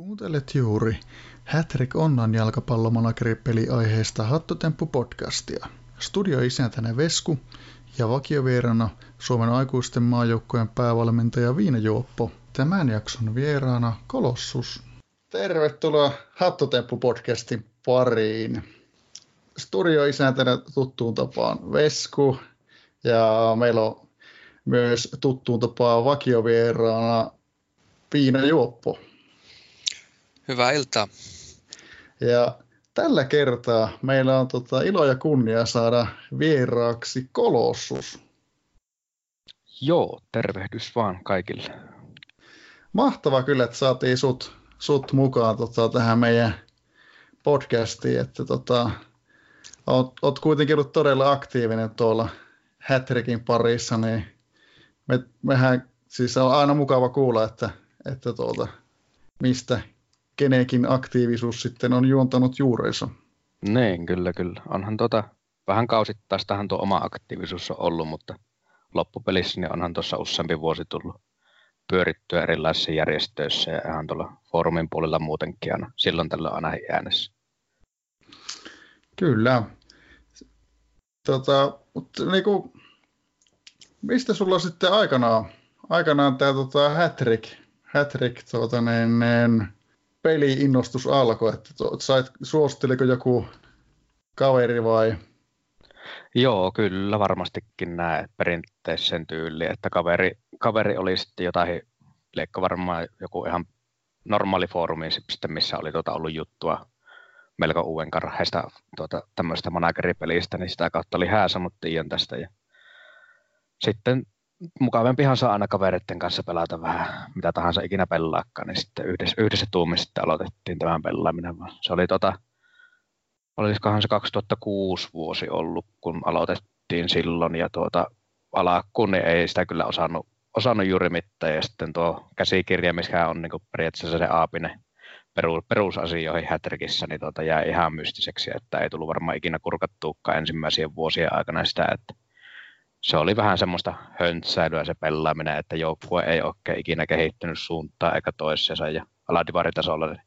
Kuuntelet juuri Hattrick Onnan jalkapallomanageri aiheesta Hattotemppu-podcastia. Studioisäntänä Vesku ja vakiovieraana Suomen aikuisten maajoukkojen päävalmentaja Viina Juoppo. Tämän jakson vieraana Kolossus. Tervetuloa Hattotemppu-podcastin pariin. Studioisäntänä tuttuun tapaan Vesku ja meillä on myös tuttuun tapaan vakiovieraana Viina Juoppo. Hyvää iltaa. Ja tällä kertaa meillä on tota ilo ja kunnia saada vieraaksi Kolossus. Joo, tervehdys vaan kaikille. Mahtava kyllä, että saatiin sut, sut mukaan tota, tähän meidän podcastiin, että tota, oot, oot kuitenkin ollut todella aktiivinen tuolla Hattrickin parissa, niin me, mehän, siis on aina mukava kuulla, että, että tuolta, mistä kenekin aktiivisuus sitten on juontanut juurensa. Niin, kyllä, kyllä. Onhan tota, vähän kausittaistahan tuo oma aktiivisuus on ollut, mutta loppupelissä niin onhan tuossa useampi vuosi tullut pyörittyä erilaisissa järjestöissä ja ihan tuolla foorumin puolella muutenkin aina, silloin tällöin aina äänessä. Kyllä. Tota, mutta niinku, mistä sulla sitten aikanaan, aikanaan tämä tota, Hattrick, Hattrick tuota, niin, niin, peli-innostus alkoi, että sait, suositteliko joku kaveri vai? Joo, kyllä varmastikin näe perinteisen tyyli, että kaveri, kaveri oli sitten jotain, leikka varmaan joku ihan normaali foorumi, sitten, missä oli tuota ollut juttua melko uuden karheista tuota, tämmöistä manageripelistä, niin sitä kautta oli hääsamuttiin tästä. Ja sitten mukavampihan saa aina kavereiden kanssa pelata vähän mitä tahansa ikinä pelaakaan, niin sitten yhdessä, yhdessä tuumissa sitten aloitettiin tämän pelaaminen. Se oli tota, olisikohan se 2006 vuosi ollut, kun aloitettiin silloin ja tuota, alakkuun niin ei sitä kyllä osannut, osannut juuri mitään ja sitten tuo käsikirja, missä on niin periaatteessa se aapinen peru, perusasioihin Hätrikissä, niin tuota, jäi ihan mystiseksi, että ei tullut varmaan ikinä kurkattuukaan ensimmäisien vuosien aikana sitä, että se oli vähän semmoista höntsäilyä se pelaaminen, että joukkue ei oikein ikinä kehittynyt suuntaan eikä toiseensa ja aladivaritasolla niin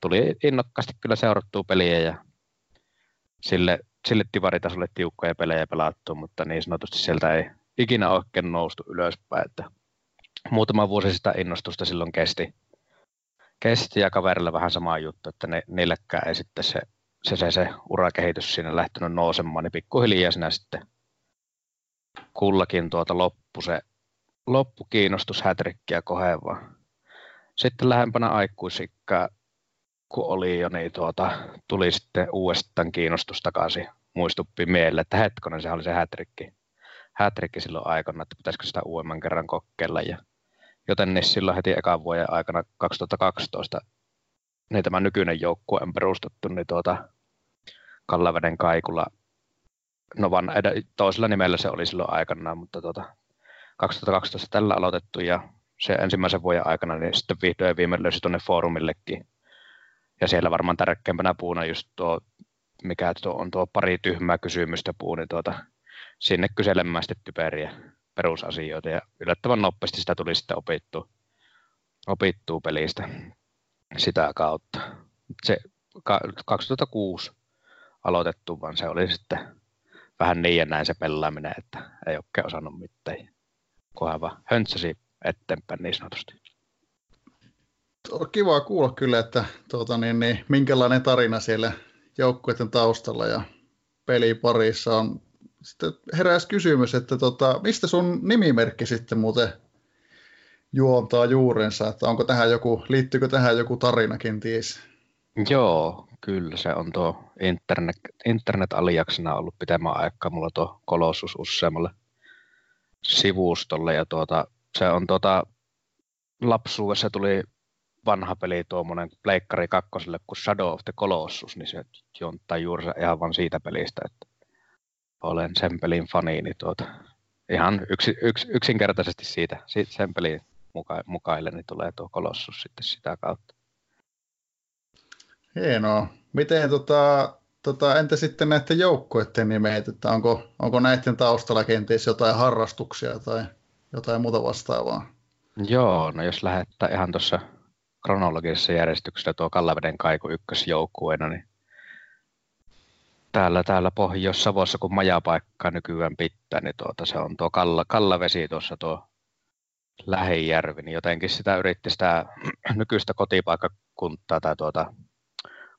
tuli innokkaasti kyllä seurattua peliä ja sille, sille divaritasolle tiukkoja pelejä pelattu, mutta niin sanotusti sieltä ei ikinä oikein noustu ylöspäin, että muutama vuosi sitä innostusta silloin kesti, kesti ja kaverilla vähän sama juttu, että ne, niillekään ei sitten se, se, se, se urakehitys siinä lähtenyt nousemaan, niin pikkuhiljaa sinä sitten kullakin tuota loppu se loppukiinnostus hätrikkiä kohevaa. Sitten lähempänä aikuisikkaa, kun oli jo, niin tuota, tuli sitten uudestaan kiinnostus takaisin. Muistuppi mieleen, että hetkonen, se oli se hätrikki. Hätrikki silloin aikana, että pitäisikö sitä uudemman kerran kokeilla. Ja, joten niin silloin heti ekan vuoden aikana 2012 niin tämä nykyinen joukkue on perustettu, niin tuota, Kallaveden Kaikula Novan toisella nimellä se oli silloin aikanaan, mutta tuota, 2012 tällä aloitettu ja se ensimmäisen vuoden aikana niin sitten vihdoin ja viimein löysi tuonne foorumillekin. Ja siellä varmaan tärkeimpänä puuna just tuo, mikä tuo on tuo pari tyhmää kysymystä puu, niin tuota, sinne kyselemään sitten typeriä perusasioita ja yllättävän nopeasti sitä tuli sitten opittua, opittua pelistä sitä kautta. Se 2006 aloitettu, vaan se oli sitten vähän niin ja näin se pelaaminen, että ei oikein osannut mitään. Kunhan vaan höntsäsi eteenpäin niin sanotusti. On kiva kuulla kyllä, että tuota, niin, niin, minkälainen tarina siellä joukkueiden taustalla ja peliparissa on. Sitten heräsi kysymys, että tota, mistä sun nimimerkki sitten muuten juontaa juurensa, että onko tähän joku, liittyykö tähän joku tarina kenties? Joo, Kyllä se on tuo internet, internet-aliaksena ollut pitemmän aikaa. Mulla tuo kolossus useammalle sivustolle ja tuota, se on tuota, lapsuudessa tuli vanha peli tuommoinen Pleikkari kakkoselle kuin Shadow of the Colossus, niin se juontaa juuri ihan vain siitä pelistä, että olen sen pelin fani, niin tuota, ihan yksi, yks, yksinkertaisesti siitä, sen pelin muka, mukaille, niin tulee tuo Colossus sitten sitä kautta. Hienoa. Miten tota, tota, entä sitten näiden joukkueiden nimet, että onko, onko näiden taustalla kenties jotain harrastuksia tai jotain muuta vastaavaa? Joo, no jos lähettää ihan tuossa kronologisessa järjestyksessä tuo Kallaveden kaiku ykkösjoukkueena, niin täällä, täällä Pohjois-Savossa, kun majapaikka nykyään pitää, niin tuota, se on tuo Kalla, Kallavesi tuossa tuo Lähijärvi, niin jotenkin sitä yritti sitä nykyistä kotipaikkakuntaa tai tuota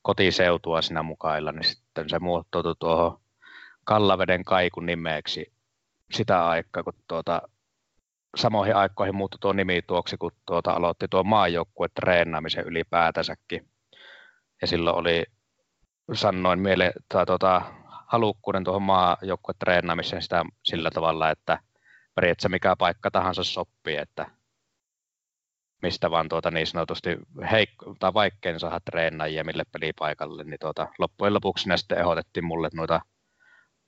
kotiseutua siinä mukailla, niin sitten se muottoutui tuohon Kallaveden kaikun nimeksi sitä aikaa, kun tuota, samoihin aikoihin muuttui tuo nimi tuoksi, kun tuota aloitti tuo maajoukkue treenaamisen ylipäätänsäkin. Ja silloin oli, sanoin miele, tai tuota, halukkuuden tuohon maajoukkue treenaamiseen sitä sillä tavalla, että periaatteessa mikä paikka tahansa sopii, että mistä vaan tuota niin sanotusti heikko, tai vaikein saada treenaajia mille pelipaikalle, niin tuota, loppujen lopuksi ne sitten ehdotettiin mulle noita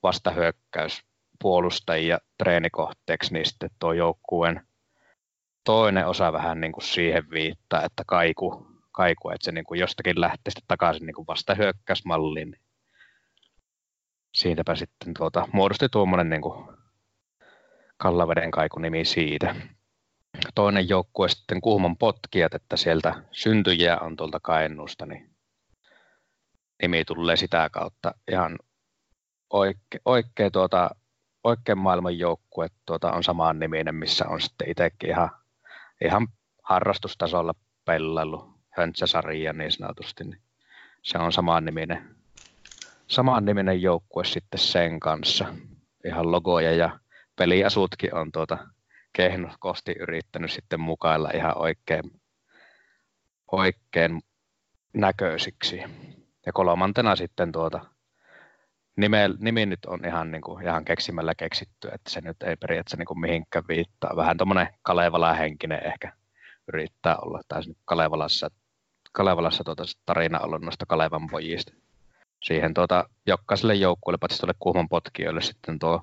vastahyökkäyspuolustajia treenikohteeksi, niin sitten tuo joukkueen toinen osa vähän niin kuin siihen viittaa, että kaiku, kaiku että se niin kuin jostakin lähtee sitten takaisin niin kuin vastahyökkäysmalliin. Niin siitäpä sitten tuota, muodostui tuommoinen niin kuin Kallaveden kaiku nimi siitä. Toinen joukkue sitten Kuhmon potkijat, että sieltä syntyjiä on tuolta Kainuusta, niin nimi tulee sitä kautta ihan oike, oikein, tuota, oikein maailman joukkue tuota, on samaan niminen, missä on sitten itsekin ihan, ihan harrastustasolla pellailu höntsäsarja niin sanotusti, niin se on samaan niminen, samaan niminen joukkue sitten sen kanssa. Ihan logoja ja peliasutkin on tuota kehnokosti yrittänyt sitten mukailla ihan oikein, oikein näköisiksi. Ja kolmantena sitten tuota, nime, nimi nyt on ihan, niin kuin, ihan keksimällä keksitty, että se nyt ei periaatteessa niin kuin mihinkään viittaa. Vähän tuommoinen Kalevala-henkinen ehkä yrittää olla. Tai Kalevalassa, Kalevalassa tuota tarina ollut noista Kalevan pojista. Siihen tuota, jokaiselle joukkueelle, paitsi tuolle Kuhmon potkijoille sitten tuo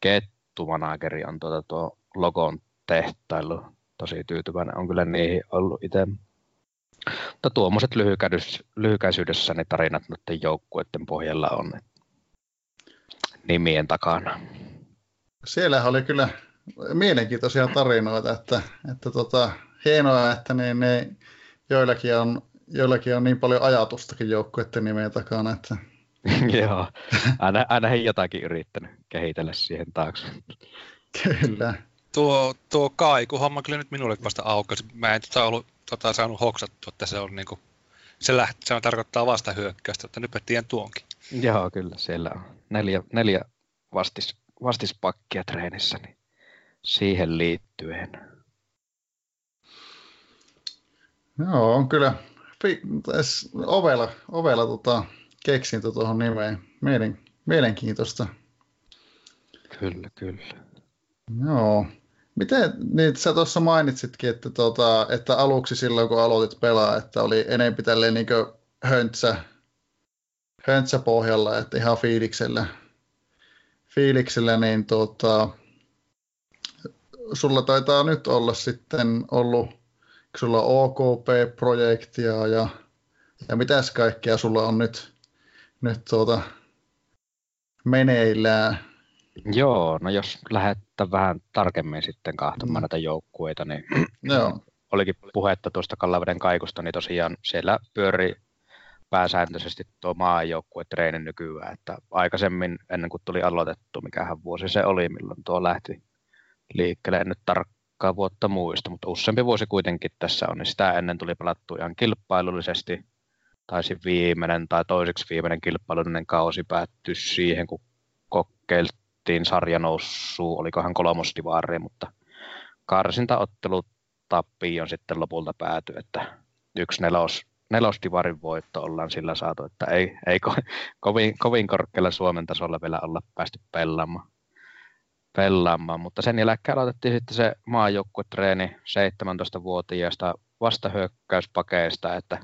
kettumanageri on tuota, tuo logon tehtailu. Tosi tyytyväinen on kyllä niihin ollut itse. Mutta tuommoiset lyhykäisyydessä ne tarinat noiden joukkueiden pohjalla on nimien takana. Siellä oli kyllä mielenkiintoisia tarinoita, että, että tota, hienoa, että ne, ne joillakin, on, joillakin on niin paljon ajatustakin joukkueiden nimien takana. Että... Joo, aina, aina he jotakin yrittänyt kehitellä siihen taakse. Kyllä. Tuo, tuo kaiku-homma kyllä nyt minulle vasta aukasi. Mä en tota ollut tota, saanut hoksattua, että se on niinku, se, läht, se on tarkoittaa vasta hyökkäystä, että nyt tiedän tuonkin. Joo, kyllä siellä on neljä, neljä vastis, vastispakkia treenissä, niin siihen liittyen. Joo, on kyllä ovella, ovella tota, keksintö tuohon nimeen. Mielen, mielenkiintoista. Kyllä, kyllä. Joo. Miten, niin sä tuossa mainitsitkin, että, tota, että aluksi silloin kun aloitit pelaa, että oli enempi tälleen niin höntsä, höntsä pohjalla, että ihan fiiliksellä, fiiliksellä niin tota, sulla taitaa nyt olla sitten ollut, sulla OKP-projektia ja, ja mitäs kaikkea sulla on nyt, nyt tuota, meneillään? Joo, no jos lähdetään vähän tarkemmin sitten kahtomaan mm. näitä joukkueita, niin Joo. olikin puhetta tuosta Kallaveden kaikusta, niin tosiaan siellä pyöri pääsääntöisesti tuo maajoukkue treeni nykyään, että aikaisemmin ennen kuin tuli aloitettu, mikähän vuosi se oli, milloin tuo lähti liikkeelle, en nyt tarkkaa vuotta muista, mutta useampi vuosi kuitenkin tässä on, niin sitä ennen tuli pelattu ihan kilpailullisesti, taisi viimeinen tai toiseksi viimeinen kilpailullinen kausi päättyi siihen, kun kokeiltiin sarjanoussua, olikohan kolmosdivaari, mutta karsintaottelu on sitten lopulta pääty, että yksi nelos nelosdivarin voitto ollaan sillä saatu, että ei, ei ko, kovin, kovin korkealla Suomen tasolla vielä olla päästy pelaamaan. pelaamaan. Mutta sen jälkeen aloitettiin sitten se maajoukkuetreeni 17-vuotiaasta vastahyökkäyspakeista, että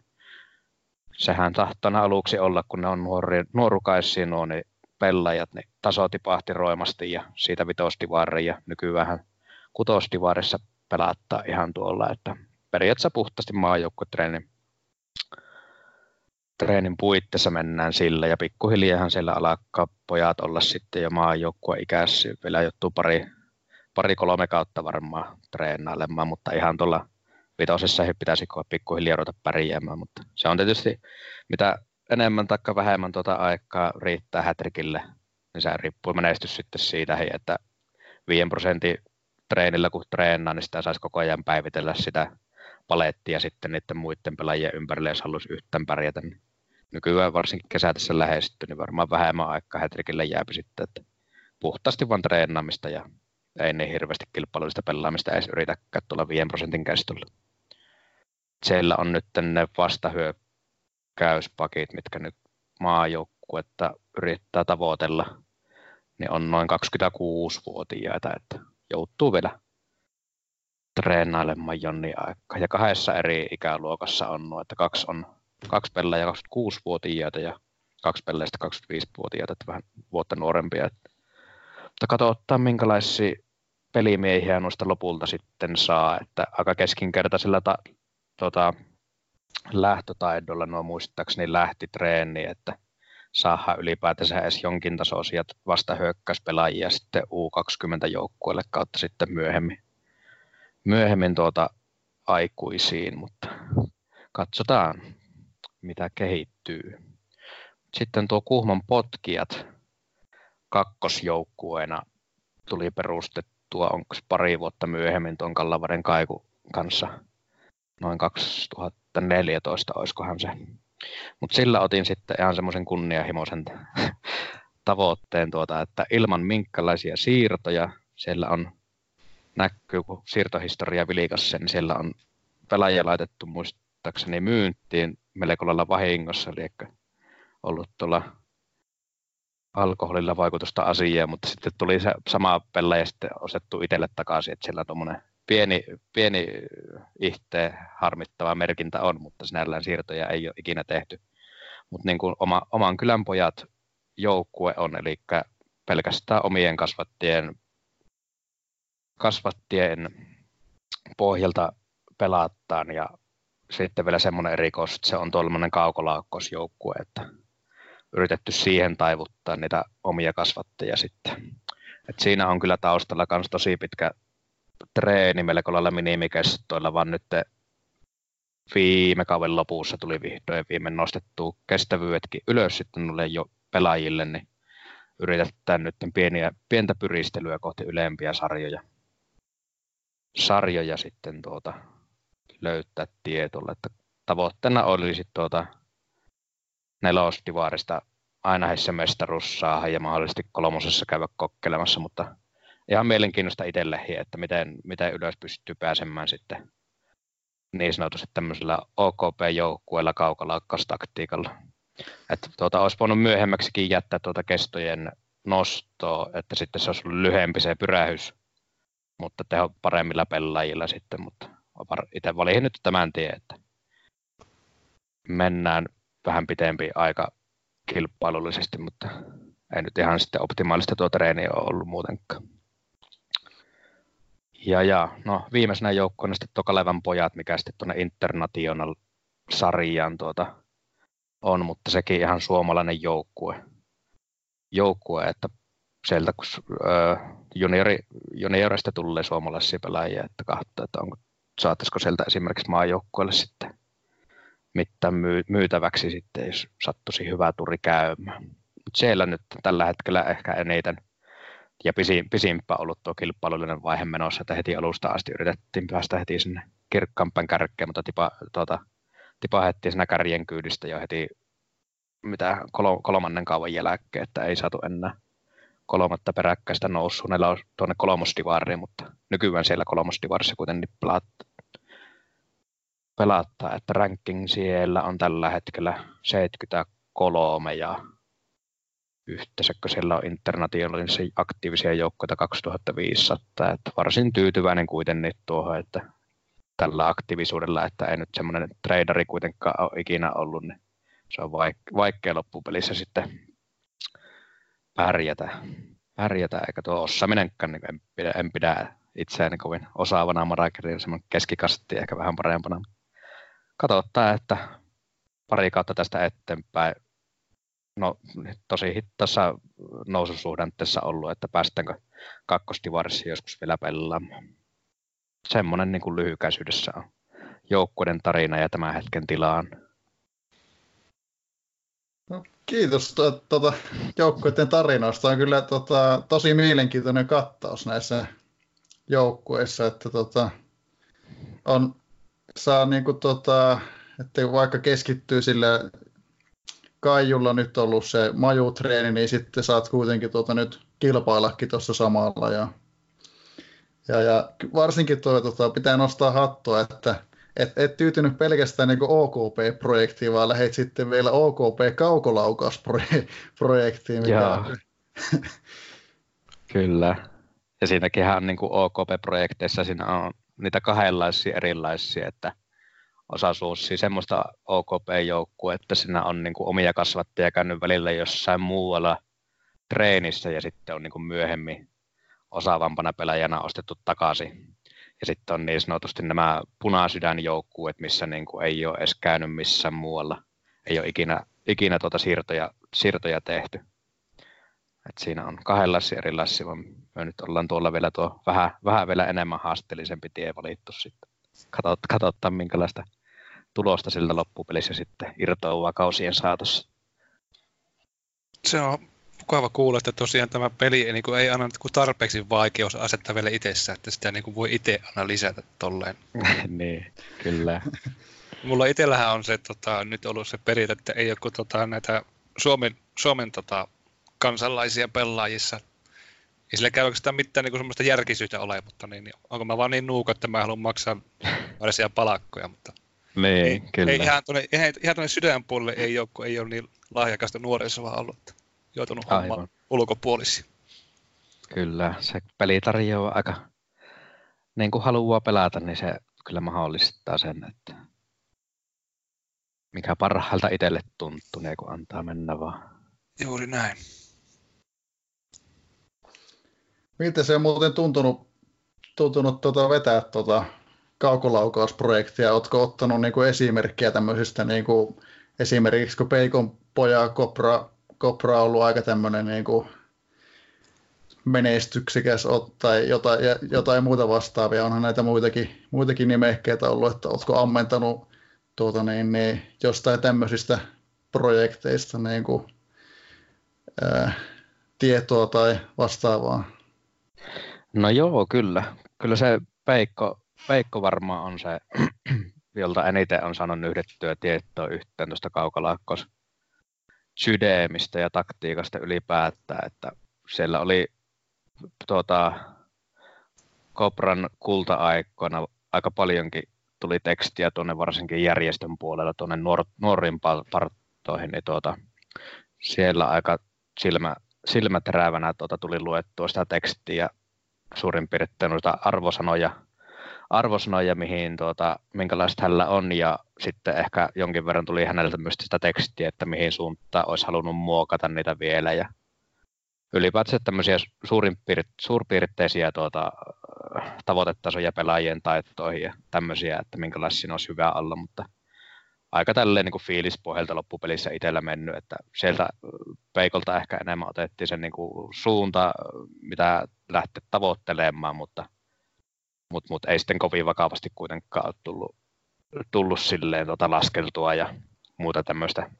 sehän tahtona aluksi olla, kun ne on nuori, nuorukaisia nuo niin pelaajat, niin taso tipahti roimasti ja siitä vitosdivaari ja nykyään kutosdivaarissa pelaattaa ihan tuolla, että periaatteessa puhtaasti maajoukkuetreeni treenin puitteissa mennään sillä ja pikkuhiljaahan siellä alkaa pojat olla sitten jo maajoukkue vielä joutuu pari, pari kolme kautta varmaan treenailemaan, mutta ihan tuolla vitosessa pitäisi pikkuhiljaa ruveta pärjäämään, mutta se on tietysti mitä enemmän tai vähemmän tuota aikaa riittää hätrikille, niin se riippuu menestys sitten siitä, että 5 prosentin treenillä kun treenaa, niin sitä saisi koko ajan päivitellä sitä palettia sitten niiden muiden pelaajien ympärille, jos haluaisi yhtään pärjätä. Niin nykyään varsinkin kesä tässä lähestyy, niin varmaan vähemmän aikaa Hetrikille jääpi sitten, että puhtaasti vain treenaamista ja ei niin hirveästi kilpailullista pelaamista edes yritäkään tulla 5 prosentin kestolla. Siellä on nyt ne vastahyökkäyspakit, mitkä nyt maajoukkuetta yrittää tavoitella, niin on noin 26-vuotiaita, että joutuu vielä treenailemaan jonni aikaa. Ja kahdessa eri ikäluokassa on nuo, että kaksi on kaksi pelaajaa 26-vuotiaita ja kaksi peleistä 25-vuotiaita, että vähän vuotta nuorempia. Mutta katsotaan, minkälaisia pelimiehiä noista lopulta sitten saa, että aika keskinkertaisella ta, tota, lähtötaidolla nuo muistaakseni lähti treeni, että saadaan ylipäätänsä edes jonkin tasoisia vastahyökkäyspelaajia sitten U20-joukkueelle kautta sitten myöhemmin, myöhemmin tuota aikuisiin, mutta katsotaan mitä kehittyy. Sitten tuo Kuhmon potkijat kakkosjoukkueena tuli perustettua, onko pari vuotta myöhemmin tuon Kallavaren kaiku kanssa, noin 2014 olisikohan se. Mutta sillä otin sitten ihan semmoisen kunnianhimoisen tavoitteen, tuota, että ilman minkälaisia siirtoja, siellä on, näkyy kun siirtohistoria vilikassa, niin siellä on pelaajia laitettu muistaakseni myyntiin melko lailla vahingossa, eli ollut tuolla alkoholilla vaikutusta asiaa, mutta sitten tuli se sama pelaaja sitten osettu itselle takaisin, että siellä tuommoinen pieni, pieni ihteen harmittava merkintä on, mutta sinällään siirtoja ei ole ikinä tehty. Mutta niin kuin oma, oman kylän pojat joukkue on, eli pelkästään omien kasvattien, kasvattien pohjalta pelaattaan ja sitten vielä semmoinen erikois, että se on tuollainen kaukolaakkosjoukkue, että yritetty siihen taivuttaa niitä omia kasvattajia sitten. Et siinä on kyllä taustalla myös tosi pitkä treeni melko lailla minimikestoilla, vaan nyt viime kauden lopussa tuli vihdoin viime nostettu kestävyydetkin ylös sitten jo pelaajille, niin yritetään nyt pieniä, pientä pyristelyä kohti ylempiä sarjoja. Sarjoja sitten tuota, löytää tietolla. Että tavoitteena olisi tuota nelosdivaarista aina heissä mestaruus saada ja mahdollisesti kolmosessa käydä kokeilemassa, mutta ihan mielenkiintoista itsellekin, että miten, miten ylös pystyy pääsemään sitten niin sanotusti tämmöisellä OKP-joukkueella kaukalaukkaustaktiikalla. Että tuota, olisi voinut myöhemmäksikin jättää tuota kestojen nostoa, että sitten se olisi ollut lyhempi se pyrähys, mutta teho paremmilla pelaajilla sitten, mutta itse valin nyt tämän tien, että mennään vähän pitempi aika kilpailullisesti, mutta ei nyt ihan sitten optimaalista tuo treeni ole ollut muutenkaan. Ja, ja no, viimeisenä joukkueena sitten Tokalevan pojat, mikä sitten tuonne International-sarjaan tuota on, mutta sekin ihan suomalainen joukkue. Joukkue, että sieltä kun äh, juniori, juniorista tulee suomalaisia pelaajia, että katsoo, että onko saataisiko sieltä esimerkiksi maajoukkueelle sitten mitään myytäväksi sitten, jos sattuisi hyvä turi käymään. Mutta siellä nyt tällä hetkellä ehkä eniten ja pisin, pisimpään ollut tuo kilpailullinen vaihe menossa, että heti alusta asti yritettiin päästä heti sinne kirkkaampan kärkeen, mutta tipa, tuota, tipahettiin siinä kärjen kyydistä jo heti mitä kol- kolmannen kauan jälkeen, että ei saatu enää kolmatta peräkkäistä noussut. Neillä on tuonne kolmosdivaariin, mutta nykyään siellä kolmosdivaarissa kuitenkin pelaat, pelattaa, että ranking siellä on tällä hetkellä 73 ja yhteensä, kun siellä on internationaalisia aktiivisia joukkoja 2500, että varsin tyytyväinen kuitenkin tuohon, että tällä aktiivisuudella, että ei nyt semmoinen traderi kuitenkaan ole ikinä ollut, niin se on vaikea loppupelissä sitten pärjätä, pärjätä eikä tuo osaaminenkaan, niin en pidä, en pidä itseäni kovin osaavana marakerina, semmoinen keskikasti ehkä vähän parempana. Katsotaan, että pari kautta tästä eteenpäin. No tosi hittassa noususuhdanteessa ollut, että päästäänkö kakkostivarissa joskus vielä pelaamaan. Semmoinen niin kuin lyhykäisyydessä on joukkueiden tarina ja tämän hetken tilaan. No, kiitos tuota, joukkueiden tarinoista. On kyllä tota, tosi mielenkiintoinen kattaus näissä joukkueissa, että tota, on, saa niinku, tota, että vaikka keskittyy sille Kaijulla nyt ollut se majutreeni, niin sitten saat kuitenkin tuota nyt kilpaillakin tuossa samalla. Ja, ja, ja varsinkin tuo, tuota, pitää nostaa hattua, että et, et tyytynyt pelkästään niin OKP-projektiin, vaan lähdit sitten vielä OKP-kaukolaukausprojektiin. Mikä... Kyllä. Ja siinäkin on niin OKP-projekteissa siinä on niitä kahdenlaisia erilaisia, että osa suusi semmoista OKP-joukkue, että siinä on niin kuin omia kasvattajia käynyt välillä jossain muualla treenissä ja sitten on niin kuin myöhemmin osaavampana pelaajana ostettu takaisin. Ja sitten on niin sanotusti nämä punasydänjoukkueet, missä niin kuin ei ole edes käynyt missään muualla. Ei ole ikinä, ikinä tuota siirtoja, siirtoja tehty. Et siinä on kahdenlaisia erilaisia, vaan me nyt ollaan tuolla vielä tuo vähän, vähän vielä enemmän haasteellisempi tie valittu sitten. Katsot, katsottaa minkälaista tulosta sillä loppupelissä sitten irtoaa kausien saatossa. Se on mukava kuulla, että tosiaan tämä peli niin kuin ei anna niin tarpeeksi vaikeus asettaa vielä itsessä, että sitä niin kuin voi itse aina lisätä tolleen. niin, kyllä. Mulla itsellähän on se tota, nyt ollut se perintö, että ei ole tota, näitä Suomen, Suomen tota, kansalaisia pelaajissa. Ei sillä käy oikeastaan mitään niin semmoista järkisyyttä ole, mutta niin, niin, onko mä vaan niin nuuka, että mä haluan maksaa varsia palakkoja, mutta niin, ei, kyllä. Ei ihan tuonne, ihan tuonne sydänpuolelle ei ole, kun ei ole niin lahjakasta nuorissa vaan ollut joutunut hommaan ulkopuolisia. Kyllä, se peli tarjoaa aika, niin kuin haluaa pelata, niin se kyllä mahdollistaa sen, että mikä parhaalta itselle tuntuu, niin kun antaa mennä vaan. Juuri näin. Miltä se on muuten tuntunut, tuntunut tuota vetää tuota kaukolaukausprojektia? Oletko ottanut niin kuin esimerkkiä tämmöisistä, niin kuin, esimerkiksi kun Peikon poja Kopra Kopra on ollut aika tämmöinen niin kuin menestyksekäs tai jotain, jotain muuta vastaavia. Onhan näitä muitakin, muitakin nimekkeitä ollut, että oletko ammentanut tuota, niin, niin, jostain tämmöisistä projekteista niin kuin, ää, tietoa tai vastaavaa? No joo, kyllä. Kyllä se Peikko, Peikko varmaan on se, jolta eniten on saanut yhdettyä tietoa yhteen tuosta kaukolaakkos sydeemistä ja taktiikasta ylipäätään, että siellä oli tuota, Kopran kulta-aikoina aika paljonkin tuli tekstiä tuonne varsinkin järjestön puolella tuonne nuor, nuoriin parttoihin, niin tuota, siellä aika silmä, silmäterävänä tuota, tuli luettua sitä tekstiä suurin piirtein noita arvosanoja arvosanoja, mihin, tuota, minkälaista hänellä on, ja sitten ehkä jonkin verran tuli häneltä myös sitä tekstiä, että mihin suuntaan olisi halunnut muokata niitä vielä, ja ylipäätään tämmöisiä suurin piir- suurpiirteisiä tuota, tavoitetasoja pelaajien taitoihin ja tämmöisiä, että minkälaisia siinä olisi hyvä olla, mutta aika tälleen niin fiilispohjalta loppupelissä itsellä mennyt, että sieltä Peikolta ehkä enemmän otettiin sen niin kuin suunta, mitä lähteä tavoittelemaan, mutta mutta mut ei sitten kovin vakavasti kuitenkaan ole tullut, tullut silleen tota laskeltua ja muuta tämmöistä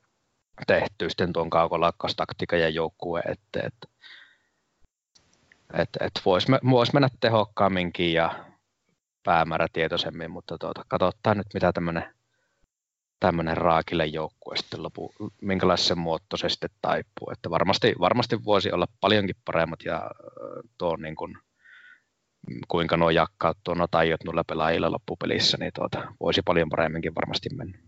tehtyä sitten tuon kaukolakkastaktiikan ja joukkueen. Että et, et voisi vois mennä tehokkaamminkin ja päämäärätietoisemmin, mutta tuota, katsotaan nyt mitä tämmöinen tämmöinen raakille joukkue sitten lopu, minkälaisen muoto se sitten taipuu. Että varmasti, varmasti voisi olla paljonkin paremmat ja tuo niin kuin kuinka nuo jakkautuu nuo taiot noilla pelaajilla loppupelissä, niin tuota, voisi paljon paremminkin varmasti mennä.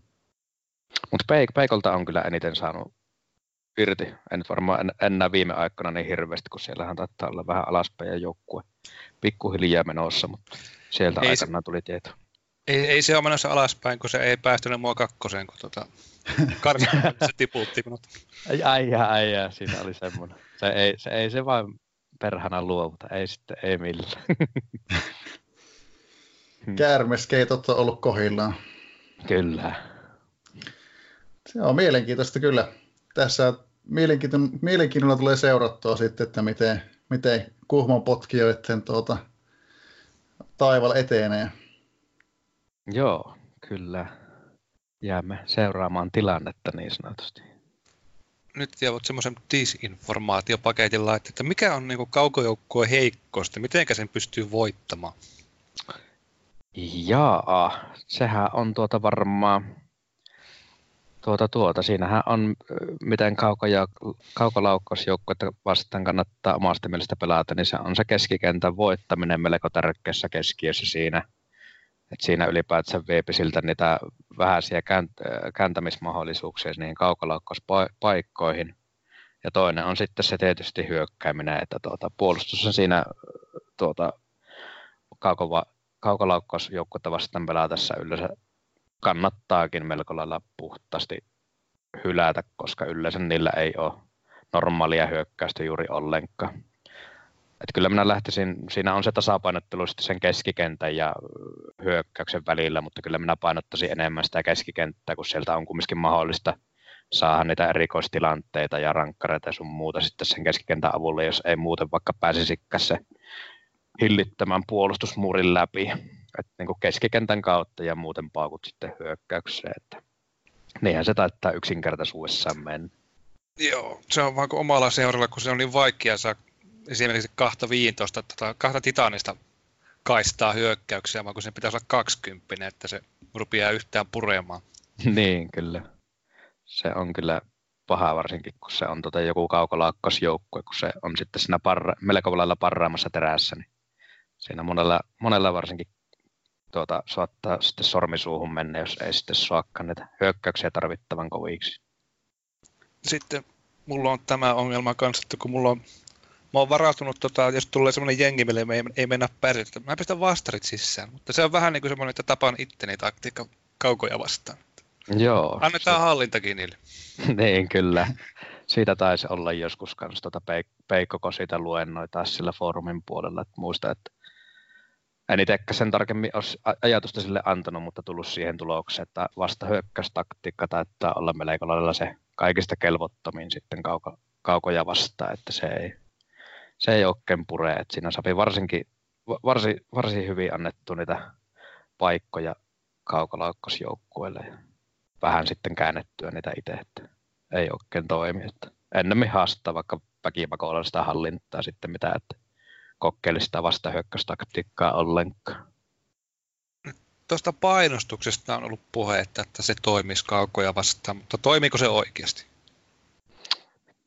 Mutta Peik- Peikolta on kyllä eniten saanut irti. En nyt varmaan en, enää viime aikoina niin hirveästi, kun siellähän taitaa olla vähän alaspäin ja joukkue pikkuhiljaa menossa, mutta sieltä ei aikanaan se, tuli tieto. Ei, ei se ole menossa alaspäin, kun se ei päästynyt mua kakkoseen, kun tuota, se tiputti minut. Ai, ai, ai, ai, siinä oli semmoinen. Se ei, se ei se vaan perhana luovuta, ei sitten, ei millään. Käärmeskeitot on ollut kohillaan. Kyllä. Se on mielenkiintoista kyllä. Tässä mielenkiinnolla tulee seurattua sitten, että miten, miten Kuhmon potkijoiden tuota, taival etenee. Joo, kyllä jäämme seuraamaan tilannetta niin sanotusti. Nyt jäävät semmoisen disinformaatiopaketilla, että mikä on niin kaukojoukkojen heikkousta, miten sen pystyy voittamaan? Jaa, sehän on tuota varmaan, tuota tuota, siinähän on, miten kaukoja, kaukolaukkausjoukkuetta vastaan kannattaa omasta mielestä pelata, niin se on se keskikentän voittaminen melko tärkeässä keskiössä siinä. Et siinä ylipäätään viipi siltä niitä vähäisiä kääntämismahdollisuuksia niihin kaukolaukkauspaikkoihin. Ja toinen on sitten se tietysti hyökkääminen, että tuota, puolustus on siinä tuota, kaukova, kaukalaukkausjoukkuetta vastaan pelatessa yleensä kannattaakin melko lailla puhtaasti hylätä, koska yleensä niillä ei ole normaalia hyökkäystä juuri ollenkaan. Et kyllä minä lähtisin, siinä on se tasapainottelu sitten sen keskikentän ja hyökkäyksen välillä, mutta kyllä minä painottaisin enemmän sitä keskikenttää, kun sieltä on kumminkin mahdollista saada niitä erikoistilanteita ja rankkareita ja sun muuta sitten sen keskikentän avulla, jos ei muuten vaikka pääsisikään se hillittämään puolustusmuurin läpi. Et niin kuin keskikentän kautta ja muuten paukut sitten hyökkäykseen. Että niinhän se taittaa yksinkertaisuudessaan mennä. Joo, se on vaan omalla seuralla, kun se on niin vaikea saa esimerkiksi kahta 15, tota, kahta titanista kaistaa hyökkäyksiä, vaan kun sen pitäisi olla 20, että se rupeaa yhtään puremaan. niin, kyllä. Se on kyllä paha varsinkin, kun se on tota joku kaukolaakkosjoukkue, kun se on sitten siinä parra, melko lailla parraamassa terässä, niin siinä monella, monella varsinkin tuota, saattaa sitten sormisuuhun mennä, jos ei sitten saakaan näitä hyökkäyksiä tarvittavan koviksi. Sitten mulla on tämä ongelma kanssa, että kun mulla on mä oon varautunut, tota, jos tulee semmoinen jengi, mille me ei, ei mennä pärjätä, mä pistän vastarit sisään. Mutta se on vähän niin kuin semmoinen, että tapaan itteni taktiikka kaukoja vastaan. Joo. Annetaan se... hallintakin niille. niin, kyllä. Siitä taisi olla joskus kanssa tuota Peikkoko siitä luennoita sillä foorumin puolella. Että muista, että en itsekään sen tarkemmin olisi ajatusta sille antanut, mutta tullut siihen tulokseen, että vasta hyökkäystaktiikka taitaa olla melko lailla se kaikista kelvottomin sitten kauko, kaukoja vastaan, että se ei, se ei oikein pure. Että siinä sopii varsinkin, varsin, varsin hyvin annettu niitä paikkoja kaukolaukkosjoukkueelle ja vähän sitten käännettyä niitä itse, että ei oikein toimi. Että ennemmin haastaa vaikka väkipakoilla sitä hallintaa sitten mitä, että kokeili sitä vastahyökkäystaktiikkaa ollenkaan. Tuosta painostuksesta on ollut puhetta, että se toimisi kaukoja vastaan, mutta toimiiko se oikeasti?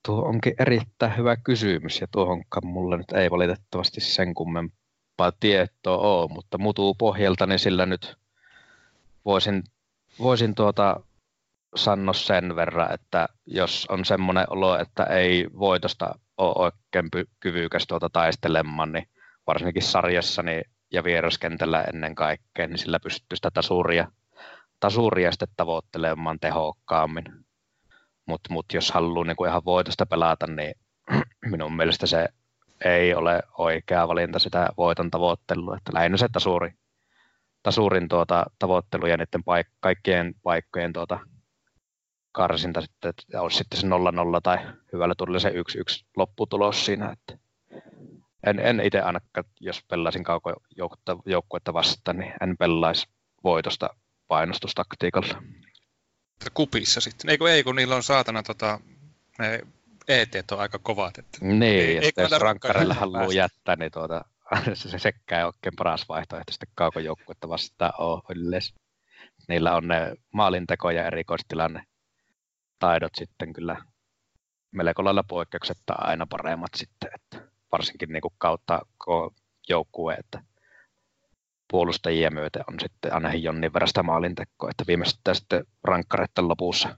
Tuo onkin erittäin hyvä kysymys ja tuohonkaan mulla nyt ei valitettavasti sen kummempaa tietoa ole, mutta mutuu pohjalta niin sillä nyt voisin, voisin tuota sanoa sen verran, että jos on semmoinen olo, että ei voitosta ole oikein kyvykäs tuota taistelemaan, niin varsinkin sarjassa niin, ja vieraskentällä ennen kaikkea, niin sillä pystyy sitä tasuria, tasuria sitten tavoittelemaan tehokkaammin. Mutta mut jos haluaa niin ihan voitosta pelata, niin minun mielestä se ei ole oikea valinta sitä voiton tavoittelua. Että lähinnä se tasuri, tasurin tuota, tavoittelu ja niiden paik- kaikkien paikkojen tuota, karsinta sitten, että olisi sitten se 0-0 tai hyvällä tulilla se 1-1 lopputulos siinä. Että en, en itse ainakaan, jos pelaisin kaukojoukkuetta vastaan, niin en pelaisi voitosta painostustaktiikalla kupissa sitten. Eikö ei, kun niillä on saatana tota, ne ET on aika kovat. Että niin, ei, ja sitten jos rankkareilla haluaa jättää, niin tuota, se sekään ei oikein paras vaihtoehto sitten kaukojoukkuetta vastaan ole yleensä. Niillä on ne maalinteko ja erikoistilanne taidot sitten kyllä melko lailla poikkeuksetta aina paremmat sitten, että varsinkin niin kuin kautta joukkue, että puolustajia myöten on sitten aina jonnin verran sitä maalintekoa, että viimeistään sitten rankkareiden lopussa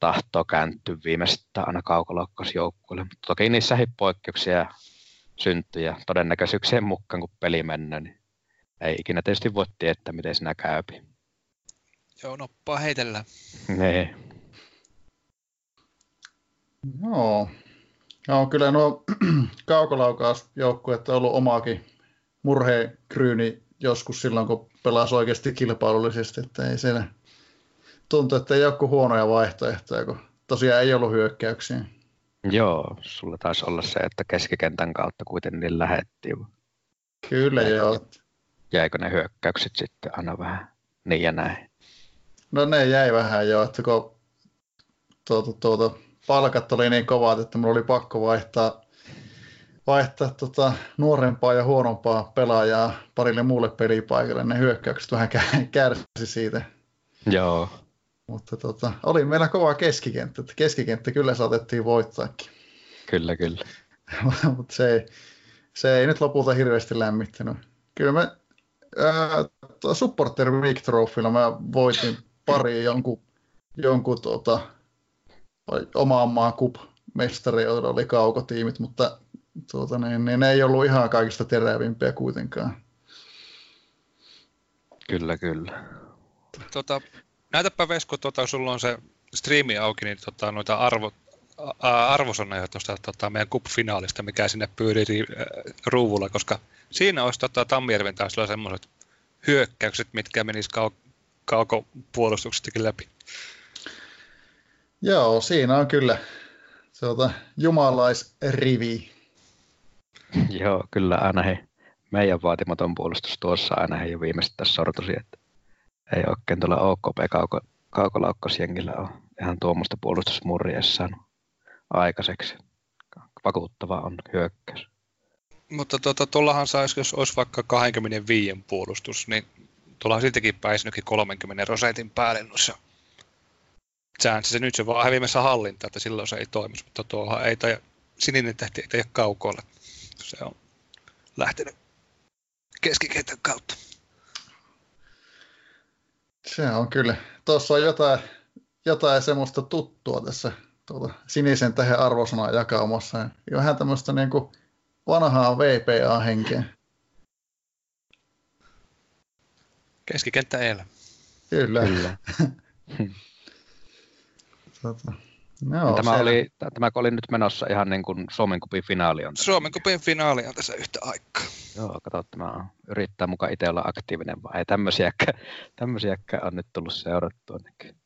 tahtoo kääntyä viimeistään aina kaukolokkosjoukkueelle. Mutta toki niissä poikkeuksia syntyy ja todennäköisyyksien mukaan, kun peli mennään, niin ei ikinä tietysti voi tietää, miten sinä käypi. Joo, noppaa heitellä. Niin. Joo. No, kyllä nuo kaukolaukausjoukkueet on ollut omaakin murheen kryyni joskus silloin, kun pelasi oikeasti kilpailullisesti, että ei siinä tuntuu, että ei ole huonoja vaihtoehtoja, kun tosiaan ei ollut hyökkäyksiä. Joo, sulla taisi olla se, että keskikentän kautta kuitenkin lähettiin. Kyllä jäikö, joo. Jäikö ne hyökkäykset sitten aina vähän niin ja näin. No ne jäi vähän jo, että kun tuota, tuota, palkat oli niin kovat, että mulla oli pakko vaihtaa, vaihtaa tota, nuorempaa ja huonompaa pelaajaa parille muulle pelipaikalle. Ne hyökkäykset vähän kärsi siitä. Joo. Mutta tota, oli meillä kova keskikenttä, keskikenttä kyllä saatettiin voittaakin. Kyllä, kyllä. Mutta se ei, se ei nyt lopulta hirveästi lämmittänyt. Kyllä me äh, Supporter Week Trophylla mä voitin pari jonkun, jonkun tota, omaan maan kup-mestari, joilla oli kaukotiimit, mutta tuota, niin, niin ne ei ollut ihan kaikista terävimpiä kuitenkaan. Kyllä, kyllä. Tota, näytäpä Vesku, tota, sulla on se striimi auki, niin tota, noita arvo, arvosanoja tuosta tota, meidän cup-finaalista, mikä sinne pyörii ruuvulla, koska siinä olisi tota, Tammijärven taas semmoiset hyökkäykset, mitkä menisivät kau- kaukopuolustuksestakin läpi. Joo, siinä on kyllä tuota, jumalaisrivi. Joo, kyllä aina he, meidän vaatimaton puolustus tuossa aina he jo viimeistä sortusi, että ei oikein tuolla OKP kauko, kaukolaukkasjengillä ole ihan tuommoista puolustusmurria saanut aikaiseksi. Vakuuttava on hyökkäys. Mutta tuota, tuollahan saisi, jos olisi vaikka 25 puolustus, niin tuolla siltikin pääsinytkin 30 prosentin päälle noissa se Nyt se vaan hävimässä hallinta, että silloin se ei toimi, mutta tuohan ei tai sininen tähti ei kaukolla. Se on lähtenyt keskikentän kautta. Se on kyllä. Tuossa on jotain, jotain semmoista tuttua tässä tuota, sinisen tähän arvosanan jakaumassa. Vähän tämmöistä niin kuin vanhaa VPA-henkeä. Keskikenttä elä. Kyllä. Kyllä. tota, no, tämä, se... oli, tämä oli nyt menossa ihan niin kuin Suomen kupin finaali on. Suomen kupin finaali on tässä yhtä aikaa. Joo, kato, tämä yrittää mukaan itse olla aktiivinen, vai ei tämmöisiäkään, tämmöisiäkään on nyt tullut seurattua. Ainakin.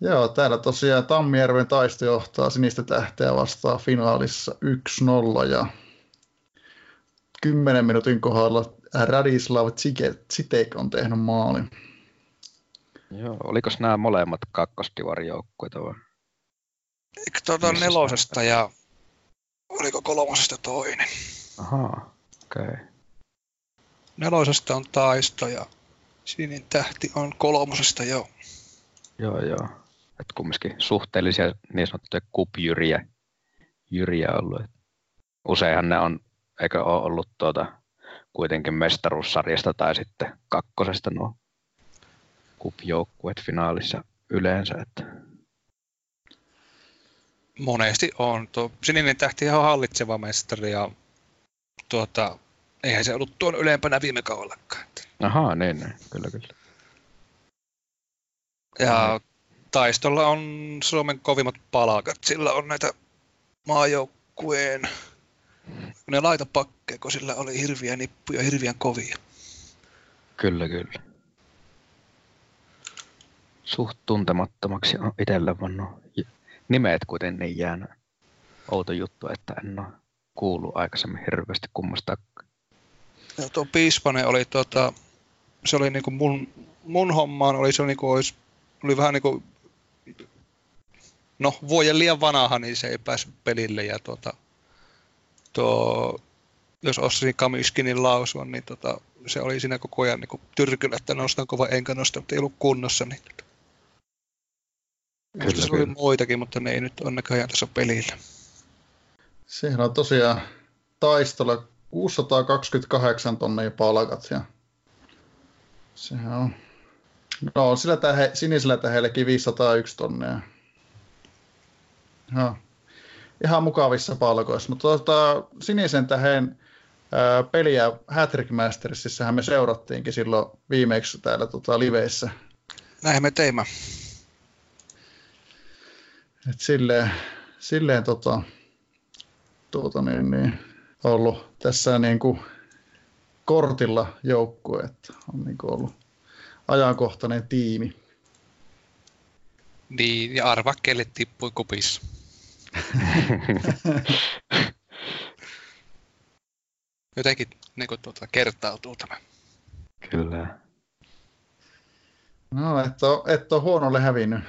Joo, täällä tosiaan Tammijärven taisto johtaa sinistä tähteä vastaan finaalissa 1-0 ja 10 minuutin kohdalla Radislav Citek on tehnyt maalin. Joo, oliko nämä molemmat kakkosdivarijoukkueita vai? Tuota nelosesta ja oliko kolmosesta toinen? Ahaa, okei. Okay. Nelosesta on taisto ja Sinin tähti on kolmosesta, joo. Joo, joo. Että kumminkin suhteellisia niin sanottuja kupjyriä jyriä ollut. Useinhan ne on, eikö ole ollut tuota, kuitenkin mestaruussarjasta tai sitten kakkosesta nuo kupjoukkueet finaalissa yleensä. Että. Monesti on. Tuo sininen tähti on hallitseva mestari ja tuota, eihän se ollut tuon ylempänä viime kaudellakaan. Ahaa, niin, niin. kyllä, kyllä. Ja taistolla on Suomen kovimmat palkat. Sillä on näitä maajoukkueen ne laitapakkeja, kun sillä oli hirviä nippuja, hirviän kovia. Kyllä, kyllä. Suht tuntemattomaksi itsellä vannut nimet kuitenkin jäänyt. Outo juttu, että en ole kuullut aikaisemmin hirveästi kummasta. Ja tuo Piispanen oli tota, se oli niinku mun, mun hommaan oli se niinku olisi, oli vähän niinku no vuoden liian vanha, niin se ei päässyt pelille ja tota, tuo, jos osasin Kamiskinin lausua, niin tota, se oli siinä koko ajan niin tyrkyllä, että nostan kova enkä nosta, mutta ei ollut kunnossa. Niin, tota. Kyllä, se oli muitakin, mutta ne ei nyt ole näköjään tässä pelillä. Sehän on tosiaan taistolla 628 tonnia palkat ja sehän on No, sillä tähe, sinisellä tähelläkin 501 tonnia. Joo ihan mukavissa palkoissa. Mutta tuota, sinisen tähän ää, peliä Hattrick Mastersissähän me seurattiinkin silloin viimeksi täällä tota, liveissä. Näin me teimme. Et silleen, silleen tota, tuota, niin, niin, ollut tässä niin kuin kortilla joukkue, että on niin kuin ollut ajankohtainen tiimi. Niin, ja arva kelle tippui kupissa. Jotenkin niin kuin, tuota, kertautuu tämä. Kyllä. No, et ole, et ole huonolle hävinnyt.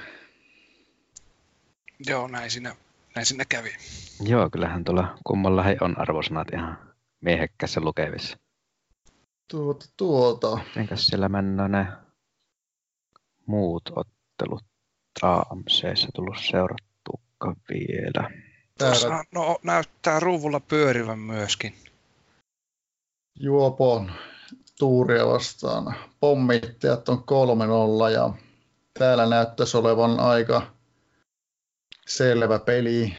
Joo, näin siinä, näin siinä kävi. Joo, kyllähän tuolla kummalla he on arvosanat ihan miehekkässä lukevissa. Tuota, tuota. Mitenkäs siellä mennään ne muut ottelut AMCssä tullut seurattuukaan vielä? Tuossa, no, näyttää ruuvulla pyörivän myöskin. Juopon tuuria vastaan. Pommittajat on 3-0 ja täällä näyttäisi olevan aika selvä peli.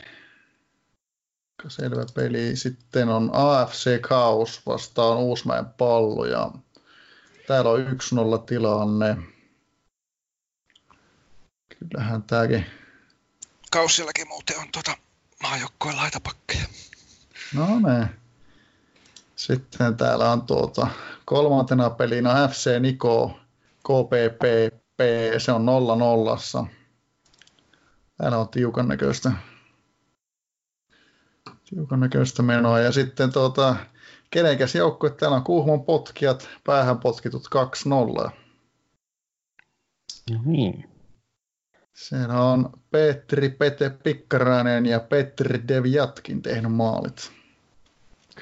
Selvä peli. Sitten on AFC Chaos vastaan Uusmäen pallo ja täällä on 1-0 tilanne. Kyllähän tämäkin. Kausillakin muuten on tuota maajoukkojen laitapakkeja. No ne. Sitten täällä on tuota, kolmantena pelinä FC Niko KPPP, se on 0 nollassa. Täällä on tiukan näköistä, tiukan näköistä menoa. Ja sitten tuota, kenenkäs joukkue, täällä on Kuhmon potkijat, päähän potkitut 2-0. No niin. Siellä on Petri Pete Pikkarainen ja Petri Devjatkin tehnyt maalit.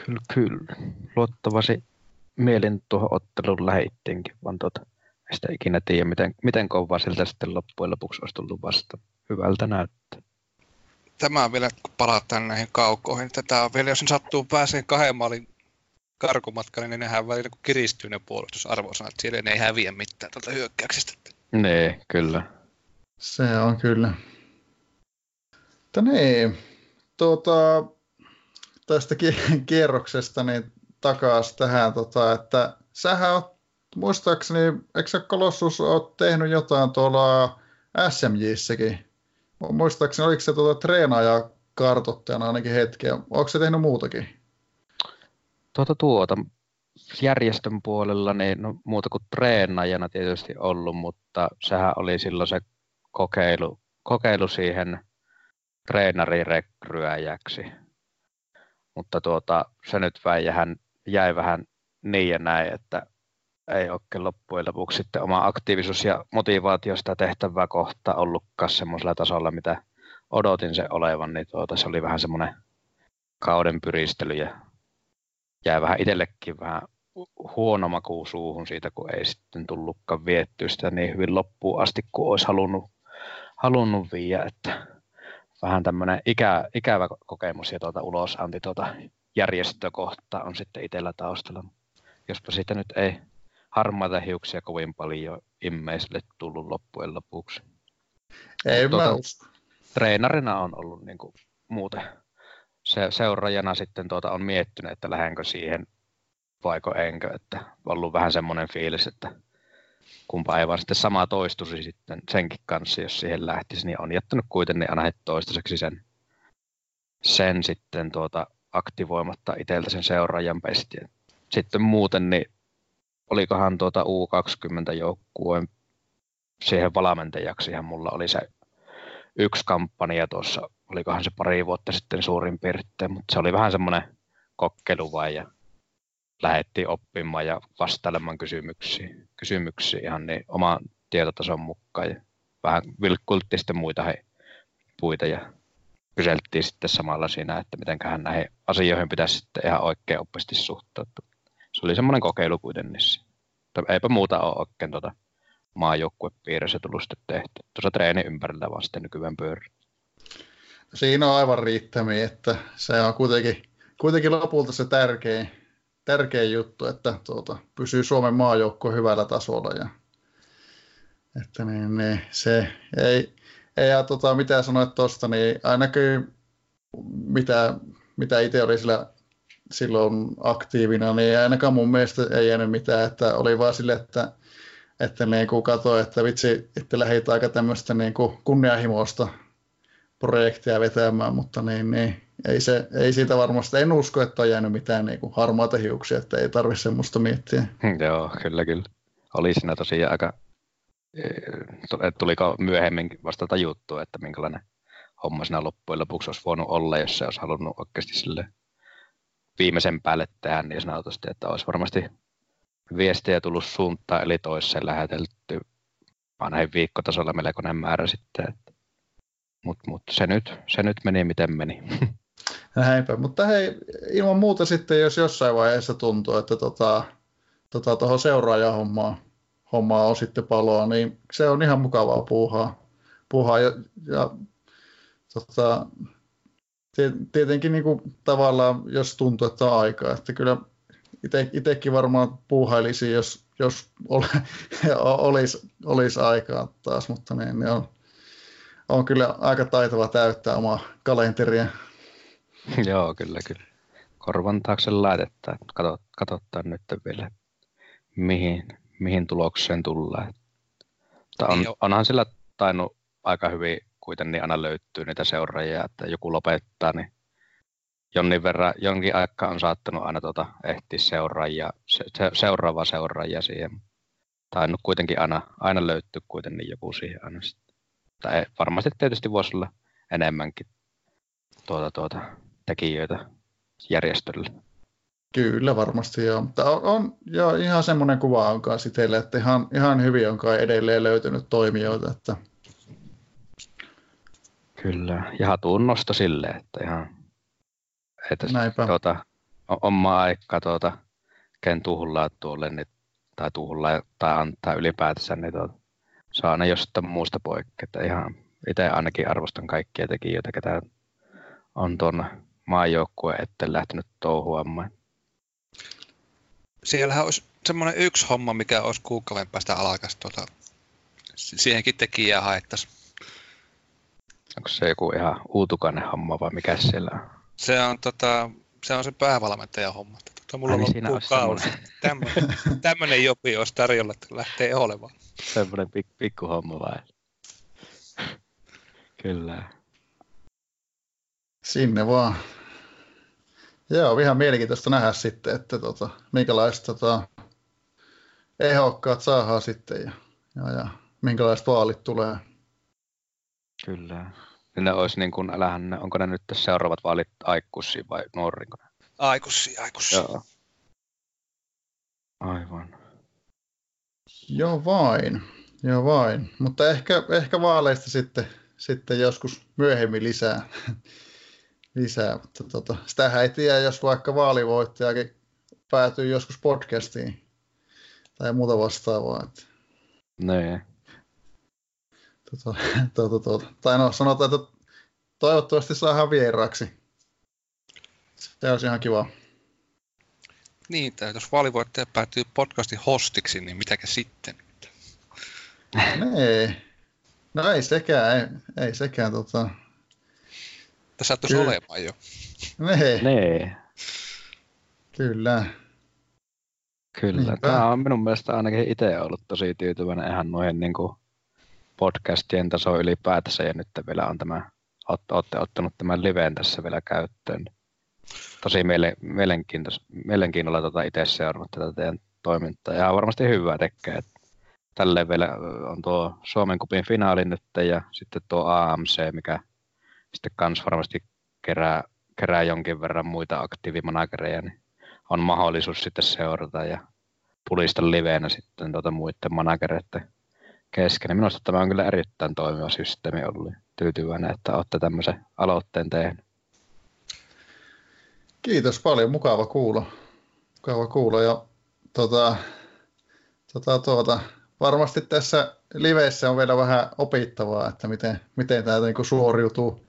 Kyllä, kyllä. Luottavasi mielin tuohon otteluun läheittiinkin, vaan tuota, sitä ikinä tiedä, miten, miten kovaa siltä sitten loppujen lopuksi olisi tullut vasta. Hyvältä näyttää. Tämä on vielä, kun palataan näihin kaukoihin, tätä on vielä, jos ne sattuu pääseen kahden maalin karkumatkalle, niin nehän välillä kun kiristyy ne puolustusarvosanat, siellä ne ei häviä mitään tältä hyökkäyksestä. Nee, kyllä. Se on kyllä. Mutta niin, tuota, tästä kierroksesta niin takaisin tähän, tota, että sähän oot, muistaakseni, eikö Kolossus oot tehnyt jotain tuolla SMJissäkin? Muistaakseni, oliko se tuota treenaaja kartoittajana ainakin hetkeä? Onko se tehnyt muutakin? Tuota tuota, järjestön puolella niin no, muuta kuin treenaajana tietysti ollut, mutta sehän oli silloin se kokeilu, kokeilu siihen treenarirekryäjäksi. Mutta tuota, se nyt vähän, jäi vähän niin ja näin, että ei oikein loppujen lopuksi sitten oma aktiivisuus ja motivaatio sitä tehtävää kohta ollutkaan semmoisella tasolla, mitä odotin se olevan, niin tuota, se oli vähän semmoinen kauden pyristely ja jäi vähän itsellekin vähän huono maku suuhun siitä, kun ei sitten tullutkaan viettyä sitä niin hyvin loppuun asti, kuin olisi halunnut, halunnut viiä, että vähän tämmöinen ikä, ikävä kokemus ja tuota ulosanti tuota järjestökohta on sitten itsellä taustalla. Jospa siitä nyt ei harmaita hiuksia kovin paljon immeisille tullut loppujen lopuksi. Ei tuota, mä usko. Treenarina on ollut niin kuin muuten. Se, seuraajana sitten tuota on miettinyt, että lähdenkö siihen vaiko enkö, että on ollut vähän semmoinen fiilis, että kumpa ei vaan sitten sama toistuisi sitten senkin kanssa, jos siihen lähtisi, niin on jättänyt kuitenkin aina toistaiseksi sen, sen sitten tuota aktivoimatta itseltä sen seuraajan pestien. Sitten muuten, niin olikohan tuota U20-joukkueen siihen valmentajaksi, mulla oli se yksi kampanja tuossa, olikohan se pari vuotta sitten suurin piirtein, mutta se oli vähän semmoinen kokkelu vai ja lähdettiin oppimaan ja vastailemaan kysymyksiin, kysymyksiin ihan niin oman tietotason mukaan. Ja vähän vilkkultti sitten muita he, puita ja kyseltiin sitten samalla siinä, että mitenköhän näihin asioihin pitäisi sitten ihan oikein oppisesti suhtautua. Se oli semmoinen kokeilu kuitenkin. Eipä muuta ole oikein tuota maajoukkuepiirissä tullut sitten tehty. Tuossa treeni ympärillä sitten nykyään pyörii. Siinä on aivan riittämiä, että se on kuitenkin, kuitenkin lopulta se tärkein, tärkeä juttu, että tuota, pysyy Suomen maajoukko hyvällä tasolla. Ja, että niin, niin, se ei, ei ja, tota, mitä sanoit tuosta, niin ainakin mitä, mitä itse oli sillä silloin aktiivina, niin ainakaan mun mielestä ei jäänyt mitään, että oli vaan sille, että, että niin kuin katsoi, että vitsi, että lähdit aika tämmöistä niin kuin kunnianhimoista projektia vetämään, mutta niin, niin ei, se, ei siitä varmasti, en usko, että on jäänyt mitään niin kuin harmaata hiuksia, että ei tarvitse semmoista miettiä. Joo, kyllä, kyllä. Oli siinä tosiaan aika, e, tuliko myöhemmin vasta tajuttu, että minkälainen homma siinä loppujen lopuksi olisi voinut olla, jos se olisi halunnut oikeasti sille viimeisen päälle tehdä niin sanotusti, että olisi varmasti viestejä tullut suuntaan, eli toiseen lähetelty näin viikkotasolla melkoinen määrä sitten. Mutta mut se, nyt, se nyt meni miten meni. Näinpä, mutta hei, ilman muuta sitten, jos jossain vaiheessa tuntuu, että tota, tota, tuohon seuraajahommaa hommaa on sitten paloa, niin se on ihan mukavaa puuhaa. puuhaa ja, ja tota, tietenkin niin kuin, tavallaan, jos tuntuu, että on aikaa, että kyllä itsekin varmaan puuhailisi, jos, jos ole, olisi, olisi aikaa taas, mutta niin, niin on, on kyllä aika taitava täyttää omaa kalenteria. Joo, kyllä, kyllä. Korvan taakse laitetta, katsot, katsottaa nyt vielä, mihin, mihin tulokseen tullaan. On, onhan sillä tainnut aika hyvin kuitenkin aina löytyy niitä seuraajia, että joku lopettaa, niin jonnin verran, jonkin aikaa on saattanut aina tuota ehtiä seuraajia, se, se, seuraava seuraajia siihen. Tainnut kuitenkin aina, aina löytyy kuitenkin joku siihen aina sitten. Tai varmasti tietysti voisi olla enemmänkin tuota, tuota, tekijöitä järjestölle. Kyllä varmasti joo. Mutta on, on joo, ihan semmoinen kuva on kanssa että ihan, ihan hyvin on kai edelleen löytynyt toimijoita. Että... Kyllä, ja hatuun nosto silleen, että ihan että tuota, omaa aikaa tuota, ken tuhlaa tuolle niin, tai tuhlaa tai antaa ylipäätänsä, niin tuota, saa aina jostain muusta poikkeaa. Ihan itse ainakin arvostan kaikkia tekijöitä, ketä on tuon maajoukkueen eteen lähtenyt touhuamaan. Siellähän olisi semmoinen yksi homma, mikä olisi kuukauden päästä alkas. Tuota, siihenkin tekijää haettaisiin. Onko se joku ihan uutukainen homma vai mikä siellä on? Se on, tota, se, on se päävalmentajan homma. Tota, mulla Ai, on loppu kausi. Tämmöinen, tämmöinen jopi olisi tarjolla, että lähtee olemaan. Semmoinen pik, pikku homma vai? Kyllä. Sinne vaan. Joo, ihan mielenkiintoista nähdä sitten, että tota, minkälaiset tota, ehokkaat saadaan sitten ja, ja, ja minkälaiset vaalit tulee. Kyllä. Ne olisi niin kuin, älähän, onko ne nyt seuraavat vaalit aikuisia vai nuorinko? Aikuisia, aikuisia. Joo. Aivan. Joo vain, joo vain. Mutta ehkä, ehkä vaaleista sitten, sitten joskus myöhemmin lisää. lisää. Mutta tota, sitähän ei tiedä, jos vaikka vaalivoittajakin päätyy joskus podcastiin tai muuta vastaavaa. Että... Nee. Tota, tota, tota. Tai no, sanotaan, että toivottavasti saadaan vieraaksi. Se olisi ihan kiva. Niin, tai jos vaalivoittaja päätyy podcastin hostiksi, niin mitäkä sitten? ei. No ei sekään, ei, ei sekään tota... Tässä sattuisi olemaan jo. Nee. Nee. Kyllä. Kyllä. Niinpä. Tämä on minun mielestä ainakin itse ollut tosi tyytyväinen ihan noihin niin kuin podcastien taso ylipäätänsä ja nyt vielä on tämä, olette ottanut tämän liveen tässä vielä käyttöön. Tosi miele, mielenkiinnolla tuota itse seurannut tätä teidän toimintaa ja varmasti hyvää tekee. Tälleen vielä on tuo Suomen kupin finaali nyt ja sitten tuo AMC, mikä sitten kans varmasti kerää, kerää jonkin verran muita aktiivimanagereja, niin on mahdollisuus sitten seurata ja pulista liveenä sitten tuota muiden managereiden kesken. Minusta tämä on kyllä erittäin toimiva systeemi ollut. Tyytyväinen, että olette tämmöisen aloitteen tehneet. Kiitos paljon, mukava kuulla. Mukava kuulla ja tota, tota, tuota, varmasti tässä liveissä on vielä vähän opittavaa, että miten, miten tämä niin suoriutuu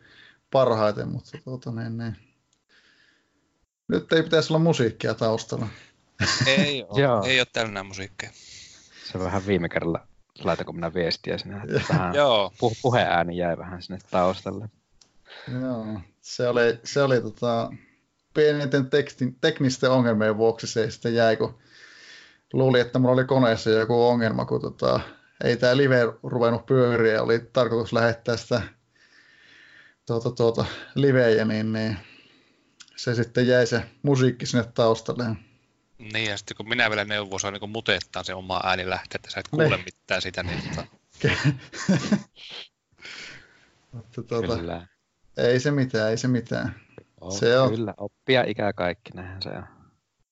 parhaiten, mutta tuota, niin, niin. nyt ei pitäisi olla musiikkia taustalla. Ei ole, ei ole täynnä musiikkia. Se vähän viime kerralla laitanko minä viestiä sinne, että vähän Joo. Pu- puheääni jäi vähän sinne taustalle. Joo, se oli, se oli tota, pienenten tekstin, teknisten ongelmien vuoksi se sitten jäi, kun luuli, että mulla oli koneessa joku ongelma, kun tota, ei tämä live ruvennut pyöriä, oli tarkoitus lähettää sitä tuota, tuota, livejä, niin, niin se sitten jäi se musiikki sinne taustalle. Niin, ja sitten kun minä vielä neuvon, se on niin muteettaa se oma ääni lähtee, että sä et kuule ne. mitään sitä. Niin, tota... Mutta, tuota, kyllä. Ei se mitään, ei se mitään. On, se on. Kyllä, oppia ikää kaikki, näinhän se on.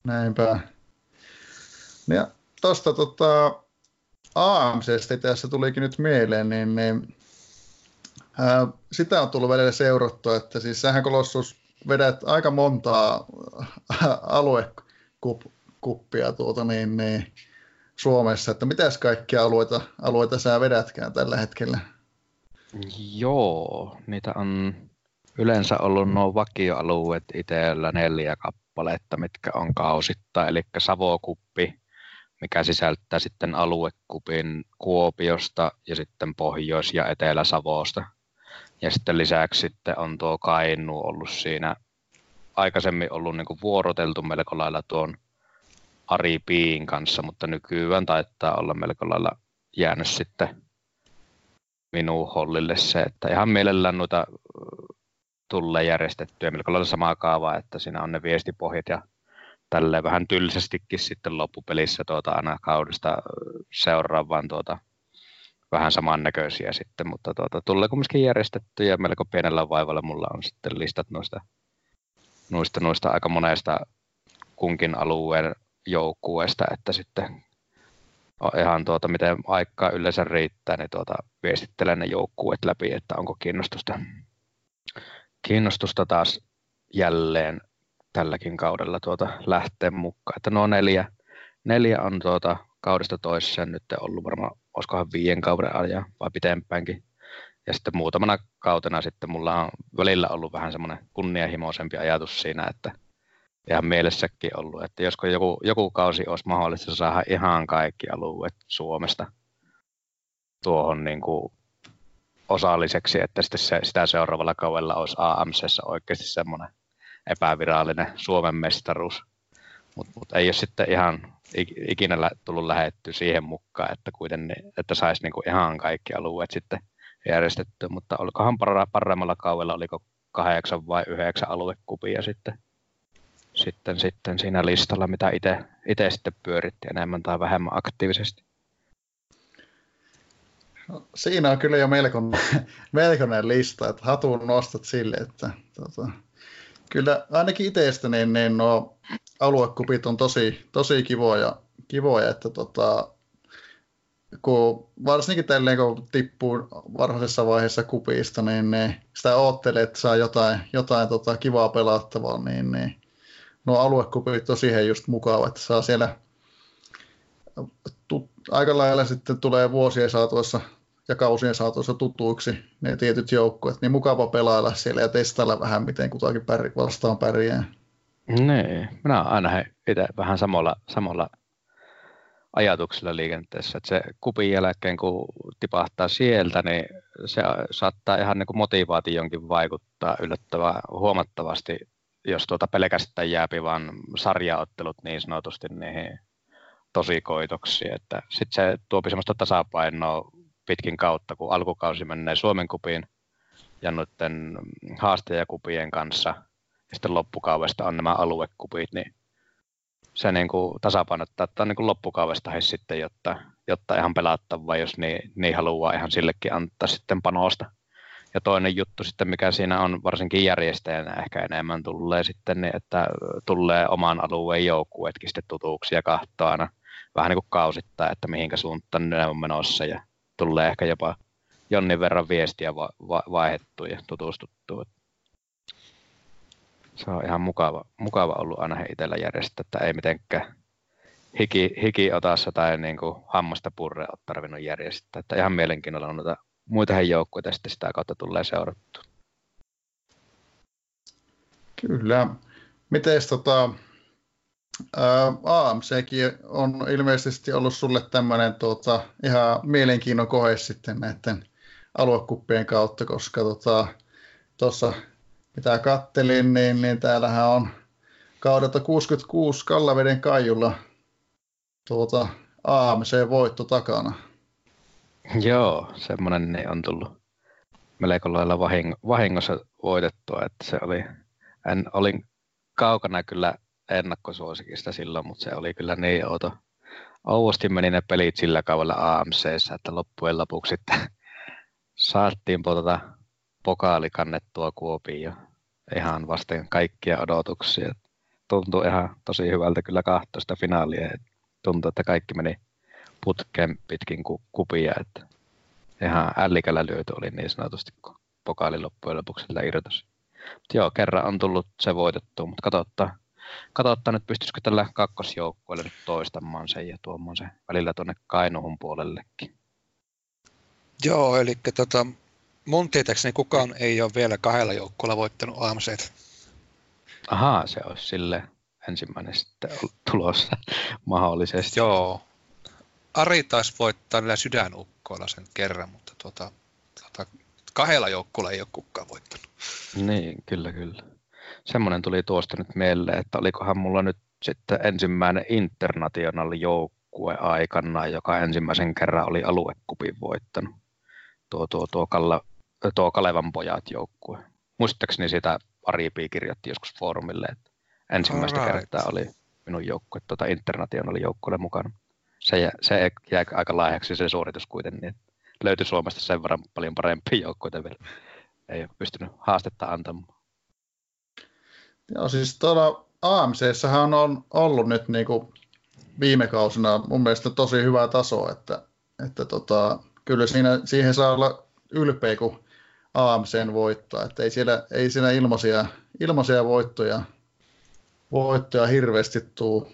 Näinpä. Ja tuosta tota, AMCstä tässä tulikin nyt mieleen, niin, niin ää, sitä on tullut välillä seurattua, että siis sähän Kolossus vedät aika montaa aluekuppia tuota niin, niin, Suomessa, että mitäs kaikkia alueita, alueita sä vedätkään tällä hetkellä? Joo, niitä on yleensä ollut nuo vakioalueet itsellä neljä kappaletta, mitkä on kausittain, eli Savokuppi, mikä sisältää sitten aluekupin Kuopiosta ja sitten Pohjois- ja Etelä-Savosta. Ja sitten lisäksi sitten on tuo Kainu ollut siinä aikaisemmin ollut niin vuoroteltu melko lailla tuon Ari Piin kanssa, mutta nykyään taittaa olla melko lailla jäänyt sitten minun hollille se, että ihan mielellään noita tulee järjestettyä melko lailla samaa kaavaa, että siinä on ne viestipohjat ja tälleen vähän tylsästikin sitten loppupelissä tuota, aina kaudesta seuraavaan tuota, vähän samannäköisiä sitten, mutta tuota, tulee kumminkin järjestetty ja melko pienellä vaivalla mulla on sitten listat noista, noista, noista aika monesta kunkin alueen joukkueesta, että sitten ihan tuota, miten aikaa yleensä riittää, niin tuota, viestittelen ne joukkueet läpi, että onko kiinnostusta, kiinnostusta taas jälleen tälläkin kaudella tuota lähteä mukaan. Että nuo neljä, neljä on tuota kaudesta toiseen nyt ollut varmaan, olisikohan viien kauden ajan vai pitempäänkin. Ja sitten muutamana kautena sitten mulla on välillä ollut vähän semmoinen kunnianhimoisempi ajatus siinä, että ihan mielessäkin ollut, että josko joku, joku kausi olisi mahdollista saada ihan kaikki alueet Suomesta tuohon niin kuin osalliseksi, että sitten se, sitä seuraavalla kaudella olisi AMCssä oikeasti semmoinen epävirallinen Suomen mestaruus. Mutta mut ei ole sitten ihan ikinä tullut lähetty siihen mukaan, että, kuitenkin, että saisi niinku ihan kaikki alueet sitten järjestettyä, mutta olikohan paremmalla kaudella, oliko kahdeksan vai yhdeksän aluekupia sitten sitten, sitten siinä listalla, mitä itse sitten pyöritti enemmän tai vähemmän aktiivisesti? No, siinä on kyllä jo melkoinen, melkoinen lista, että hatun nostat sille, että tota, kyllä ainakin itsestä niin, niin nuo aluekupit on tosi, tosi kivoja, kivoja että tota, kun varsinkin tälleen, kun tippuu varhaisessa vaiheessa kupista, niin, niin sitä oottelee, että saa jotain, jotain tota, kivaa pelattavaa, niin, niin nuo aluekupit on siihen just mukava, että saa siellä tut, aika lailla sitten tulee vuosien saatoissa ja kausien saatoissa tutuiksi ne tietyt joukkueet, niin mukava pelailla siellä ja testailla vähän, miten kutakin pär, vastaan pärjää. Niin, minä aina he itse vähän samalla, samalla ajatuksella liikenteessä, että se kupin jälkeen kun tipahtaa sieltä, niin se saattaa ihan niin kuin motivaationkin vaikuttaa yllättävän huomattavasti jos tuota pelkästään jääpi vaan sarjaottelut niin sanotusti niihin tosikoitoksiin, että sitten se tuopi semmoista tasapainoa pitkin kautta, kun alkukausi menee Suomen kupiin ja noiden haastajakupien kanssa, ja sitten loppukaudesta on nämä aluekupit, niin se niin kuin tasapainottaa, että on niin kuin loppukaudesta he sitten, jotta, jotta ihan pelattava, jos niin, niin haluaa ihan sillekin antaa sitten panosta. Ja toinen juttu sitten, mikä siinä on varsinkin järjestäjänä ehkä enemmän tulee sitten, niin että tulee oman alueen joukkueetkin sitten tutuksi ja kahtoa aina vähän niin kuin kausittaa, että mihinkä suuntaan ne on menossa ja tulee ehkä jopa jonnin verran viestiä va- va- vaihettu ja tutustuttu. Se on ihan mukava, mukava ollut aina itsellä järjestää, että ei mitenkään hiki, hiki otassa tai niin kuin hammasta purre ole tarvinnut järjestää. Että ihan mielenkiinnolla on noita muita joukkueita sitten sitä kautta tulee seurattua. Kyllä. Miten tota, AMCkin on ilmeisesti ollut sulle tämmöinen tota, ihan mielenkiinnon kohe sitten näiden aluekuppien kautta, koska tuossa tota, mitä kattelin, niin, niin täällähän on kaudelta 66 Kallaveden Kaijulla tuota, AMC-voitto takana. Joo, semmoinen niin on tullut melko lailla vahingossa voitettua, että se oli, en, olin kaukana kyllä ennakkosuosikista silloin, mutta se oli kyllä niin outo. Ouvosti meni ne pelit sillä kaudella AMCssä, että loppujen lopuksi sitten saatiin tuota pokaali kannettua Kuopioon ihan vasten kaikkia odotuksia. Tuntui ihan tosi hyvältä kyllä kahtoista finaalia. Tuntui, että kaikki meni putken pitkin ku, kupia, että ihan ällikällä lyöty oli niin sanotusti, kun pokaali loppujen lopuksi sillä irtosi. joo, kerran on tullut se voitettu, mutta katsotaan, katsotaan nyt pystyisikö tällä kakkosjoukkueelle nyt toistamaan sen ja tuomaan se välillä tuonne Kainuun puolellekin. Joo, eli tota, mun tietääkseni kukaan ei ole vielä kahdella joukkueella voittanut AMC. Ahaa, se olisi sille ensimmäinen sitten tulossa mahdollisesti. Joo. Ari taisi voittaa näillä sydänukkoilla sen kerran, mutta tuota, tuota, kahdella joukkueella ei ole kukaan voittanut. Niin, kyllä, kyllä. Semmoinen tuli tuosta nyt mieleen, että olikohan mulla nyt sitten ensimmäinen international joukkue aikana, joka ensimmäisen kerran oli aluekupin voittanut. Tuo, tuo, tuo, Kalla, tuo Kalevan pojat joukkue. Muistaakseni sitä Ari kirjoitti joskus foorumille, että ensimmäistä right. kertaa oli minun joukkue tuota international joukkueelle mukana. Se, se jäi aika laajaksi se suoritus kuitenkin, että löytyi Suomesta sen verran paljon parempia joukkoja vielä. Ei ole pystynyt haastetta antamaan. Joo, siis tuolla amc on ollut nyt niin kuin viime kausina mun mielestä tosi hyvää tasoa, että, että tota, kyllä siinä, siihen saa olla ylpeä, kun AMCn voittaa, että ei siellä, ei siinä ilmaisia, ilmaisia voittoja, voittoja hirveästi tuu.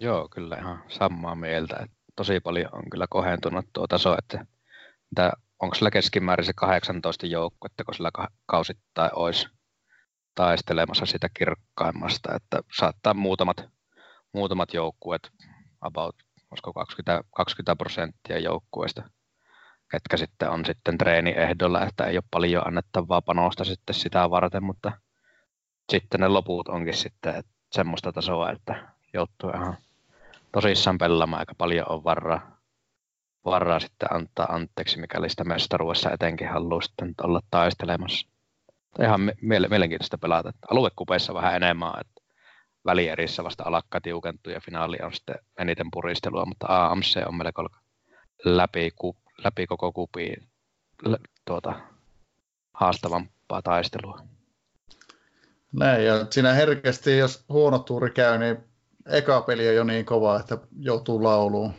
Joo, kyllä ihan samaa mieltä. Että tosi paljon on kyllä kohentunut tuo taso, että, että onko sillä keskimäärin se 18 joukkuetta, kun sillä kausittain olisi taistelemassa sitä kirkkaimmasta, että saattaa muutamat, muutamat joukkueet, about olisiko 20, 20 prosenttia joukkueista, ketkä sitten on sitten treeniehdolla, että ei ole paljon annettavaa panosta sitten sitä varten, mutta sitten ne loput onkin sitten semmoista tasoa, että joutuu ihan tosissaan pelaamaan aika paljon on varaa, varaa sitten antaa anteeksi, mikäli sitä mestaruudessa etenkin haluaa sitten olla taistelemassa. Ihan mielenkiintoista pelata. Että aluekupeissa vähän enemmän, että välierissä vasta alakka tiukentuu ja finaali on sitten eniten puristelua, mutta AMC on melko läpi, ku, läpi koko kupiin tuota, haastavampaa taistelua. Näin, ja siinä herkästi, jos huono tuuri käy, niin eka peli on jo niin kova, että joutuu lauluun.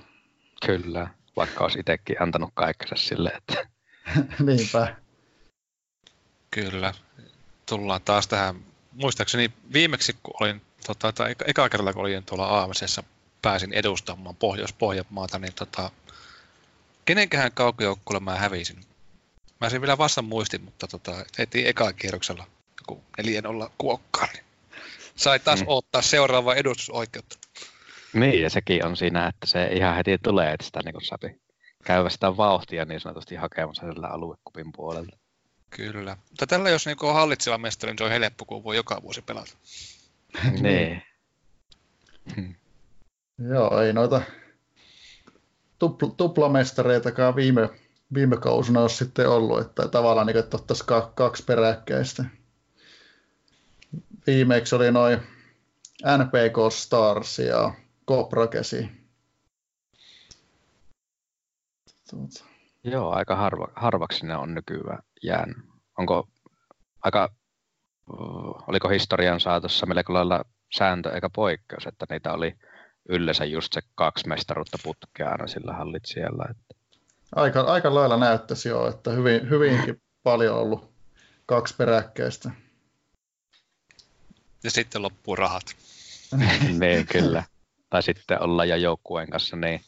Kyllä, vaikka olisi itsekin antanut kaikkensa sille, että... Niinpä. Kyllä. Tullaan taas tähän. Muistaakseni viimeksi, kun olin, tota, tai eka kerralla kun olin tuolla AMSssä, pääsin edustamaan Pohjois-Pohjanmaata, niin tota, kenenkähän kaukojoukkueelle mä hävisin? Mä sen vielä vastaan muistin, mutta tota, heti eka kierroksella joku 4-0 kuokkaan. Niin sai taas mm. ottaa seuraavaa edustusoikeutta. Niin, ja sekin on siinä, että se ihan heti tulee, että sitä niin sapi käydä sitä vauhtia niin sanotusti hakemassa sillä aluekupin puolelta. Kyllä. Mutta tällä jos niin on hallitseva mestari, niin se on helppo, kun voi joka vuosi pelata. niin. Joo, ei noita tupl- tuplamestareitakaan viime, viime kausina ole sitten ollut, että tavallaan niin, että ottaisiin kaksi peräkkäistä viimeksi oli noin NPK Stars ja Cobra Kesi. Tuota. Joo, aika harva, harvaksi ne on nykyään jäänyt. Onko aika, oliko historian saatossa melko lailla sääntö eikä poikkeus, että niitä oli yleensä just se kaksi mestaruutta putkea aina sillä hallitsijalla. Että... Aika, aika lailla näyttäisi jo, että hyvin, hyvinkin paljon ollut kaksi peräkkäistä ja sitten loppuu rahat. niin, kyllä. Tai sitten olla jo joukkueen kanssa niin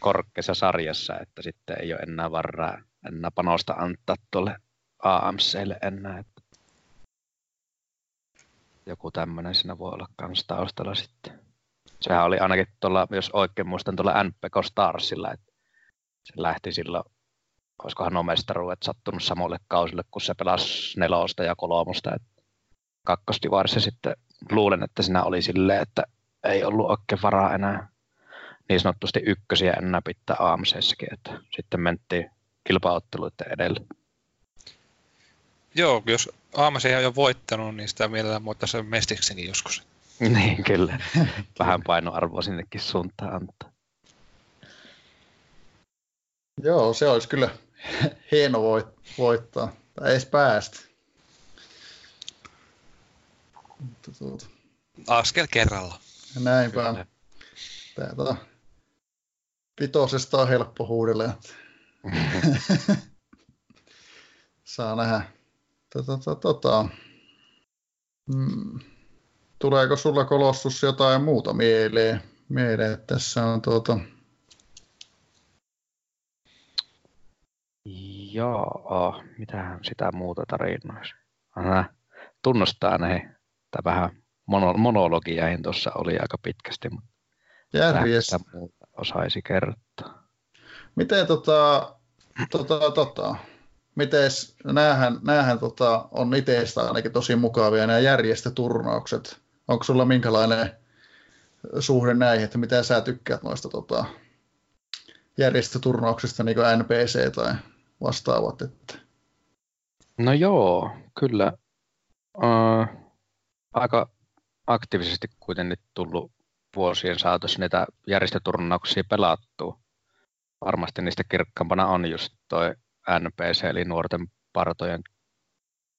korkeassa sarjassa, että sitten ei ole enää varaa enää panosta antaa tuolle AMClle enää. Että joku tämmöinen siinä voi olla kans taustalla sitten. Sehän oli ainakin tuolla, jos oikein muistan, tuolla NPK Starsilla, että se lähti silloin, olisikohan nuo mestaruudet sattunut samalle kausille, kun se pelasi nelosta ja kolmosta, että kakkostivarissa sitten luulen, että siinä oli silleen, että ei ollut oikein varaa enää niin sanotusti ykkösiä enää pitää AMCssäkin, että sitten mentiin kilpaotteluiden edelle. Joo, jos AMC ei ole voittanut, niin sitä mielellään voittaisi mestikseni joskus. niin, kyllä. Vähän painoarvoa sinnekin suuntaan antaa. Joo, se olisi kyllä hieno voittaa. Tai edes päästä. Askel kerralla. Näinpä. Kyllä. Tää, tota, vitosesta on helppo huudella. Saa nähdä. Tota, tota, tota. Hmm. Tuleeko sulla kolossus jotain muuta mieleen? mieleen? Tässä on tuota... Joo, mitähän sitä muuta tarinoisi. Tunnustaa näihin, tai vähän mono, monologiaihin tuossa oli aika pitkästi, mutta Järjestä. muuta osaisi kertoa. Miten tota, tota, tota, mites, näähän, näähän tota, on itsestä ainakin tosi mukavia nämä järjestöturnaukset. Onko sulla minkälainen suhde näihin, että mitä sä tykkäät noista tota, järjestöturnauksista, niin kuin NPC tai vastaavat? Että... No joo, kyllä. Uh, aika aktiivisesti kuitenkin tullut vuosien saatossa niitä järjestöturnauksia pelattua. Varmasti niistä kirkkaampana on just toi NPC, eli nuorten partojen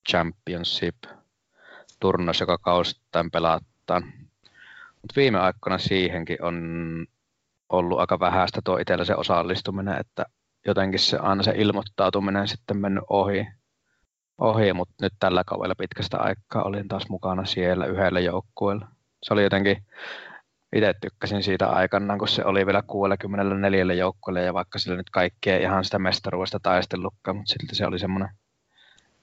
Championship turnaus, joka kausittain pelataan. Mutta viime aikoina siihenkin on ollut aika vähäistä tuo itsellä se osallistuminen, että jotenkin se aina se ilmoittautuminen sitten mennyt ohi. Ohi mutta nyt tällä kaudella pitkästä aikaa olin taas mukana siellä yhdellä joukkueella. Se oli jotenkin, itse tykkäsin siitä aikana, kun se oli vielä 64 joukkueelle ja vaikka sillä nyt kaikkea ihan sitä mestaruudesta taistellutkaan, mutta silti se oli semmoinen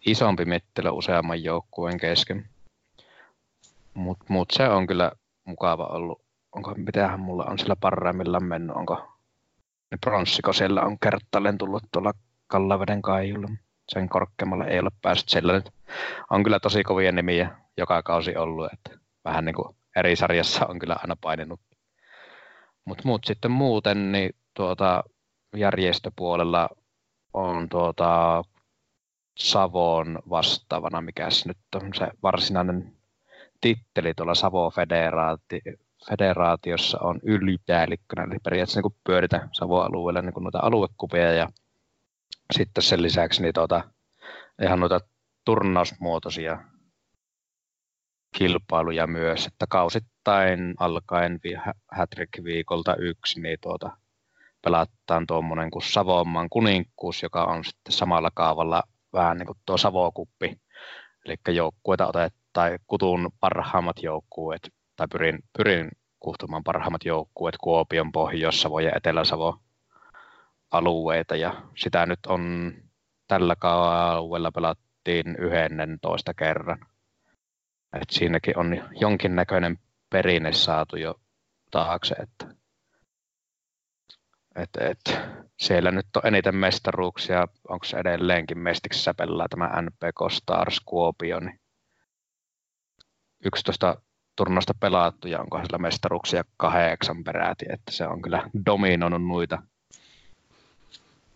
isompi mittelö useamman joukkueen kesken. Mutta mut se on kyllä mukava ollut. Onko, mitähän mulla on sillä parhaimmillaan mennyt, onko ne pronssiko siellä on kertaalleen tullut tuolla Kallaveden kaijulla. Sen korkeammalla ei ole päässyt siellä nyt. On kyllä tosi kovia nimiä joka kausi ollut, että vähän niin kuin eri sarjassa on kyllä aina paininut. Mutta muut sitten muuten, niin tuota, järjestöpuolella on tuota, Savon vastaavana, mikä nyt on se varsinainen titteli tuolla Savo Federaati, Federaatiossa on ylipäällikkönä, eli periaatteessa niin pyöritään Savo-alueella niin noita aluekupia ja sitten sen lisäksi niin tuota, ihan noita turnausmuotoisia kilpailuja myös, että kausittain alkaen Hattrick-viikolta yksi, niin tuota, pelataan tuommoinen kuin Savonmaan kuninkkuus, joka on sitten samalla kaavalla vähän niin kuin tuo Savokuppi, eli joukkueita otetaan, tai kutun parhaimmat joukkueet, tai pyrin, pyrin kuhtumaan parhaimmat joukkueet Kuopion, Pohjois-Savo ja Etelä-Savo alueita, ja sitä nyt on tällä kaudella pelattiin 11 kerran. Et siinäkin on jonkinnäköinen perinne saatu jo taakse, että et, et, siellä nyt on eniten mestaruuksia, onko se edelleenkin Mestiksessä pelaa tämä NPK Stars Kuopio, niin 11 turnausta pelattu ja onko sillä mestaruuksia kahdeksan peräti, että se on kyllä dominoinut noita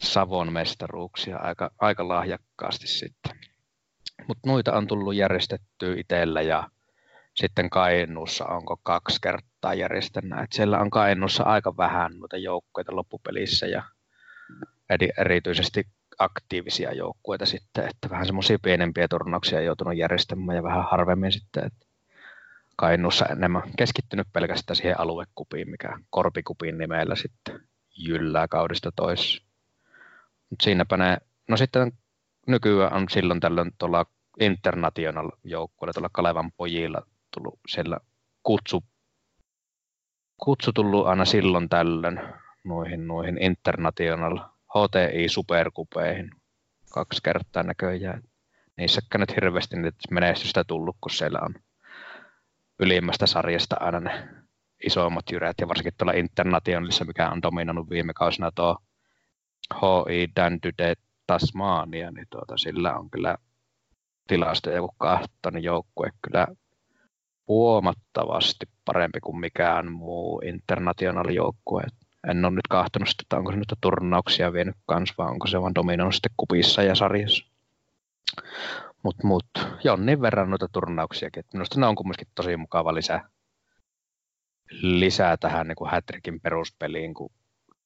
Savon mestaruuksia aika, aika lahjakkaasti sitten. Mutta noita on tullut järjestettyä itsellä ja sitten Kainuussa onko kaksi kertaa järjestänyt. Et siellä on Kainuussa aika vähän noita joukkueita loppupelissä ja erityisesti aktiivisia joukkueita sitten, että vähän semmoisia pienempiä turnauksia joutunut järjestämään ja vähän harvemmin sitten, että Kainuussa enemmän keskittynyt pelkästään siihen aluekupiin, mikä Korpikupin nimellä sitten jyllää kaudesta tois. Siinäpä ne, no sitten nykyään on silloin tällöin tuolla International joukkueella, tuolla Kalevan pojilla tullut siellä kutsu, kutsu tullut aina silloin tällöin noihin, noihin International HTI Superkupeihin kaksi kertaa näköjään. Niissäkään nyt hirveästi menestystä tullut, kun siellä on ylimmästä sarjasta aina ne isommat jyrät, ja varsinkin tuolla Internationalissa, mikä on dominoinut viime kausina tuo HI Dandyde Tasmania, niin tuota, sillä on kyllä tilastoja kun kahtoo, niin joukkue kyllä huomattavasti parempi kuin mikään muu international joukkue. En ole nyt kahtonut että onko se nyt turnauksia vienyt kanssa, vai onko se vaan dominoinut sitten kupissa ja sarjassa. Mutta mut, jonnin verran noita turnauksiakin. minusta ne on kumminkin tosi mukava lisää, lisää tähän niin kuin Hattrickin peruspeliin, kun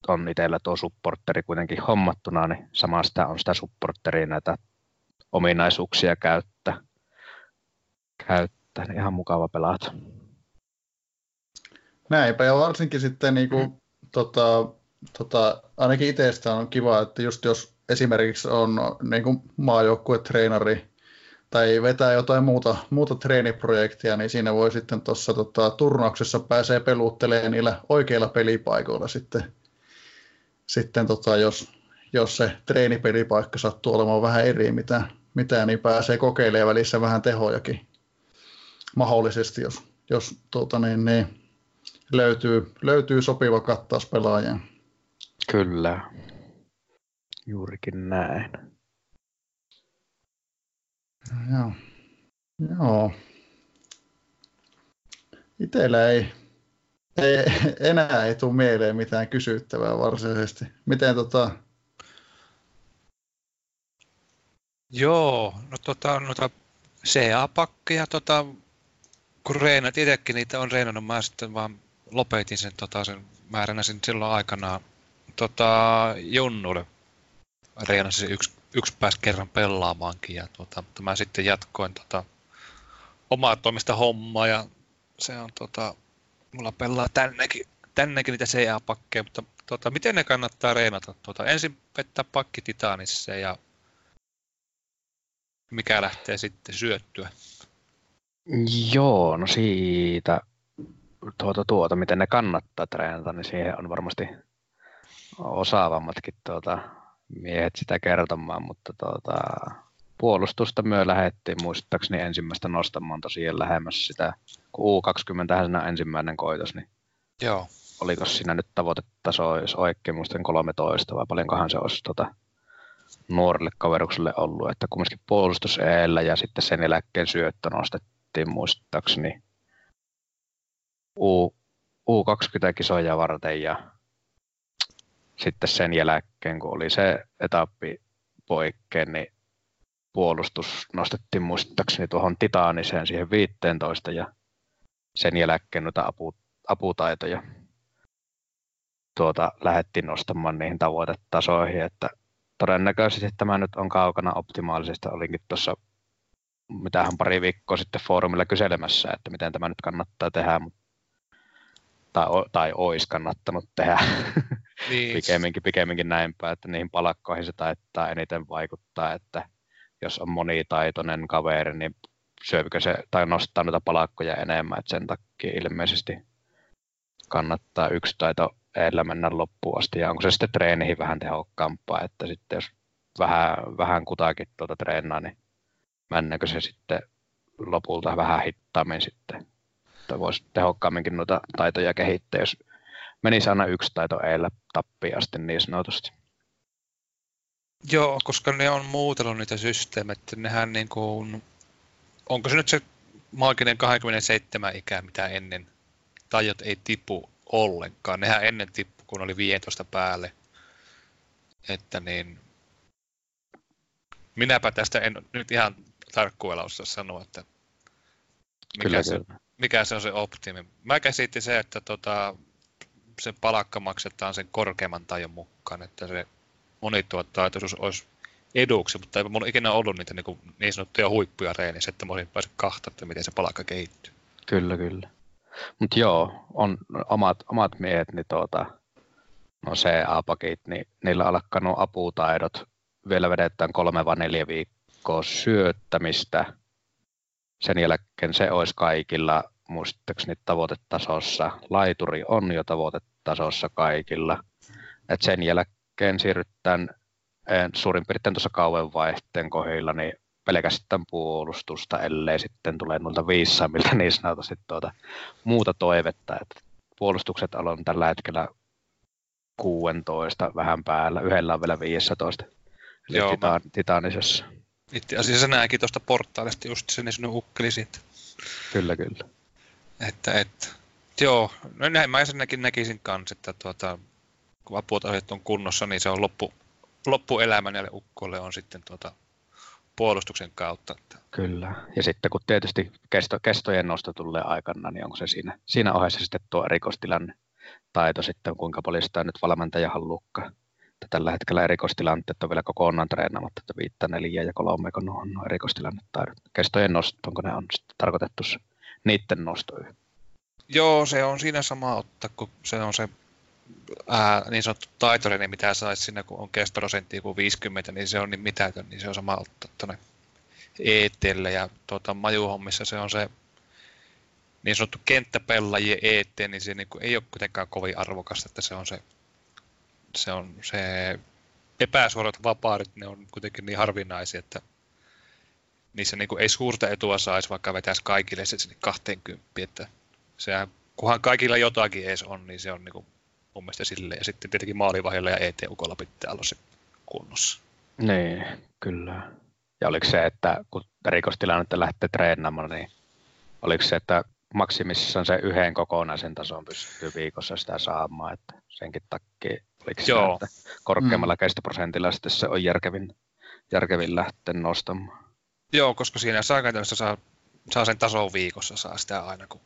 on itsellä tuo supporteri kuitenkin hommattuna, niin samasta on sitä supporteria näitä ominaisuuksia käyttää. käyttää niin ihan mukava pelata. näinpä, ja varsinkin sitten niin kuin, mm. tota, tota, ainakin itsestä on kiva, että just jos esimerkiksi on niin kuin maajoukkuetreenari tai vetää jotain muuta, muuta treeniprojektia, niin siinä voi sitten tuossa tota, turnauksessa pääsee peluuttelemaan niillä oikeilla pelipaikoilla sitten, sitten tota, jos, jos se treenipelipaikka sattuu olemaan vähän eri mitä, mitä niin pääsee kokeilemaan välissä vähän tehojakin mahdollisesti, jos, jos tuota, niin, niin, löytyy, löytyy sopiva kattaus pelaajaan. Kyllä, juurikin näin. Joo. Joo. Itellä ei, ei, enää ei tule mieleen mitään kysyttävää varsinaisesti. Miten tota... Joo, no tota, noita CA-pakkeja, tota, kun reenat itsekin niitä on reenannut, mä sitten vaan lopetin sen, tota, sen määränä sen silloin aikanaan tota, Junnulle. Reenasin yksi yksi pääsi kerran pelaamaankin ja mutta mä sitten jatkoin tota, omaa toimista hommaa ja se on tota, mulla pelaa tännekin, tännekin niitä CA-pakkeja, mutta tota, miten ne kannattaa reenata? Tota, ensin pettää pakki Titanissa ja mikä lähtee sitten syöttyä? Joo, no siitä tuota, tuota, miten ne kannattaa treenata, niin siihen on varmasti osaavammatkin tuota, miehet sitä kertomaan, mutta tuota, puolustusta myö lähettiin muistaakseni ensimmäistä nostamaan tosiaan lähemmäs sitä, kun U20 siinä ensimmäinen koitos, niin Joo. oliko siinä nyt tavoitetaso, jos oikein muistan 13 vai paljonkohan se olisi tuota, nuorille kaverukselle ollut, että kumminkin puolustus eellä ja sitten sen eläkkeen syöttö nostettiin muistaakseni U, U20-kisoja varten ja sitten sen jälkeen, kun oli se etappi poikkeen, niin puolustus nostettiin muistaakseni tuohon titaaniseen siihen 15 ja sen jälkeen noita apu, aputaitoja tuota, lähdettiin nostamaan niihin tavoitetasoihin, että todennäköisesti tämä nyt on kaukana optimaalisesta. Olinkin tuossa mitähän pari viikkoa sitten foorumilla kyselemässä, että miten tämä nyt kannattaa tehdä, mutta tai, tai olisi kannattanut tehdä niin. pikemminkin, pikemminkin näinpä, että niihin palakkoihin se taittaa eniten vaikuttaa, että jos on monitaitoinen kaveri, niin syövikö se tai nostaa noita palakkoja enemmän, että sen takia ilmeisesti kannattaa yksi taito edellä mennä loppuun asti, ja onko se sitten treenihin vähän tehokkaampaa, että sitten jos vähän, vähän kutakin tuota treenaa, niin mennäkö se sitten lopulta vähän hittaammin sitten että voisi tehokkaamminkin noita taitoja kehittää, jos menisi aina yksi taito eillä tappiin asti niin sanotusti. Joo, koska ne on muutellut niitä systeemejä, nehän niin kuin, onko se nyt se maaginen 27 ikää, mitä ennen taidot ei tipu ollenkaan. Nehän ennen tippu, kun oli 15 päälle. Että niin, minäpä tästä en nyt ihan tarkkuudella osaa sanoa, että mikä, kyllä, se, kyllä mikä se on se optimi. Mä käsitin se, että tota, se palakka maksetaan sen korkeamman tajon mukaan, että se monituottaitoisuus olisi eduksi, mutta ei mulla ikinä ollut niitä niin, kuin, niin sanottuja huippuja reenissä, että mä olisin päässyt kahta, että miten se palakka kehittyy. Kyllä, kyllä. Mutta joo, on omat, omat miehet, niin tuota, no CA-pakit, niin niillä alkanut aputaidot. Vielä vedetään kolme vai neljä viikkoa syöttämistä – sen jälkeen se olisi kaikilla muistaakseni tavoitetasossa. Laituri on jo tavoitetasossa kaikilla. Et sen jälkeen siirrytään eh, suurin piirtein tuossa kauan vaihteen kohdilla, niin pelkästään puolustusta, ellei sitten tule noilta viissaamilta niin sanotusti tuota, muuta toivetta. Et puolustukset on tällä hetkellä 16 vähän päällä, yhdellä on vielä 15. Eli Joo, titaan, mä... titaanisessa. Itse asiassa näinkin tuosta portaalista just sen sinun ukkeli siitä. Kyllä, kyllä. Että, että, joo, no näin mä ensinnäkin näkisin kanssa, että tuota, kun apuutasiat on kunnossa, niin se on loppu, loppuelämä näille ukkoille on sitten tuota, puolustuksen kautta. Kyllä, ja sitten kun tietysti kesto, kestojen nosto tulee aikana, niin onko se siinä, siinä ohessa sitten tuo erikoistilanne taito sitten, kuinka paljon sitä nyt valmentaja haluaa että tällä hetkellä erikoistilanteet on vielä kokonaan treenaamatta, että viittä, neljä ja kolme, kun on erikoistilannetaidot. Kestojen nosto, onko ne on sitten tarkoitettu niiden nostoihin? Joo, se on siinä sama ottaa, kun se on se ää, niin sanottu taitoreeni, niin mitä saisi siinä, kun on kestoprosentti kuin 50, niin se on niin mitätön, niin se on sama tuonne ETlle ja tuota, majuhommissa se on se niin sanottu kenttäpellajien ET, niin se niin kuin, ei ole kuitenkaan kovin arvokasta, että se on se, se, on se epäsuorat vapaarit, ne on kuitenkin niin harvinaisia, että niissä niin kuin ei suurta etua saisi, vaikka vetäisi kaikille se sinne 20, että sehän, kunhan kaikilla jotakin edes on, niin se on niin kuin mun mielestä silleen. Ja sitten tietenkin maalivahilla ja ET-ukolla pitää olla se kunnossa. Niin, kyllä. Ja oliko se, että kun rikostilannetta lähtee treenaamaan, niin oliko se, että maksimissaan se yhden kokonaisen tason pystyy viikossa sitä saamaan, että senkin takia oliko Joo. Se, että korkeammalla mm. kestoprosentilla sitten se on järkevin, järkevin lähteä nostamaan. Joo, koska siinä saa saa, saa sen tason viikossa, saa sitä aina, kun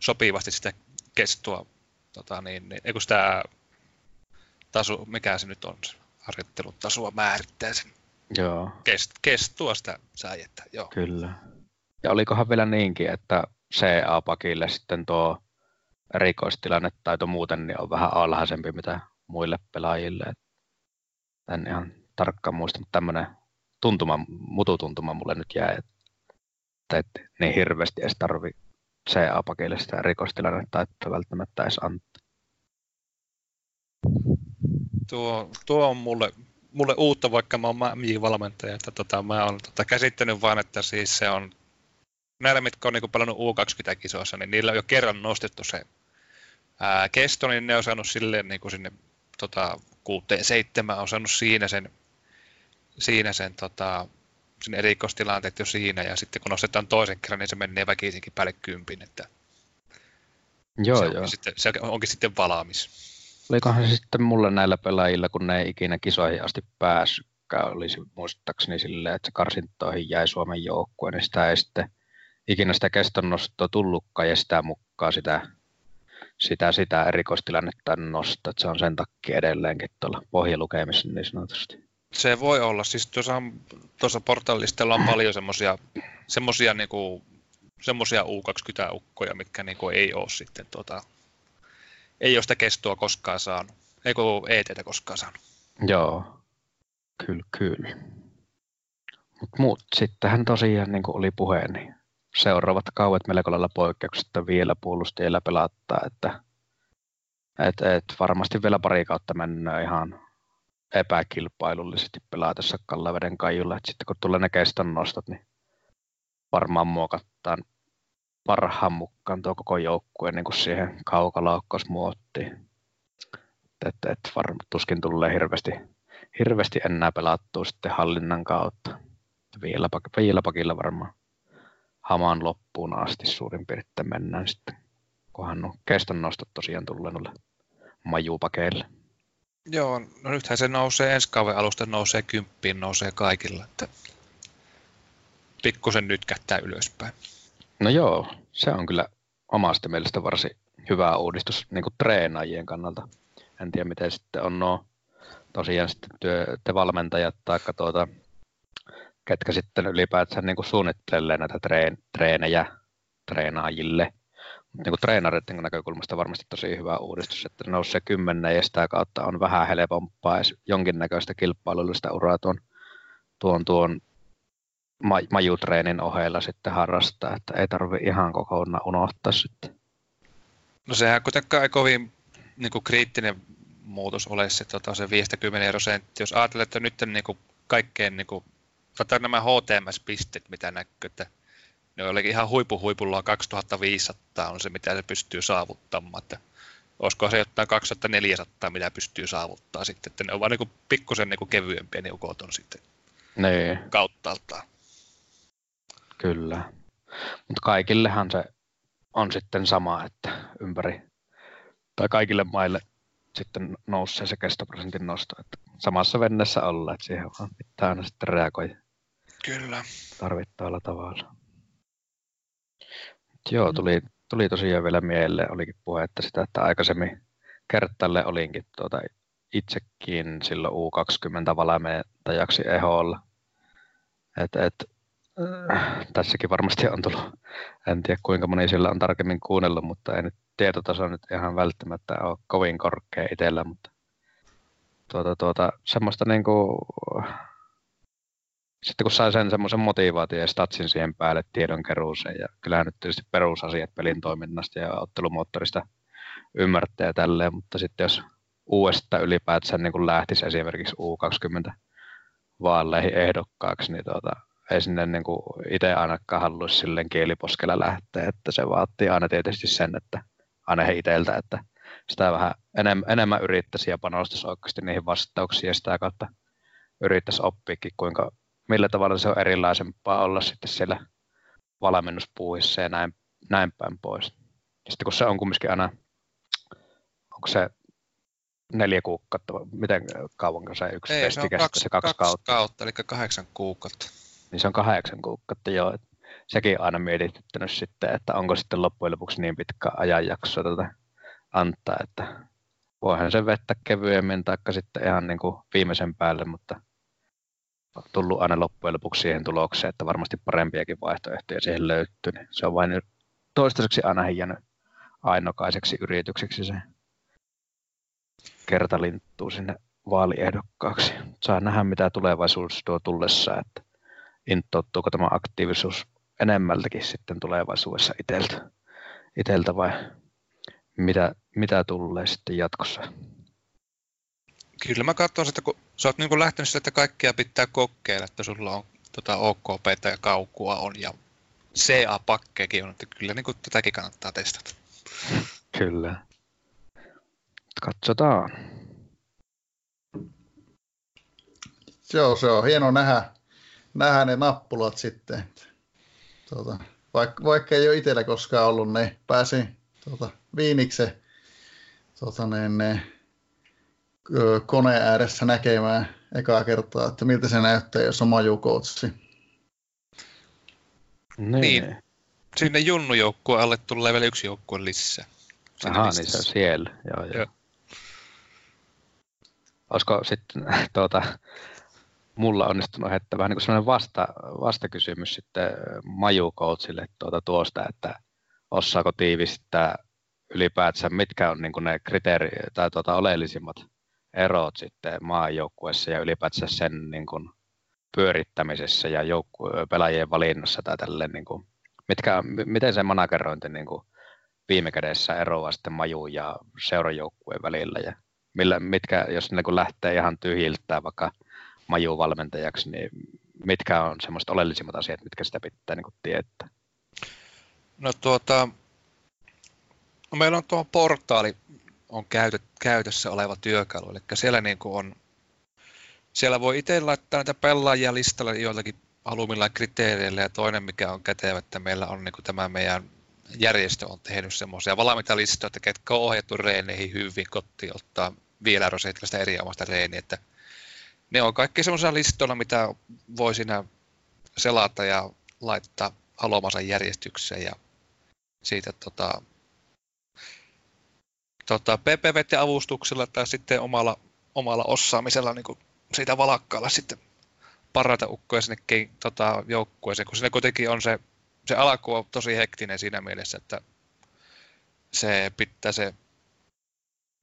sopivasti sitä kestoa, tota niin, niin, eikö sitä taso, mikä se nyt on, se harjoittelun tasoa määrittää sen Joo. Kest, kestua sitä säijettä, joo. Kyllä. Ja olikohan vielä niinkin, että CA-pakille sitten tuo erikoistilannetaito muuten niin on vähän alhaisempi mitä muille pelaajille. En ihan tarkkaan muista, mutta tämmöinen tuntuma, mututuntuma mulle nyt jäi, että, että niin hirveästi edes CA-pakille sitä erikoistilannetta, että välttämättä edes antaa. Tuo, tuo on mulle, mulle uutta, vaikka mä oon MJ-valmentaja, että tota, mä oon tota, käsittänyt vaan, että siis se on näillä, mitkä on niin pelannut U20-kisoissa, niin niillä on jo kerran nostettu se ää, kesto, niin ne on saanut silleen niin kuin sinne tota, kuuteen seitsemän, on saanut siinä sen, siinä sen tota, sen erikoistilanteet jo siinä, ja sitten kun nostetaan toisen kerran, niin se menee väkisinkin päälle kympin, että joo, se, joo. Onkin sitten, se onkin sitten valmis. Olikohan se sitten mulle näillä pelaajilla, kun ne ei ikinä kisoihin asti päässytkään, olisi muistaakseni silleen, että se karsintoihin jäi Suomen joukkue, niin sitä ei sitten ikinä sitä kestonnostoa tullutkaan ja sitä mukaan sitä, sitä, sitä erikoistilannetta nostaa. Se on sen takia edelleenkin tuolla pohjalukemissa niin sanotusti. Se voi olla. Siis tuossa, tuossa portaalistella on paljon semmoisia semmosia niinku, semmosia U20-ukkoja, mitkä niinku ei ole sitten tota, ei ole sitä kestoa koskaan saanut. Ei kun ETtä koskaan saanut. Joo, kyllä, kyllä. Mutta muut sittenhän tosiaan, niin oli puhe, niin seuraavat kauet melko lailla poikkeuksetta vielä puolustajilla pelattaa, että et, et varmasti vielä pari kautta mennään ihan epäkilpailullisesti pelatessa Kallaveden kaijulla. Et sitten kun tulee ne keston nostot, niin varmaan muokataan parhaan mukaan tuo koko joukkue niin kuin siihen kaukalaukkausmuottiin. Että et, varmaan tuskin tulee hirveästi, hirveästi enää pelattua sitten hallinnan kautta. Vielä, vielä pakilla varmaan hamaan loppuun asti suurin piirtein mennään sitten, kunhan on keston nostot tosiaan tulee noille majupakeille. Joo, no nythän se nousee ensi kauden alusta, nousee kymppiin, nousee kaikilla, että pikkusen nyt kättää ylöspäin. No joo, se on kyllä omasta mielestä varsin hyvä uudistus niin kuin treenaajien kannalta. En tiedä, miten sitten on nuo tosiaan sitten työ, te valmentajat tai tuota, ketkä sitten ylipäätään niin suunnittelee näitä treen, treenejä treenaajille. Niin treenareiden näkökulmasta varmasti tosi hyvä uudistus, että nousee kymmenen ja sitä kautta on vähän helpompaa edes jonkinnäköistä kilpailullista uraa tuon, tuon, tuon majutreenin ohella sitten harrastaa, että ei tarvi ihan kokonaan unohtaa sitten. No sehän kuitenkaan ei kovin niin kuin kriittinen muutos ole se, tota, se 50 prosenttia. Jos ajatellaan, että nyt niin kuin kaikkein niin kuin nämä HTMS-pisteet, mitä näkyy, että ne on ihan huipuhuipulla 2500 on se, mitä se pystyy saavuttamaan. Että olisiko se jotain 2400, mitä pystyy saavuttaa sitten, että ne on vaan niin pikkusen niin kevyempiä ne ukot on sitten niin. kauttaaltaan. Kyllä. Mutta kaikillehan se on sitten sama, että ympäri, tai kaikille maille sitten nousee se kestoprosentin nosto. Että samassa vennessä olla, että siihen vaan pitää aina sitten reagoida. Kyllä. Tarvittavalla tavalla. Joo, tuli, tuli tosiaan vielä mieleen, olikin että sitä, että aikaisemmin kertalle olinkin tuota itsekin silloin U20 valmentajaksi EHOlla. Et, et, äh, tässäkin varmasti on tullut, en tiedä kuinka moni sillä on tarkemmin kuunnellut, mutta ei nyt tietotaso nyt ihan välttämättä ole kovin korkea itsellä, mutta tuota, tuota, semmoista niin kuin, sitten kun sai sen semmoisen motivaation ja statsin siihen päälle tiedonkeruuseen ja kyllähän nyt tietysti perusasiat pelin toiminnasta ja ottelumoottorista ymmärtää ja tälleen, mutta sitten jos uudesta ylipäätään niin lähtisi esimerkiksi U20 vaaleihin ehdokkaaksi, niin tuota, ei sinne niin itse ainakaan haluaisi silleen kieliposkella lähteä, että se vaatii aina tietysti sen, että aina he itseltä, että sitä vähän enemmän, enemmän yrittäisi ja panostaisi oikeasti niihin vastauksiin ja sitä kautta yrittäisi oppiikin, kuinka, millä tavalla se on erilaisempaa olla sitten siellä valmennuspuuhissa ja näin, näin päin pois. Ja sitten kun se on kumminkin aina, onko se neljä kuukautta, miten kauan se yksi Ei, testi se kaksi, se kaksi, kaksi kautta. kautta, eli kahdeksan kuukautta. Niin se on kahdeksan kuukautta, joo. Sekin aina mietityttänyt sitten, että onko sitten loppujen lopuksi niin pitkä ajanjakso tätä antaa, että voihan se vettä kevyemmin tai sitten ihan niin kuin viimeisen päälle, mutta tullut aina loppujen lopuksi siihen tulokseen, että varmasti parempiakin vaihtoehtoja siihen löytyy. Niin se on vain toistaiseksi aina jäänyt ainokaiseksi yritykseksi se kertalinttuu sinne vaaliehdokkaaksi. Saa nähdä, mitä tulevaisuus tuo tullessa, että intoutuuko tämä aktiivisuus enemmältäkin sitten tulevaisuudessa iteltä, iteltä vai mitä, mitä tulee sitten jatkossa? Kyllä mä katson sitä, kun sä oot niin lähtenyt sitä, että kaikkia pitää kokeilla, että sulla on tota OKP ja kaukua on ja CA-pakkeekin on, että kyllä niin kuin tätäkin kannattaa testata. Kyllä. Katsotaan. Joo, se on hieno nähdä, nähdä ne nappulat sitten. Tuota, vaikka, vaikka ei ole itsellä koskaan ollut, niin pääsi tuota, viinikse tuota, ne, ne, koneen ääressä näkemään ekaa kertaa, että miltä se näyttää, jos on majukoutsi. Niin. Niin. Sinne junnujoukkueen alle tulee vielä yksi joukkue lisää. Aha, niin se on siellä. Joo, joo. Joo. Olisiko sitten tuota, mulla onnistunut heittää vähän niin kuin sellainen vasta, vastakysymys sitten Maju Coachille tuota tuosta, että osaako tiivistää ylipäätään, mitkä on niin kuin ne kriteeri, tai tuota, oleellisimmat erot sitten maajoukkueessa ja ylipäätään sen niin kuin pyörittämisessä ja joukku- pelaajien valinnassa tai tälleen, niin kuin, mitkä, miten se managerointi niin kuin viime kädessä eroaa sitten majuun ja seurajoukkueen välillä ja millä, mitkä, jos ne kun lähtee ihan tyhjiltä vaikka majuun valmentajaksi, niin mitkä on semmoiset oleellisimmat asiat, mitkä sitä pitää niin kuin tietää? No tuota, no meillä on tuo portaali on käytö, käytössä oleva työkalu, eli siellä niin kuin on, siellä voi itse laittaa näitä pelaajia listalle joillakin haluamillaan kriteereillä. Ja toinen mikä on kätevä, että meillä on niin kuin tämä meidän järjestö on tehnyt semmoisia valmiita listoja, että ketkä on ohjattu reeneihin hyvin kotiin ottaa vielä roseitlaista eri omasta reeniä, että ne on kaikki semmoisilla listoilla, mitä voi siinä selata ja laittaa haluamansa järjestykseen ja siitä tota, tota, PPV-avustuksella tai sitten omalla, omalla osaamisella niin siitä valakkaalla sitten parata ukkoja sinne tota, joukkueeseen, kun siinä kuitenkin on se, se alku on tosi hektinen siinä mielessä, että se pitää se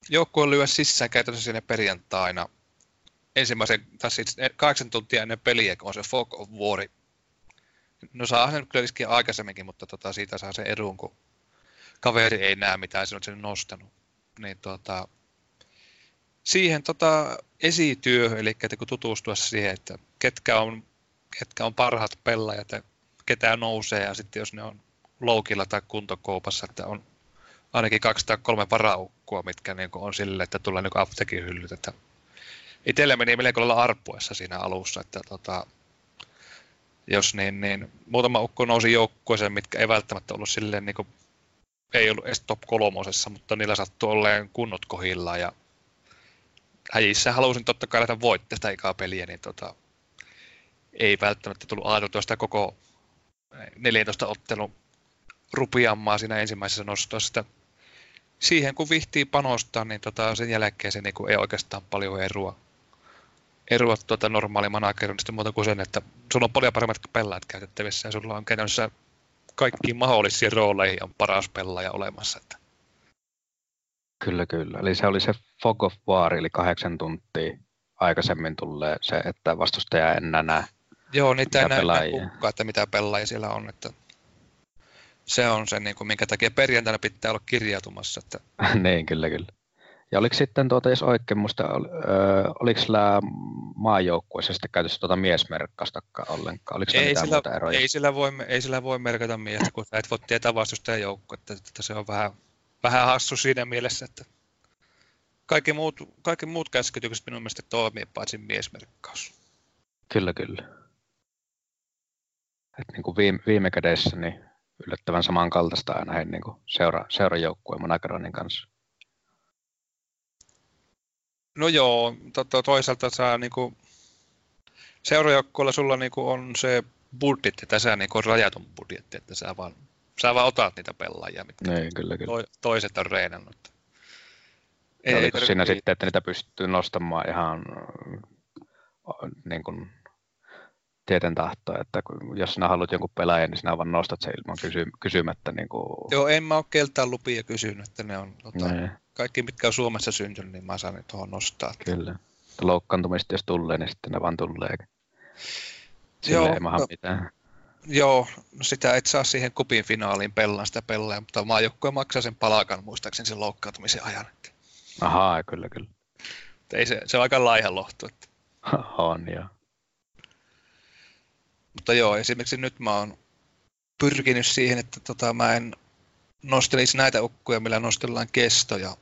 joukkue lyö sisään käytännössä sinne perjantaina ensimmäisen, tai siis kahdeksan tuntia ennen peliä, kun on se Fog of War. No saa sen kyllä iskiä aikaisemminkin, mutta tota, siitä saa se edun, kun kaveri ei näe mitään, se on sen nostanut. Niin tota, siihen tota, esityöhön, eli että kun tutustua siihen, että ketkä on, ketkä on parhaat pelaajat ja ketä nousee, ja sitten jos ne on loukilla tai kuntokoupassa, että on ainakin kaksi tai kolme mitkä niin on sille, että tulee niin apteekin hyllyt, että itselle meni melko lailla arppuessa siinä alussa, että tota, jos niin, niin muutama ukko nousi joukkueeseen, mitkä ei välttämättä ollut silleen niin ei ollut edes top kolmosessa, mutta niillä sattui olleen kunnot kohillaan ja häjissä halusin totta kai lähteä voittaa sitä ikaa peliä, niin tota, ei välttämättä tullut ajateltua sitä koko 14 ottelun rupiammaa siinä ensimmäisessä nostossa. Siihen kun vihtii panostaa, niin tota, sen jälkeen se niin ei oikeastaan paljon eroa, eroa tuota normaali managerista muuta kuin sen, että sulla on paljon paremmat pelaajat käytettävissä ja sulla on käytännössä kaikkiin mahdollisiin rooleihin on paras pelaaja olemassa. Että. Kyllä, kyllä. Eli se oli se Fog of War, eli kahdeksan tuntia aikaisemmin tulee se, että vastustaja en enää näe. Joo, niitä ei näe kukkaa, että mitä pelaajia siellä on. Että se on se, niin kuin, minkä takia perjantaina pitää olla kirjautumassa. Että... niin, kyllä, kyllä. Ja oliko sitten, tuota, jos oikein muista, oliko sillä maajoukkueessa sitten käytössä tuota miesmerkkaustakaan ollenkaan? Oliko ei, sillä, eroja? Ei sillä, voi, ei sillä voi merkata miestä, kun et voi tietää vastustajan joukkuetta. Että se on vähän, vähän hassu siinä mielessä, että kaikki muut, kaikki muut käskytykset minun mielestä toimii, paitsi miesmerkkaus. Kyllä, kyllä. Et niin kuin viime, viime kädessä niin yllättävän samankaltaista aina niin kuin seura, seurajoukkueen Monakaronin kanssa. No joo, to, to, toisaalta sä niinku, seurajoukkueella sulla niinku on se budjetti, että sä niinku on rajatun budjetti, että sä vaan, sä vaan otat niitä pelaajia, mitkä niin, kyllä, kyllä. To, toiset on reenannut. Ei, ei siinä ei... sitten, että niitä pystyy nostamaan ihan niin kuin, tieten tahtoa, että jos sinä haluat jonkun pelaajan, niin sinä vaan nostat sen ilman kysy, kysymättä. Niin kuin... Joo, en mä ole keltään lupia kysynyt, että ne on tota, ne. kaikki, mitkä on Suomessa syntynyt, niin mä saan ne tuohon nostaa. Kyllä. Loukkaantumista jos tulee, niin sitten ne vaan tulee. Sille Joo, ei no, mitään. Joo, no sitä et saa siihen kupin finaaliin pellaan sitä pelaa, mutta maajoukkue maksaa sen palakan muistaakseni sen loukkaantumisen ajan. Ahaa, kyllä, kyllä. Ei se, se on aika laiha lohtu. Että... on, joo. Mutta joo, esimerkiksi nyt mä oon pyrkinyt siihen, että tota, mä en nostelisi näitä ukkuja, millä nostellaan kestoja,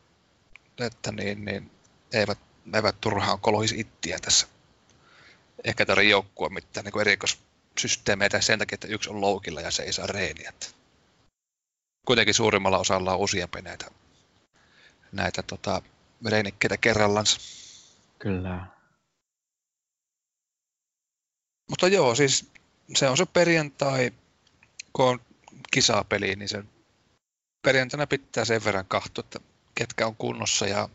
että niin, niin eivät, eivät turhaan kolohisi ittiä tässä. Ehkä tarvitse joukkua mitään niin erikoissysteemeitä sen takia, että yksi on loukilla ja se ei saa reeniä. Kuitenkin suurimmalla osalla on useampi näitä, näitä tota, reinikkeitä kerrallansa. Kyllä. Mutta joo, siis se on se perjantai, kun on kisapeli, niin se perjantaina pitää sen verran kahtua, että ketkä on kunnossa. Ja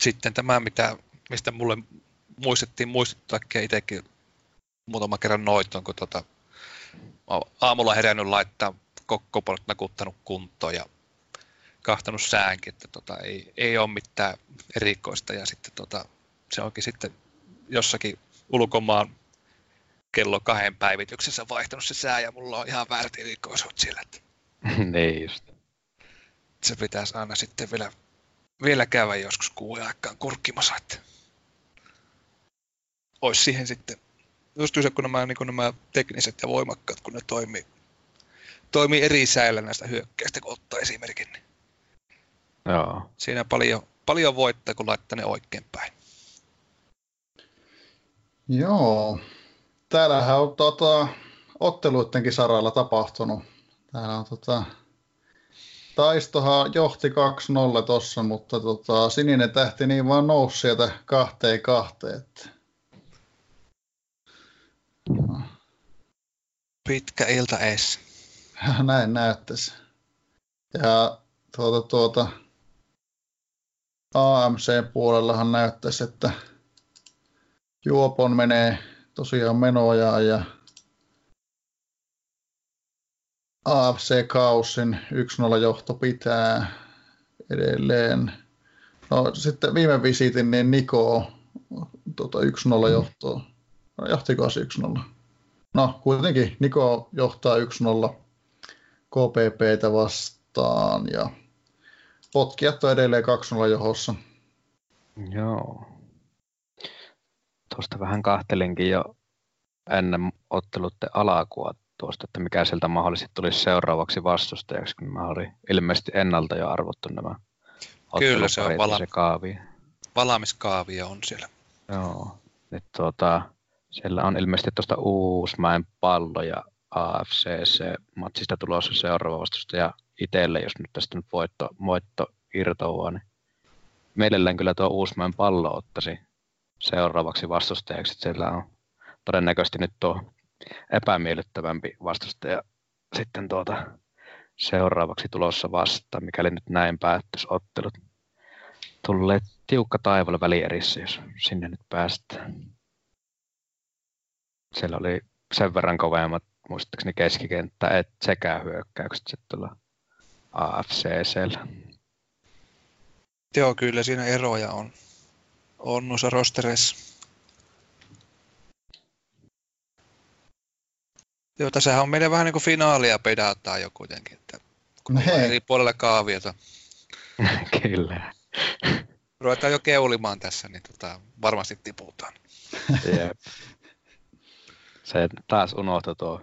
sitten tämä, mitä, mistä mulle muistettiin muistuttaa itsekin muutama kerran noiton, kun tota, aamulla herännyt laittaa kokkopolut nakuttanut kuntoon ja kahtanut säänkin, että tota, ei, ei ole mitään erikoista ja sitten tota, se onkin sitten jossakin ulkomaan kello kahden päivityksessä vaihtanut se sää ja mulla on ihan väärät erikoisuut sillä. Että niin just. Se pitäisi aina sitten vielä, vielä käydä joskus kuuden aikaan kurkkimassa, että olisi siihen sitten just se, kun nämä, niin kun nämä tekniset ja voimakkaat, kun ne toimii, toimii eri säällä näistä hyökkäistä, kun ottaa esimerkin. Niin Joo. Siinä paljon, paljon voittaa, kun laittaa ne oikein päin. Joo, täällähän on tota, otteluidenkin saralla tapahtunut. Täällä on tota, Taistohan johti 2-0 tossa, mutta tota, sininen tähti niin vaan nousi sieltä kahteen kahteen. Että... Pitkä ilta ees. Näin näyttäisi. Ja tuota, tuota, AMC-puolellahan näyttäisi, että Juopon menee tosiaan menoja ja AFC Kausin 1-0 johto pitää edelleen. No sitten viime visitin niin Niko tota 1-0 johtoa. No, johtiko se 1-0? No kuitenkin Niko johtaa 1-0 KPPtä vastaan ja potkijat on edelleen 2-0 johossa. Joo tuosta vähän kahtelinkin jo ennen ottelutte alakua tuosta, että mikä sieltä mahdollisesti tulisi seuraavaksi vastustajaksi, kun mä olin ilmeisesti ennalta jo arvottu nämä Kyllä se on vala- se kaavi. Valaamiskaavio on siellä. Joo, nyt tuota, siellä on ilmeisesti tuosta Uusmäen pallo ja AFCC matsista tulossa seuraava vastustaja itselle, jos nyt tästä nyt voitto, voitto irtoaa, niin mielellään kyllä tuo Uusmäen pallo ottaisi seuraavaksi vastustajaksi. Siellä on todennäköisesti nyt tuo epämiellyttävämpi vastustaja sitten tuota seuraavaksi tulossa vasta, mikäli nyt näin päättyisi ottelut. tulee tiukka taivaalla välierissä, jos sinne nyt päästään. Siellä oli sen verran kovemmat, muistaakseni keskikenttä, että sekä hyökkäykset sitten tuolla AFCCllä. Joo, kyllä siinä eroja on, on noissa rostereissa. Joo, tässähän on meidän vähän niin kuin finaalia pedataan jo kuitenkin, että kun No eri puolella kaaviota. Kyllä. Ruvetaan jo keulimaan tässä, niin tota, varmasti tiputaan. Jep. Se taas unohtui tuo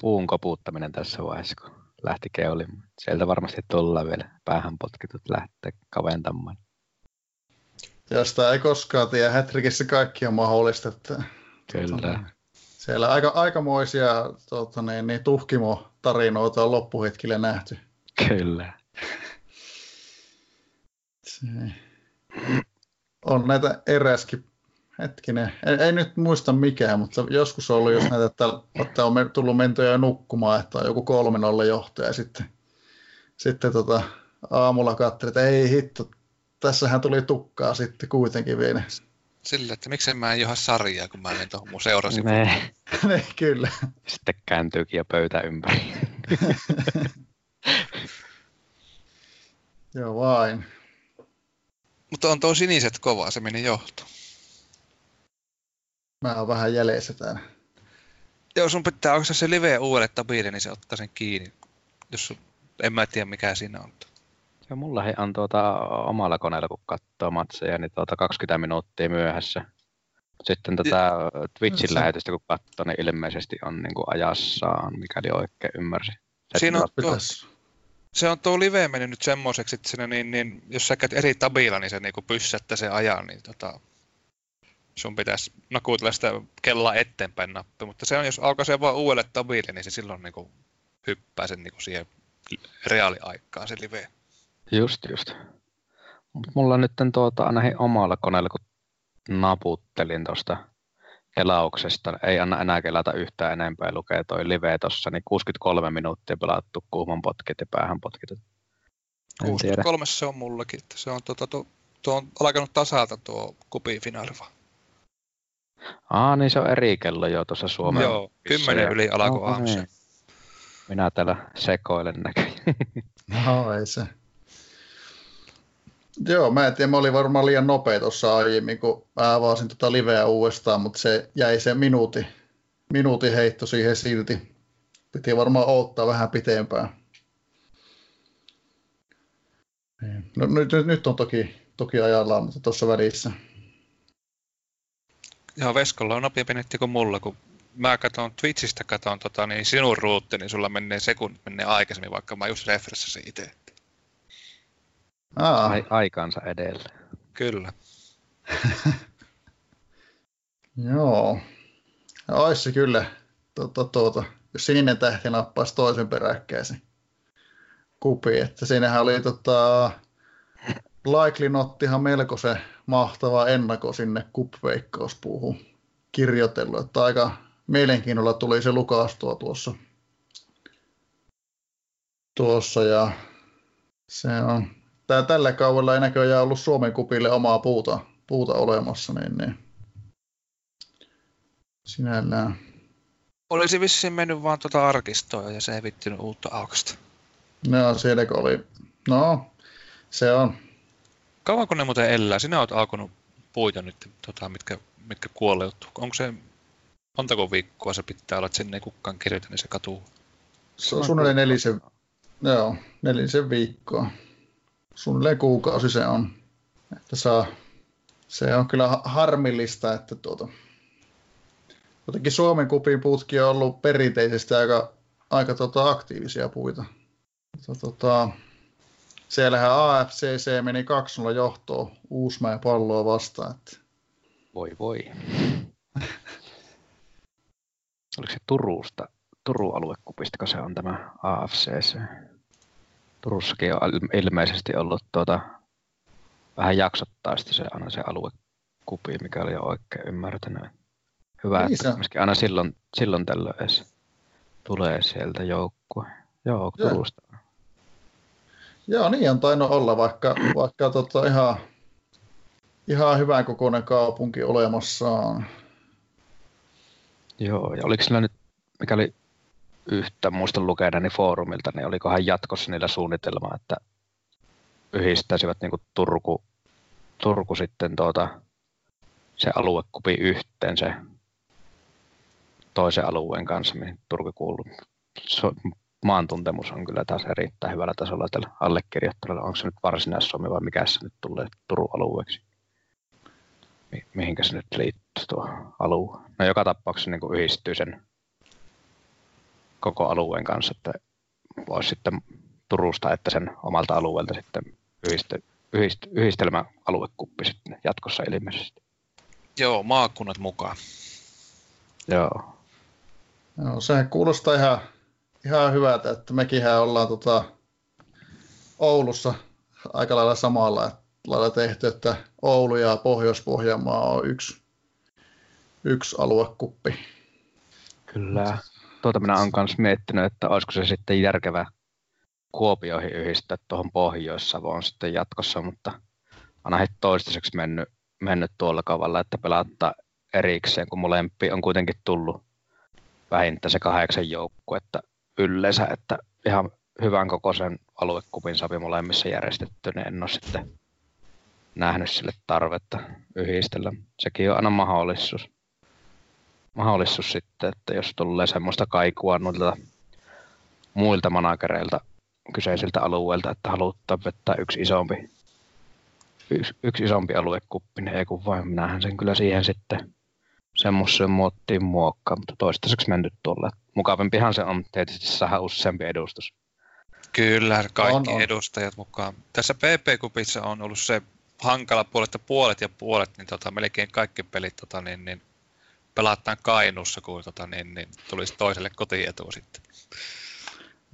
puun koputtaminen tässä vaiheessa, kun lähti keulimaan. Sieltä varmasti tullaan vielä päähän potkitut lähtee kaventamaan. Josta ei koskaan tiedä, Hätrikissä kaikki on mahdollista. Että, Kyllä. siellä aika, aikamoisia tota, niin, niin, tuhkimo-tarinoita on loppuhetkillä nähty. Kyllä. Se on näitä eräskin, hetkinen, ei, ei nyt muista mikään, mutta joskus on ollut just näitä, että, että on tullut mentyä jo nukkumaan, että on joku kolme nolla johtaja ja sitten, sitten tota, aamulla katselin, että ei hitto, tässähän tuli tukkaa sitten kuitenkin vielä. Sillä, että miksen mä en joha sarjaa, kun mä menen tuohon mun seurasi. Ne Niin, kyllä. sitten kääntyykin jo pöytä ympäri. Joo vain. Mutta on tuo siniset kova, se meni johto. Mä oon vähän jäljessä täällä. Joo, sun pitää, onko se se live uudelle tabille, niin se ottaa sen kiinni. Jos sun, en mä tiedä mikä siinä on. Ja mulla he on tuota, omalla koneella, kun katsoo matseja, niin tuota 20 minuuttia myöhässä. Sitten tätä Twitchin Se- lähetystä kun katsoo, niin ilmeisesti on niin kuin ajassaan, mikäli oikein ymmärsin. Se Siinä on- tuo-. Se on tuo live mennyt nyt semmoiseksi, että siinä, niin, niin, jos sä käyt eri tabilla, niin se niinku pyssättä se ajan, niin tota, sun pitäisi nakutella sitä kelloa eteenpäin nappi. Mutta se on, jos aukaisee vaan uudelle tabille, niin se silloin niinku hyppää sen niinku siihen reaaliaikaan se live. Just, just. Mutta mulla nyt tuota, ainakin omalla koneella, kun naputtelin tuosta kelauksesta, ei anna enää kelata yhtään enempää ja lukee toi live tuossa, niin 63 minuuttia pelattu kuuman potkit ja päähän tiedä. 63 se on mullakin, että se on, tota, tuo, tuo on alkanut tasalta tuo kupin finaali vaan. Aa, niin se on eri kello jo tuossa Suomen. Joo, 10 yli alkoi aamussa. niin. Minä täällä sekoilen näköjään. No ei se. Joo, mä en tiedä, mä olin varmaan liian nopea tuossa aiemmin, kun mä avasin tota liveä uudestaan, mutta se jäi se minuutti, minuutin heitto siihen silti. Piti varmaan odottaa vähän pitempään. Niin. No, nyt, nyt, on toki, toki ajallaan, mutta tuossa välissä. Joo, Veskolla on nopeampi netti kuin mulla, kun mä katson Twitchistä katon tota, niin sinun ruutti, niin sulla menee sekunnit menee aikaisemmin, vaikka mä just refressasin itse. Aa, Ai, aikansa edellä. Kyllä. joo. Ois se kyllä, tuota, tuota, jos sininen tähti nappaisi toisen peräkkäisen kupi, että siinähän oli tota, Likely Nottihan melko se mahtava ennako sinne kupveikkauspuuhun kirjoitellut, että aika mielenkiinnolla tuli se lukastua tuossa, tuossa ja se on, tää, tällä kaudella ei näköjään ollut Suomen kupille omaa puuta, puuta olemassa, niin, niin sinällään. Olisi vissiin mennyt vaan tuota arkistoa ja se ei vittinyt uutta aukasta. No siellä kun oli, no se on, Kauanko ne muuten elää? Sinä olet alkanut puita nyt, tota, mitkä, mitkä kuoleutuu. Onko se, montako viikkoa se pitää olla, että sinne ei kukaan kirjoita, niin se katuu? se on suunnilleen nelisen, joo, nelisen viikkoa. Suunnilleen kuukausi se on. Että saa, se on kyllä ha- harmillista, että tuota, jotenkin Suomen kupin putki on ollut perinteisesti aika, aika tota, aktiivisia puita. Mutta, tota, siellähän AFCC meni 2-0 johtoon Uusmäen palloa vastaan. Että Voi voi. Oliko se Turusta, Turun aluekupista, kun se on tämä AFCC? Turussakin on il- ilmeisesti ollut tuota, vähän jaksottaisesti se aina se aluekupi, mikä oli jo oikein ymmärtänyt. Hyvä, Niin että myöskin aina silloin, silloin tällöin edes tulee sieltä joukkue. Joo, Joo. Turusta. Joo, niin on tainnut olla, vaikka, vaikka tota ihan, ihan hyvän kokoinen kaupunki olemassaan. Joo, ja oliko sillä nyt, mikä oli yhtä muistan lukeneeni foorumilta, niin olikohan jatkossa niillä suunnitelma, että yhdistäisivät niin kuin Turku, Turku sitten tuota, se aluekupi yhteen se toisen alueen kanssa, mihin Turku kuuluu. So, maantuntemus on kyllä taas erittäin hyvällä tasolla tällä allekirjoittajalla. Onko se nyt Varsinais-Suomi vai mikä se nyt tulee Turun alueeksi? Mi- mihinkä se nyt liittyy tuo alue? No joka tapauksessa niin kuin yhdistyy sen koko alueen kanssa, että voisi sitten Turusta että sen omalta alueelta sitten yhdisty, yhdist, yhdistelmä aluekuppi sitten jatkossa ilmeisesti. Joo, maakunnat mukaan. Joo. Joo, sehän kuulostaa ihan, ihan hyvältä, että mekinhän ollaan tota Oulussa aika lailla samalla lailla tehty, että Oulu ja Pohjois-Pohjanmaa on yksi, yksi aluekuppi. Kyllä. Tuota minä olen myös miettinyt, että olisiko se sitten järkevä Kuopioihin yhdistää tuohon Pohjois-Savoon sitten jatkossa, mutta näin toistaiseksi mennyt, mennyt tuolla kavalla, että pelata erikseen, kun molempi on kuitenkin tullut vähintään se kahdeksan joukku, että yleensä, että ihan hyvän kokoisen aluekupin savi molemmissa järjestetty, niin en ole sitten nähnyt sille tarvetta yhdistellä. Sekin on aina mahdollisuus. Mahdollisuus sitten, että jos tulee semmoista kaikua noilta muilta managereilta kyseisiltä alueilta, että haluttaa vetää yksi isompi, yksi, yksi isompi aluekuppi, niin ei kun vain minähän sen kyllä siihen sitten semmoisen muottiin muokkaa, mutta toistaiseksi mennyt tuolla. Mukavampihan se on tietysti saada useampi edustus. Kyllä, kaikki on, on. edustajat mukaan. Tässä PP-kupissa on ollut se hankala puolet, että puolet ja puolet, niin tota, melkein kaikki pelit tota, niin, niin, pelataan Kainuussa, kun tota, niin, niin, tulisi toiselle kotietu sitten.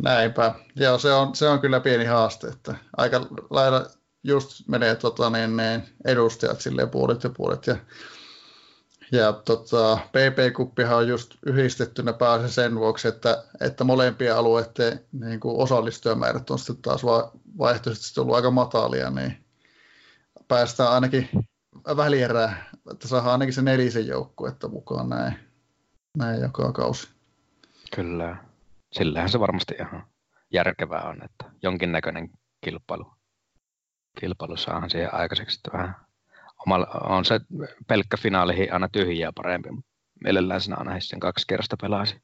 Näinpä. Joo, se on, se on kyllä pieni haaste, että aika lailla just menee tota, niin, niin, edustajat silleen puolet ja puolet. Ja, ja tota, PP-kuppihan on just yhdistettynä pääse sen vuoksi, että, että molempien alueiden niin kuin osallistujamäärät on sitten taas vaihtoehtoisesti ollut aika matalia, niin päästään ainakin välierää, että saadaan ainakin se nelisen että mukaan näin, näin joka kausi. Kyllä sillähän se varmasti ihan järkevää on, että jonkinnäköinen kilpailu, kilpailu saahan siihen aikaiseksi, että vähän omalla, on se pelkkä finaalihin aina tyhjiä parempi, mutta mielellään sinä aina sen kaksi kerrasta pelaisi.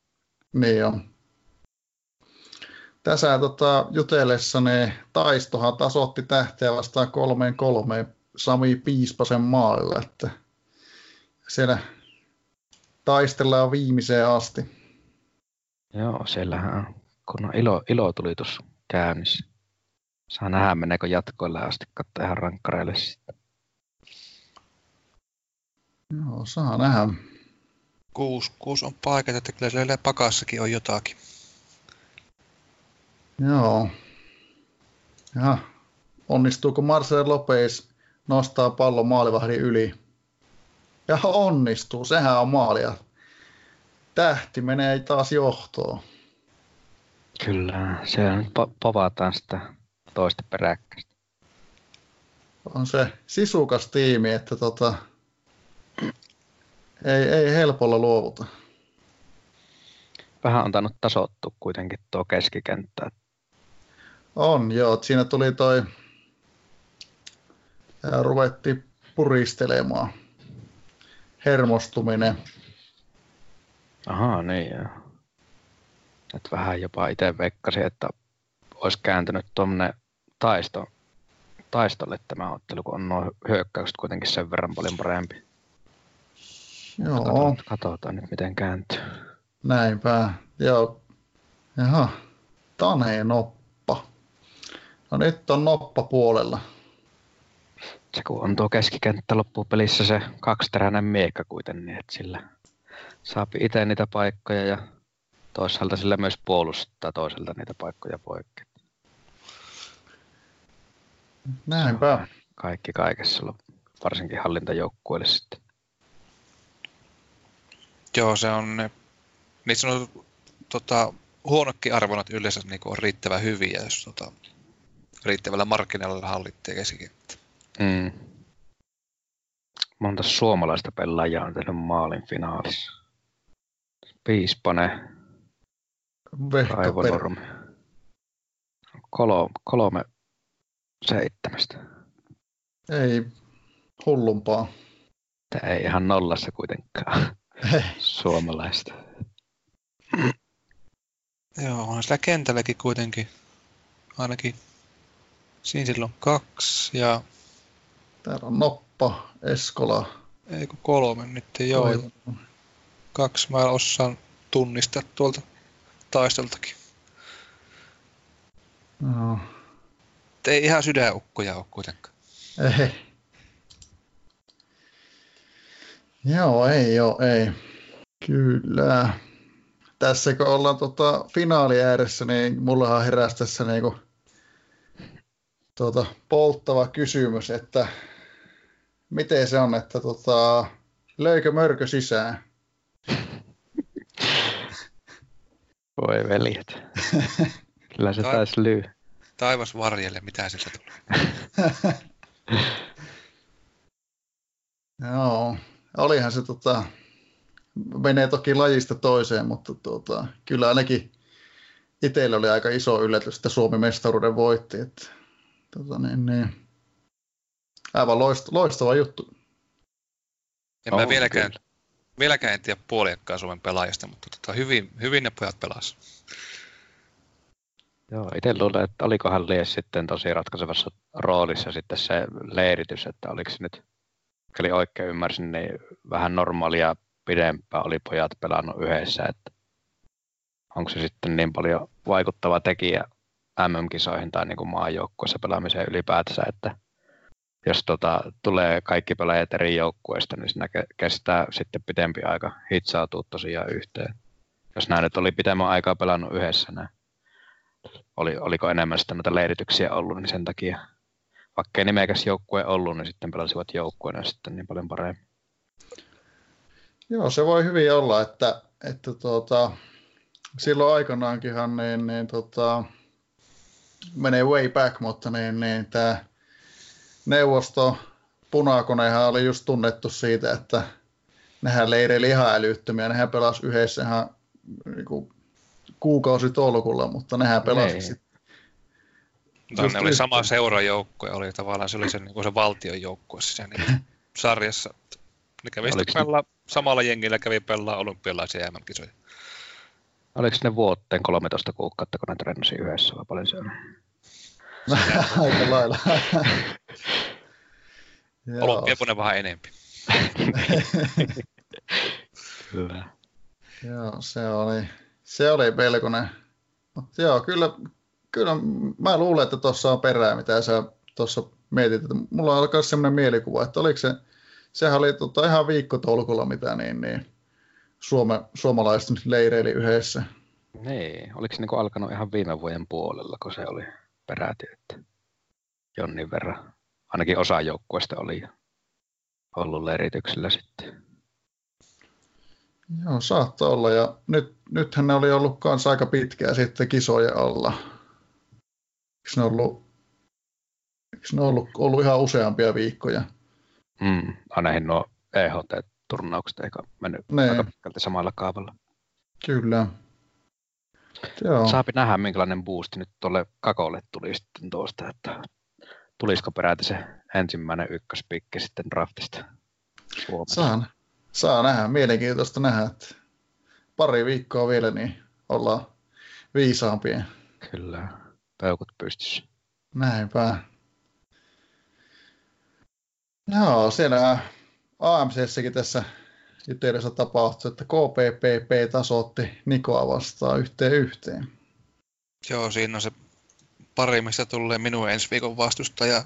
Niin on. Tässä tota, jutellessani Taistohan tasotti tähteä vastaan kolmeen kolmeen Sami Piispasen maalle, että siellä taistellaan viimeiseen asti. Joo, siellähän kun on ilo, ilo tuli tuossa käynnissä. Saa nähdä, meneekö jatkoille asti katsoa ihan rankkareille sitten. Joo, saa nähdä. Kuusi, kuusi on paikat, että kyllä siellä pakassakin on jotakin. Joo. Ja onnistuuko Marcel Lopez nostaa pallon maalivahdin yli? Ja onnistuu, sehän on maalia tähti menee taas johtoon. Kyllä, se on povataan sitä toista peräkkäistä. On se sisukas tiimi, että tota, ei, ei helpolla luovuta. Vähän on tainnut tasoittua kuitenkin tuo keskikenttä. On, joo. Siinä tuli toi, ja ruvettiin puristelemaan hermostuminen Ahaa, niin joo. Et vähän jopa itse veikkasin, että olisi kääntynyt tuonne taisto, taistolle tämä ottelu, kun on nuo hyökkäykset kuitenkin sen verran paljon parempi. Joo. Katsotaan, katsotaan nyt, miten kääntyy. Näinpä, joo. Jaha, Tane noppa. No nyt on noppa puolella. Se kun on tuo keskikenttä loppupelissä se kaksiteräinen miekka kuitenkin, niin että sillä saapi itse niitä paikkoja ja toisaalta sillä myös puolustaa toiselta niitä paikkoja poikki. Näinpä. Kaikki kaikessa, varsinkin hallintajoukkueelle sitten. Joo, se on ne, niissä on tota, huonokin arvonat yleensä niin on riittävän hyviä, jos tota, riittävällä markkinoilla hallittiin keskikenttä. Mm. Monta suomalaista pelaajaa on tehnyt maalin finaalissa. Piispanen, Raivo Nurmi. Kolo, kolme seitsemästä. Ei hullumpaa. Tämä ei ihan nollassa kuitenkaan suomalaista. Joo, on sillä kentälläkin kuitenkin ainakin siinä silloin kaksi ja... Täällä on Noppa, Eskola. Ei kun kolme nyt, joo. Oi. Kaksi mä osaan tunnistaa tuolta taistoltakin. No. Ei ihan sydänukkoja ole kuitenkaan. Ei. Joo, ei joo, ei. Kyllä. Tässä kun ollaan tota, finaali ääressä, niin mullahan heräsi tässä niinku, tota, polttava kysymys, että miten se on, että tota, löikö mörkö sisään? Voi veljet. Kyllä se Ta- taisi lyy. Taivas varjelle, mitä sieltä tulee. Joo, olihan se tota, menee toki lajista toiseen, mutta tota, kyllä ainakin itsellä oli aika iso yllätys, että Suomi mestaruuden voitti. Että, tota, niin, niin. Aivan loistava, loistava juttu. En mä vieläkään, vieläkään en tiedä puoliakkaa Suomen pelaajista, mutta tota, hyvin, hyvin ne pojat pelas. Joo, itse luulen, että olikohan Lies sitten tosi ratkaisevassa roolissa sitten se leiritys, että oliko se nyt, eli oikein ymmärsin, niin vähän normaalia pidempään oli pojat pelannut yhdessä, että onko se sitten niin paljon vaikuttava tekijä MM-kisoihin tai niin maajoukkueessa pelaamiseen ylipäätänsä, että jos tota, tulee kaikki pelaajat eri joukkueista, niin siinä kestää sitten pitempi aika hitsautua tosiaan yhteen. Jos nämä nyt oli pitemmän aikaa pelannut yhdessä, näin. Oli, oliko enemmän sitten noita leirityksiä ollut, niin sen takia, vaikka ei nimekäs joukkue ollut, niin sitten pelasivat joukkueena sitten niin paljon paremmin. Joo, se voi hyvin olla, että, että tuota, silloin aikanaankinhan niin, niin tota, menee way back, mutta niin, niin tämä neuvosto punakonehan oli just tunnettu siitä, että nehän leireili ihan älyttömiä, nehän pelasi yhdessä ihan niin kuin, kuukausi tolkulla, mutta nehän pelasi niin. sitten. Ne oli sama seurajoukkue, oli tavallaan se oli se, niin kuin se valtion joukkue siinä niin sarjassa. Ne kävi pelaa, samalla jengillä kävi pelaa olympialaisia MM-kisoja. Oliko ne vuoteen 13 kuukautta, kun ne treenasi yhdessä, vai paljon se on? Aika lailla. Olympiapunen vähän enempi. Hyvä. Joo, se oli, se oli pelkonen. Mutta joo, kyllä, kyllä mä luulen, että tuossa on perää, mitä sä tuossa mietit. Että mulla on alkaa sellainen mielikuva, että oliko se, sehän oli tota ihan viikkotolkulla, mitä niin, niin Suome, suomalaiset leireili yhdessä. Niin, oliko se niin alkanut ihan viime vuoden puolella, kun se oli peräti, että jonnin verran. Ainakin osa joukkueesta oli ollut leirityksellä sitten. Joo, saattaa olla. Ja nyt, nythän ne oli ollut kanssa aika pitkään sitten kisojen alla. Eikö ne ollut, eikö ne ollut, ollut ihan useampia viikkoja? Mm, ainakin nuo EHT-turnaukset eikä mennyt ne. aika pitkälti samalla kaavalla. Kyllä. Joo. Saapi nähdä, minkälainen boosti nyt tuolle kakolle tuli sitten tuosta, että tulisiko peräti se ensimmäinen ykköspikki sitten draftista Suomessa. Saan, saa nähdä, mielenkiintoista nähdä, että pari viikkoa vielä, niin ollaan viisaampia. Kyllä, peukut pystyssä. Näinpä. Joo, siellä AMCssäkin tässä yhteydessä tapahtui, että KPPP tasoitti Nikoa vastaan yhteen yhteen. Joo, siinä on se pari, missä tulee minun ensi viikon vastustaja.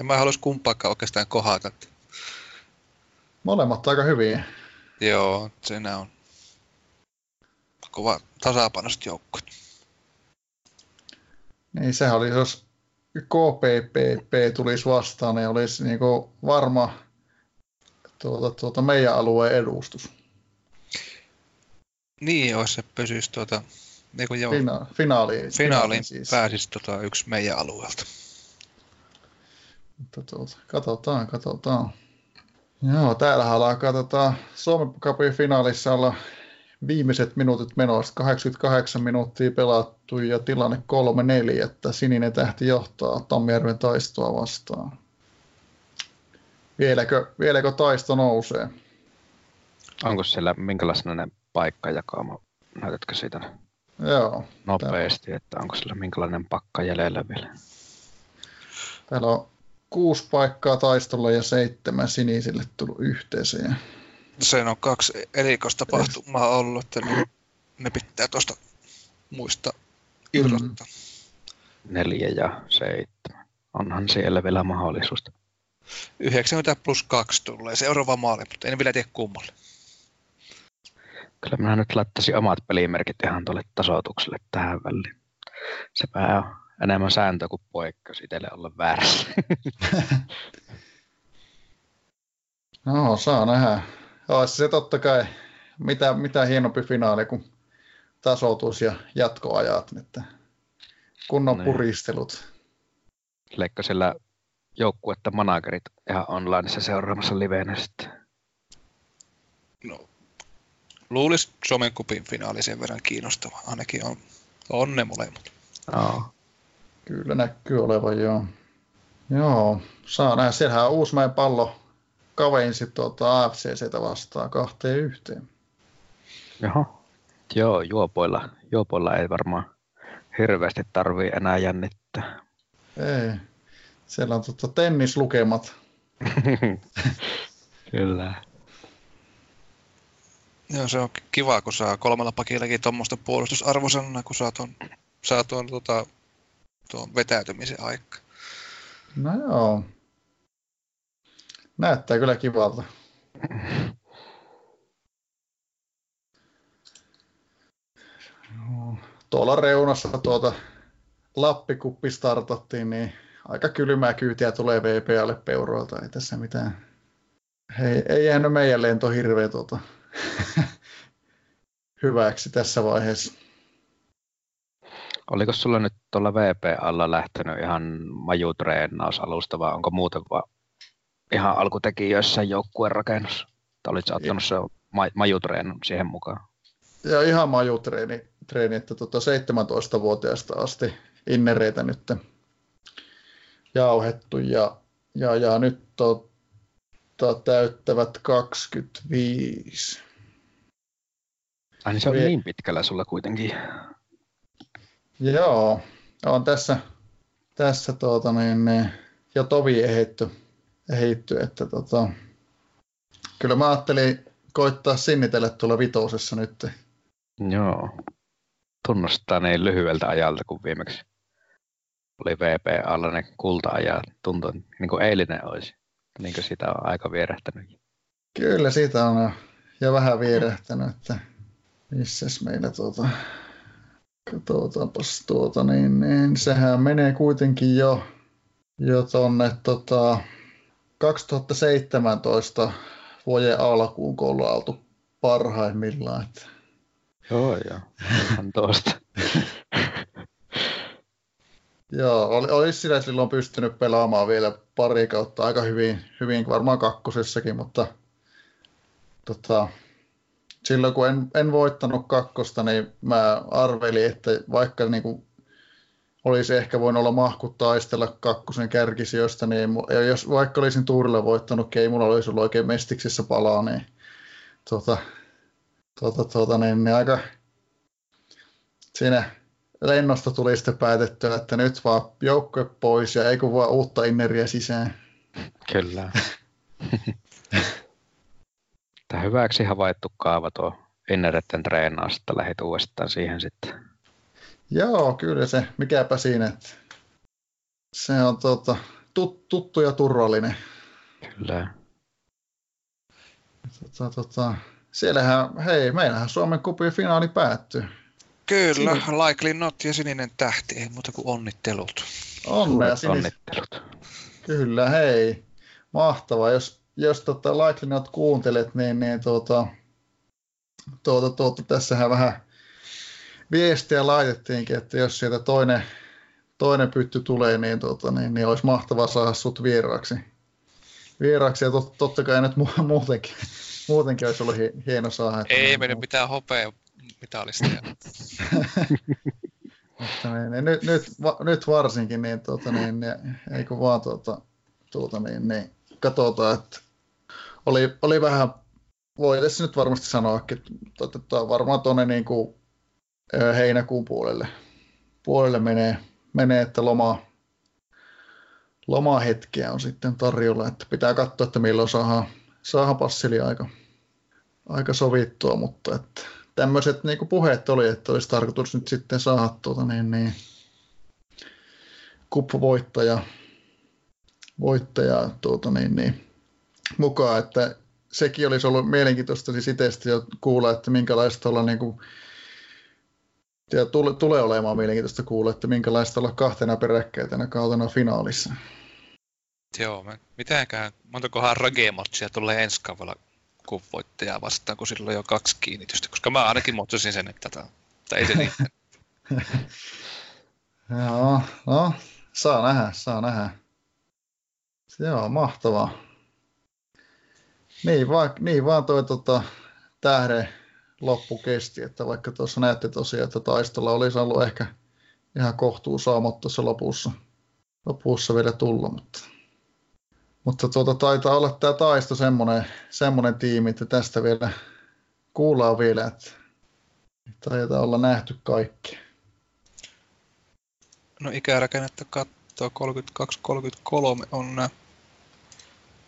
En mä haluaisi kumpaakaan oikeastaan kohata. Molemmat aika hyviä. Joo, siinä on kova tasapainost joukko. Niin, sehän oli, jos KPPP tulisi vastaan, niin olisi niinku varma tuota, tuota meidän alueen edustus. Niin, jos se pysyisi tuota, niin kuin joo, Fina- finaaliin, finaaliin siis. pääsisi tota, yksi meidän alueelta. Mutta tuota, katsotaan, katsotaan. Joo, täällä alkaa tota, Suomen Cupin finaalissa olla viimeiset minuutit menossa. 88 minuuttia pelattu ja tilanne 3-4, että sininen tähti johtaa Tammijärven taistoa vastaan. Vieläkö, vieläkö taisto nousee? Onko siellä minkälainen paikkajakauma? Näytätkö siitä Joo. nopeasti, täällä. että onko sillä minkälainen pakka jäljellä vielä? Täällä on kuusi paikkaa taistolla ja seitsemän sinisille tullut yhteiseen. Se on kaksi erikoista tapahtumaa ollut, että ne, ne pitää tuosta muista irrottaa. Mm. Neljä ja seitsemän. Onhan siellä vielä mahdollisuus. 90 plus 2 tulee seuraava maali, mutta en vielä tiedä kummalle. Kyllä minä nyt laittaisin omat pelimerkit ihan tuolle tasoitukselle tähän väliin. Sepä on enemmän sääntö kuin poikkeus itselle olla väärässä. no, saa nähdä. Olisi se totta kai mitä, mitä hienompi finaali kuin tasoitus ja jatkoajat. Että kunnon ne. Niin. puristelut. Leikka sillä joukkuetta managerit ihan onlineissa seuraamassa liveenä sitten? No, luulisi Suomen kupin finaali sen verran kiinnostava. Ainakin on, on ne molemmat. No. Kyllä näkyy olevan, joo. Joo, saa nähdä. Siellähän on Uusmäen pallo kavensi tuota AFCCtä vastaan kahteen yhteen. Joo, joo juopoilla, juopoilla ei varmaan hirveästi tarvii enää jännittää. Ei, siellä on tuota tennislukemat. Kyllä. Joo, se on kiva, kun saa kolmella pakillakin tuommoista puolustusarvosanaa, kun saa tuon, saa tuon, tuota, tuon vetäytymisen aika. No joo. Näyttää kyllä kivalta. Tuolla reunassa tuota Lappikuppi startattiin, niin aika kylmää kyytiä tulee VPAlle peuroilta. Ei tässä mitään. Hei, ei jäänyt meidän lento hirveä tuota, hyväksi tässä vaiheessa. Oliko sulla nyt tuolla VPAlla lähtenyt ihan majutreenausalusta vai onko muuten vaan ihan alkutekijöissä joukkueen rakennus? Tai olitko ottanut se ma- majutreen siihen mukaan? Ja ihan majutreeni, treeni, että tuota 17-vuotiaasta asti innereitä nyt jauhettu ja, ja, ja nyt tota, täyttävät 25. Ai niin se on niin pitkällä sulla kuitenkin. Joo, on tässä, tässä tuota, niin, niin, jo tovi ehitty, ehitty että tota, kyllä mä ajattelin koittaa sinnitellä tuolla vitosessa nyt. Joo, tunnustaa niin lyhyeltä ajalta kuin viimeksi oli VPAlla ne kulta-ajat. Tuntui niin kuin eilinen olisi. Niin kuin sitä on aika vierähtänyt. Kyllä siitä on ja vähän vierähtänyt, että missäs meillä tuota, katsotaanpas tuota, niin, niin sehän menee kuitenkin jo, jo tuonne tota, 2017 vuoden alkuun, kun ollaan oltu parhaimmillaan. Että... Joo, joo. Ihan tuosta. Joo, oli, olisi silloin pystynyt pelaamaan vielä pari kautta aika hyvin, hyvin varmaan kakkosessakin, mutta tota, silloin kun en, en voittanut kakkosta, niin mä arvelin, että vaikka niin kuin olisi ehkä voinut olla mahku taistella kakkosen kärkisijoista, niin jos vaikka olisin tuurilla voittanut, ei mulla olisi ollut oikein mestiksessä palaa, niin, tota, tota, tota, niin, niin aika siinä lennosta tuli sitten päätettyä, että nyt vaan joukkue pois ja ei kun vaan uutta inneriä sisään. Kyllä. Tämä hyväksi havaittu kaava tuo innereiden treenaa, sitten lähit uudestaan siihen sitten. Joo, kyllä se, mikäpä siinä, että se on tuota, tut, tuttu ja turvallinen. Kyllä. Tota, tota, siellähän, hei, meillähän Suomen kupin finaali päättyy. Kyllä, Siin... Likely Not ja sininen tähti, ei muuta kuin onnittelut. Onnea sinis... Onnittelut. Kyllä, hei. Mahtavaa. Jos, jos tota Likely Not kuuntelet, niin, niin tuota, tuota, tuota, tässähän vähän viestiä laitettiinkin, että jos sieltä toinen, toinen pytty tulee, niin, tota, niin, niin olisi mahtavaa saada sut vieraaksi. Vieraaksi ja tot, totta kai nyt muutenkin, muutenkin olisi ollut hieno saada. Ei niin, mennyt mitään hopea mitalista. Mutta niin, niin, nyt, nyt, va, nyt, varsinkin, niin, tuota, niin, niin, eikö vaan tuota, tuota, niin, niin, katsotaan, että oli, oli vähän, voi tässä nyt varmasti sanoakin, että tuota, varmaan tuonne niin kuin, heinäkuun puolelle, puolelle menee, menee että loma, lomahetkiä on sitten tarjolla, että pitää katsoa, että milloin saadaan, saadaan passili aika, aika sovittua, mutta että tämmöiset niin puheet oli, että olisi tarkoitus nyt sitten saada tuota, niin, niin, kuppuvoittaja voittaja, tuota, niin, niin, mukaan, että sekin olisi ollut mielenkiintoista siis itsestä jo kuulla, että minkälaista olla niin kuin, ja tule, tulee olemaan mielenkiintoista kuulla, että minkälaista olla kahtena peräkkäisenä kautena finaalissa. Joo, mitäkään, montakohan rage tulee ensi kaudella kun voittajaa vastaan, kun silloin on jo kaksi kiinnitystä, koska mä ainakin motsasin sen, että tämä, ei se niin. Joo, no, saa nähdä, saa nähdä. Joo, mahtavaa. Niin, vaan, niin vaan toi tota, tähden loppu kesti, että vaikka tuossa näette tosiaan, että taistolla olisi ollut ehkä ihan kohtuu saamat tuossa lopussa, lopussa vielä tulla, mutta mutta tuota, taitaa olla tämä taisto semmoinen, semmoinen tiimi, että tästä vielä kuullaan vielä, että taitaa olla nähty kaikki. No ikärakennetta katsoo 32-33 on nämä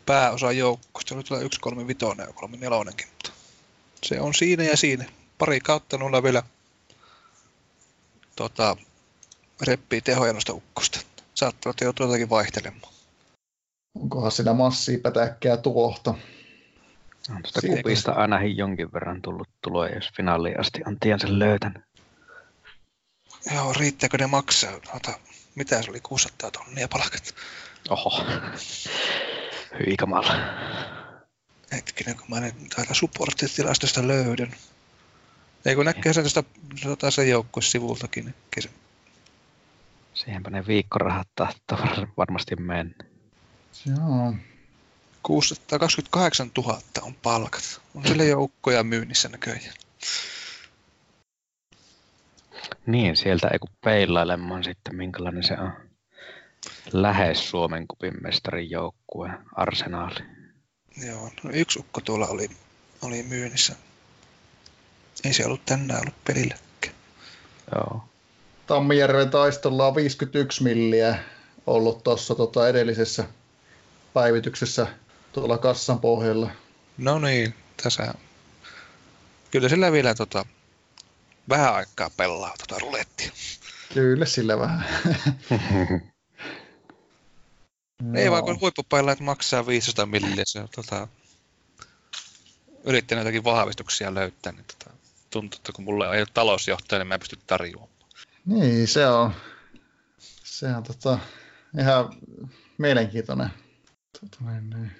pääosa joukkoista. Nyt tulee 1-3-5 ja 3 4 mutta se on siinä ja siinä. Pari kautta nulla vielä tota, reppii tehoja noista ukkosta. Saattavat joutua jotakin vaihtelemaan. Onkohan siinä massia pätäkkää tuohta? On tuosta kupista aina jonkin verran tullut tuloja, jos finaaliin asti on tiensä löytänyt. Joo, riittääkö ne maksaa? Ota, mitä se oli, 600 tonnia palkat? Oho, hyi kamala. Hetkinen, kun mä en täältä supporttitilastosta löydän. Ei kun näkee sen tuosta tota, sen joukkuesivultakin. Siihenpä ne viikkorahat tahtoo varmasti mennä. Joo. 628 000 on palkat. On sille joukkoja myynnissä näköjään. Niin, sieltä ei kun peilailemaan sitten, minkälainen se on. Lähes Suomen kupin mestarin joukkue, arsenaali. Joo, no yksi ukko tuolla oli, oli myynnissä. Ei se ollut tänään ollut pelilläkään. Joo. Tammijärven taistolla on 51 milliä ollut tuossa tota edellisessä päivityksessä tuolla kassan pohjalla. No niin, tässä Kyllä sillä vielä tota, vähän aikaa pelaa tota rulettia. Kyllä sillä vähän. Ei vaan kun että maksaa 500 milliä, se on tota, yrittänyt jotakin vahvistuksia löytää, niin tota, tuntuu, että kun mulla ei ole talousjohtaja, niin mä en pysty tarjoamaan. Niin, se on, se on tota, ihan mielenkiintoinen Tota, niin, niin.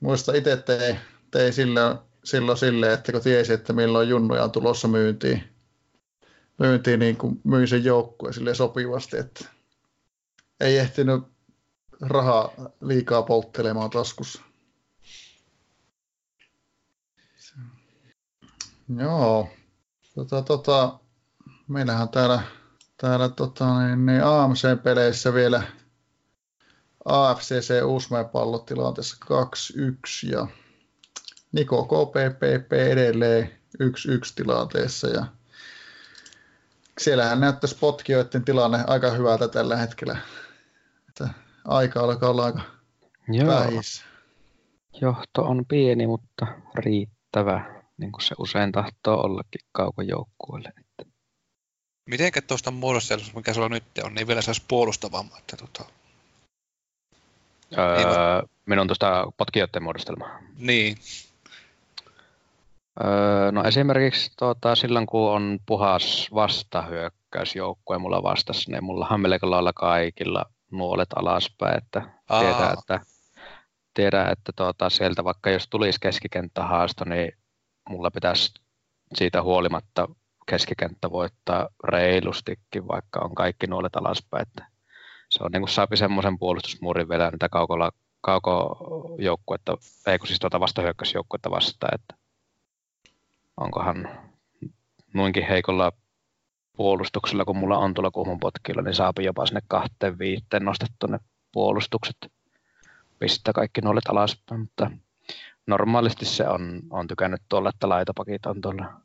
Muista itse tein, tein silloin, silloin silleen, että kun tiesi, että milloin junnuja on tulossa myyntiin, myyntiin niin kuin myin sen joukkueen sille sopivasti, että ei ehtinyt rahaa liikaa polttelemaan taskussa. Joo. Tota, tota, meillähän täällä, täällä tota, niin, niin AMC-peleissä vielä AFCC Uusmäen pallotilanteessa 2-1 ja Niko KPPP edelleen 1-1 tilanteessa ja siellähän näyttäisi potkijoiden tilanne aika hyvältä tällä hetkellä. Että aika alkaa olla aika Joo. vähis. Johto on pieni, mutta riittävä, niin kuin se usein tahtoo ollakin kaukojoukkueelle. Mitenkä tuosta muodostelusta, mikä sulla nyt on, niin vielä saisi puolustavamma, että tota, Öö, minun tuosta potkijoiden muodostelmaa. Niin. Öö, no esimerkiksi tuota, silloin, kun on puhas vastahyökkäysjoukkue mulla vastassa, niin mullahan melko lailla kaikilla nuolet alaspäin, että Aa. että, tiedä, että tuota, sieltä vaikka jos tulisi keskikenttähaasto, niin mulla pitäisi siitä huolimatta keskikenttä voittaa reilustikin, vaikka on kaikki nuolet alaspäin. Että se on niin kuin saapi semmoisen puolustusmuurin vielä niitä kaukolla, kaukojoukkuetta, ei kun siis tuota vastahyökkäysjoukkuetta vastaan, että onkohan noinkin heikolla puolustuksella, kun mulla on tuolla kuhmun potkilla, niin saapi jopa sinne kahteen viiteen nostettu ne puolustukset, pistää kaikki nuolet alaspäin, mutta normaalisti se on, on tykännyt tuolla, että laitapakit on tuolla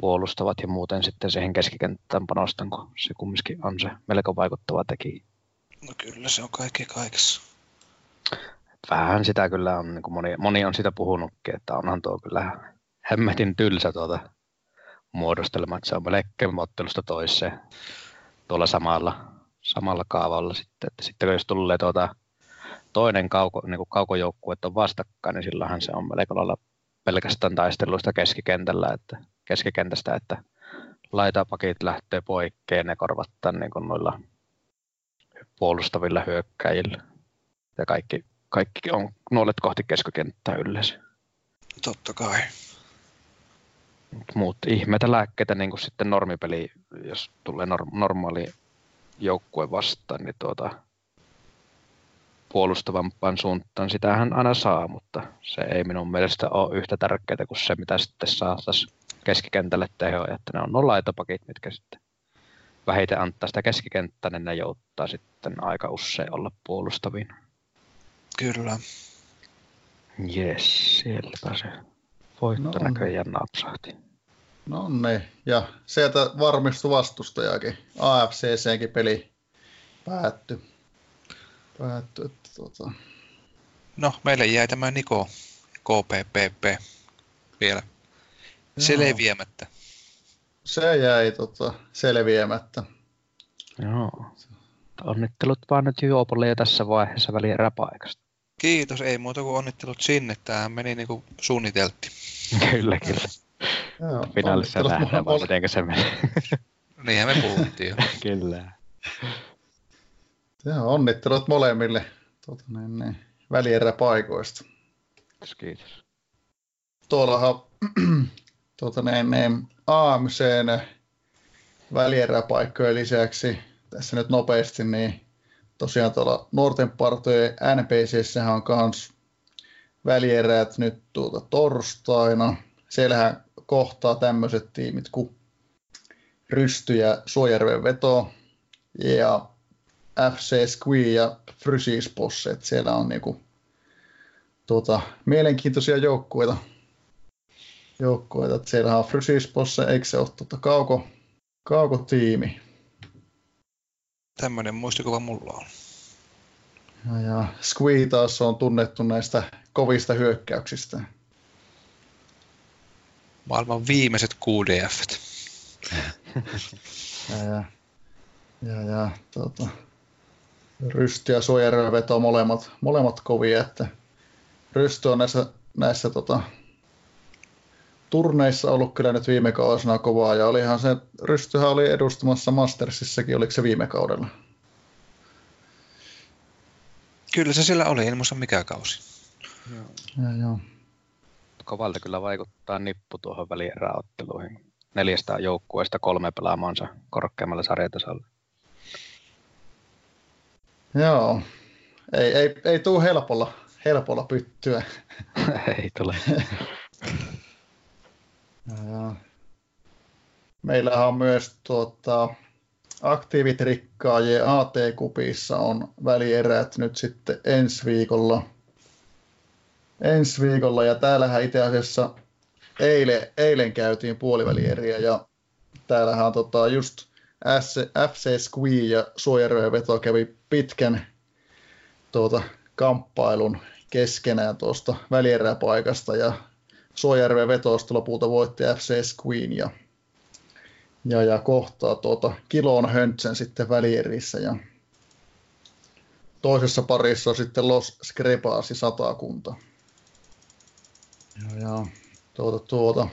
puolustavat ja muuten sitten siihen keskikenttään panostan, kun se kumminkin on se melko vaikuttava tekijä. No kyllä se on kaikki kaikessa. Vähän sitä kyllä on, niin kuin moni, moni on sitä puhunutkin, että onhan tuo kyllä hemmetin tylsä tuota muodostelma, että se on melkein ottelusta toiseen tuolla samalla, samalla kaavalla sitten. Että sitten jos tulee tuota toinen kauko, niin kuin kaukojoukkue on vastakkain, niin silloinhan se on melko lailla pelkästään taistelusta keskikentällä, että keskikentästä, että laitapakit lähtee poikkeen ne korvattaa niin kuin noilla puolustavilla hyökkäjillä. Ja kaikki, kaikki on nuolet kohti keskikenttää yleensä. Totta kai. Muut ihmeitä lääkkeitä, niin kuin sitten normipeli, jos tulee norm- normaali joukkue vastaan, niin tuota, puolustavampaan suuntaan. Sitähän aina saa, mutta se ei minun mielestä ole yhtä tärkeää kuin se, mitä sitten saataisiin keskikentälle tehoja. Että ne on nuo laitapakit, mitkä sitten vähiten antaa sitä keskikenttää, niin ne jouttaa sitten aika usein olla puolustavin. Kyllä. Jes, sieltäpä se voitto no näköjään napsahti. No niin, ja sieltä varmistui vastustajakin. AFCCkin peli päättyi. Päättyi, että tota... No, meille jäi tämä Niko KPPP vielä selviämättä. Se jäi tota, selviämättä. Joo. Onnittelut vaan nyt Juopolle jo tässä vaiheessa välieräpaikasta. Kiitos, ei muuta kuin onnittelut sinne. Tämä meni niin kuin suunniteltiin. kyllä, kyllä. Joo, Finaalissa nähdään vaan, miten se meni. Niinhän me puhuttiin jo. kyllä. Joo, onnittelut molemmille tuota, niin, niin, välieräpaikoista. Kiitos, kiitos. Tuollahan tuota, niin, niin, AMCn välieräpaikkojen lisäksi tässä nyt nopeasti, niin tosiaan tuolla nuorten partojen NPCssähän on kans välierät nyt tuota torstaina. Siellähän kohtaa tämmöiset tiimit kuin Rysty ja Suojärven veto ja FC Squee ja Frysis. Siellä on niinku, tuota, mielenkiintoisia joukkueita. Joukkueita. Siellä on Frysis Posse, eikö se ole tuota, kauko, kauko-tiimi? Tämmöinen muistikuva mulla on. Ja, ja Squee taas on tunnettu näistä kovista hyökkäyksistä. Maailman viimeiset QDF. ja, ja, ja, ja tuota, Rysty ja Suojärven veto molemmat, molemmat kovia, että Rysty on näissä, näissä tota, turneissa ollut kyllä nyt viime kausina kovaa, ja olihan se, Rystyhän oli edustamassa Mastersissakin, oliko se viime kaudella? Kyllä se sillä oli, en muista mikä kausi. Joo. Ja, joo. Kovalta kyllä vaikuttaa nippu tuohon välieräotteluihin. Neljästä joukkueesta kolme pelaamansa korkeammalla sarjatasolla. Joo, ei, ei, ei tule helpolla, helpolla pyttyä. ei tule. ja, meillähän on myös tuota, aktiivitrikkaajien AT-kupissa on välierät nyt sitten ensi viikolla. Ensi viikolla ja täällähän itse asiassa eilen, eilen käytiin puolivälieriä ja täällähän on tota just FC Squee ja Suojaröön veto kävi pitkän tuota, kamppailun keskenään tuosta välieräpaikasta ja Suojärven vetosta lopulta voitti FC Squeen ja, ja, ja kohtaa tuota kilon höntsen sitten välierissä ja toisessa parissa on sitten Los Screpasi satakunta. Ja, ja tuota, tuota,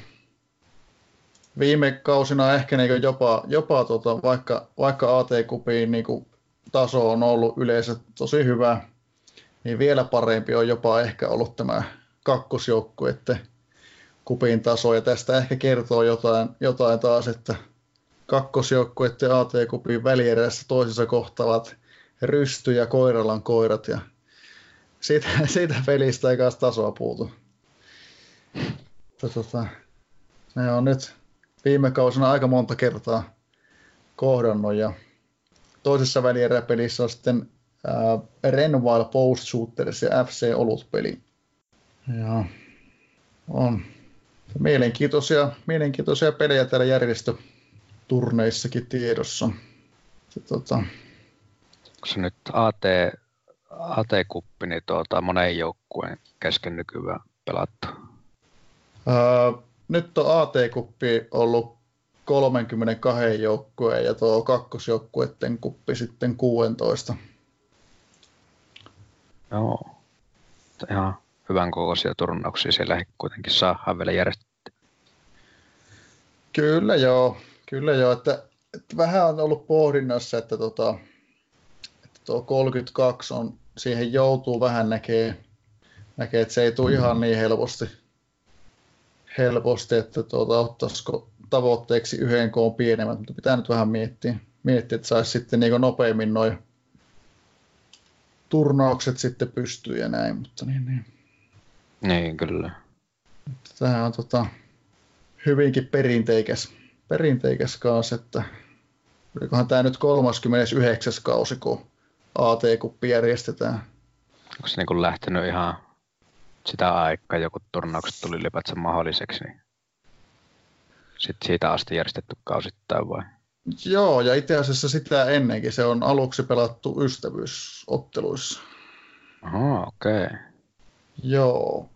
viime kausina ehkä niin jopa, jopa tota, vaikka, vaikka AT-kupiin niin taso on ollut yleensä tosi hyvä, niin vielä parempi on jopa ehkä ollut tämä kakkosjoukkueiden kupin taso. Ja tästä ehkä kertoo jotain, jotain taas, että kakkosjoukkueiden AT-kupin välierässä toisessa kohtavat Rysty ja Koiralan koirat ja siitä, siitä pelistä ei kanssa tasoa puutu. Tota, ne on nyt viime kausina aika monta kertaa kohdannut ja toisessa välieräpelissä on sitten äh, Post Shooters ja FC Olut-peli. Ja on mielenkiintoisia, mielenkiintoisia pelejä täällä järjestöturneissakin tiedossa. Se, tota... Onko se nyt AT, AT-kuppi, niin tuota, monen joukkueen kesken nykyään pelattu? Ää, nyt on AT-kuppi ollut 32 joukkueen ja tuo kakkosjoukkueiden kuppi sitten 16. Joo. Ihan hyvän kokoisia turnauksia siellä kuitenkin saa vielä järjestetty. Kyllä joo, kyllä joo, että, että vähän on ollut pohdinnassa, että, tota, että tuo 32 on, siihen joutuu vähän näkee, näkee että se ei tule ihan niin helposti, helposti että tuota, ottaisiko tavoitteeksi yhden koon pienemmät, mutta pitää nyt vähän miettiä, miettiä että saisi sitten niin nopeammin noin turnaukset sitten pystyy ja näin, mutta niin, niin. Niin, kyllä. Tämä on tota, hyvinkin perinteikäs, perinteikäs kanssa, että olikohan tämä nyt 39. kausi, kun AT-kuppi järjestetään. Onko se niin lähtenyt ihan sitä aikaa, joku turnaukset tuli ylipäätään mahdolliseksi, niin sitten siitä asti järjestetty kausittain vai? Joo, ja itse asiassa sitä ennenkin. Se on aluksi pelattu ystävyysotteluissa. Aha, okei. Okay. Joo,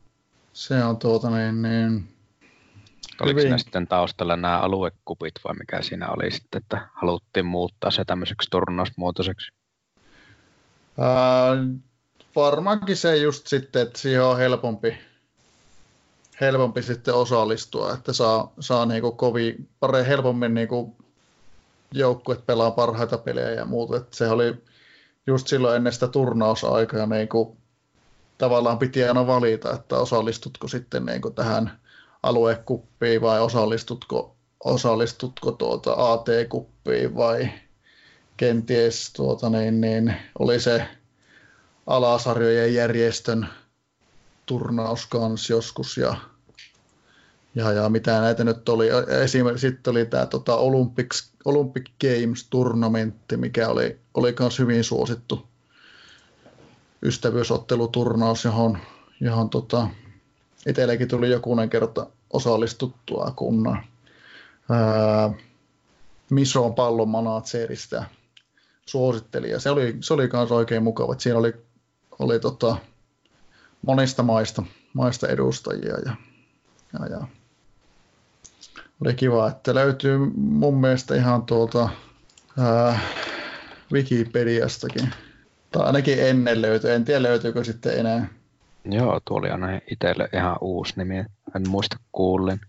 se on tuota niin, niin Oliko hyvin... sitten taustalla nämä aluekupit vai mikä siinä oli sitten, että haluttiin muuttaa se tämmöiseksi turnausmuotoiseksi? Ää, varmaankin se just sitten, että siihen on helpompi, helpompi sitten osallistua, että saa, saa niinku kovin, pare, helpommin niinku joukkuet pelaa parhaita pelejä ja muuta. Että se oli just silloin ennen sitä turnausaikaa niinku tavallaan piti aina valita, että osallistutko sitten niin kuin tähän aluekuppiin vai osallistutko, osallistutko tuota AT-kuppiin vai kenties tuota niin, niin oli se alasarjojen järjestön turnaus kanssa joskus ja, ja, ja mitä näitä nyt oli. Esimerkiksi sitten oli tämä tota Olympics, Olympic Games turnamentti, mikä oli, oli myös hyvin suosittu ystävyysotteluturnaus, johon, johon tota, itsellekin tuli jokunen kerta osallistuttua, kun ää, Mison pallon manaatserista suositteli. Ja se oli, se oli myös oikein mukava. Siinä oli, oli tota, monista maista, maista edustajia ja, ja, ja oli kiva, että löytyy mun mielestä ihan tuolta ää, Wikipediastakin tai ainakin ennen löytyi. En tiedä löytyykö sitten enää. Joo, tuo oli aina itselle ihan uusi nimi. En muista kuullin.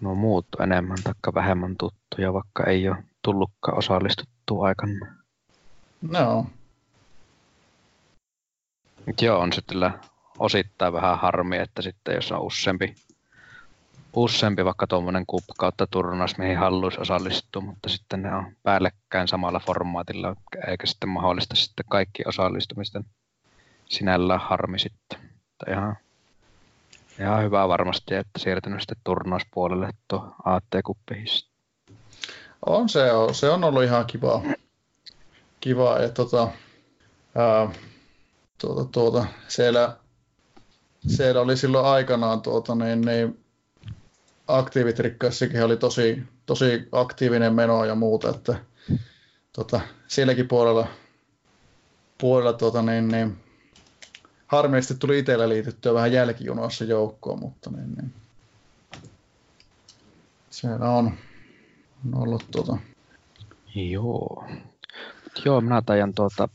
Nuo muut enemmän tai vähemmän tuttuja, vaikka ei ole tullutkaan osallistuttu aikana. No. Joo, on sitten osittain vähän harmi, että sitten jos on useampi useampi vaikka tuommoinen kup kautta turnaus, mihin haluaisi osallistua, mutta sitten ne on päällekkäin samalla formaatilla, eikä sitten mahdollista sitten kaikki osallistumisten sinällään harmi sitten. Tai ihan, ihan hyvä varmasti, että siirtynyt sitten turnauspuolelle tuo AT-kuppiin. On se, se on ollut ihan kiva. Kiva, että tota, ää, tuota, tuota, siellä, siellä oli silloin aikanaan tuota, niin, niin aktiivitrikkaissakin oli tosi, tosi aktiivinen meno ja muuta, että tota, silläkin puolella, puolella tota, niin, niin, harmillisesti tuli itsellä liityttyä vähän jälkijunassa joukkoon, mutta niin, niin, siellä on, on ollut tota... Joo. Joo, minä tajan tuota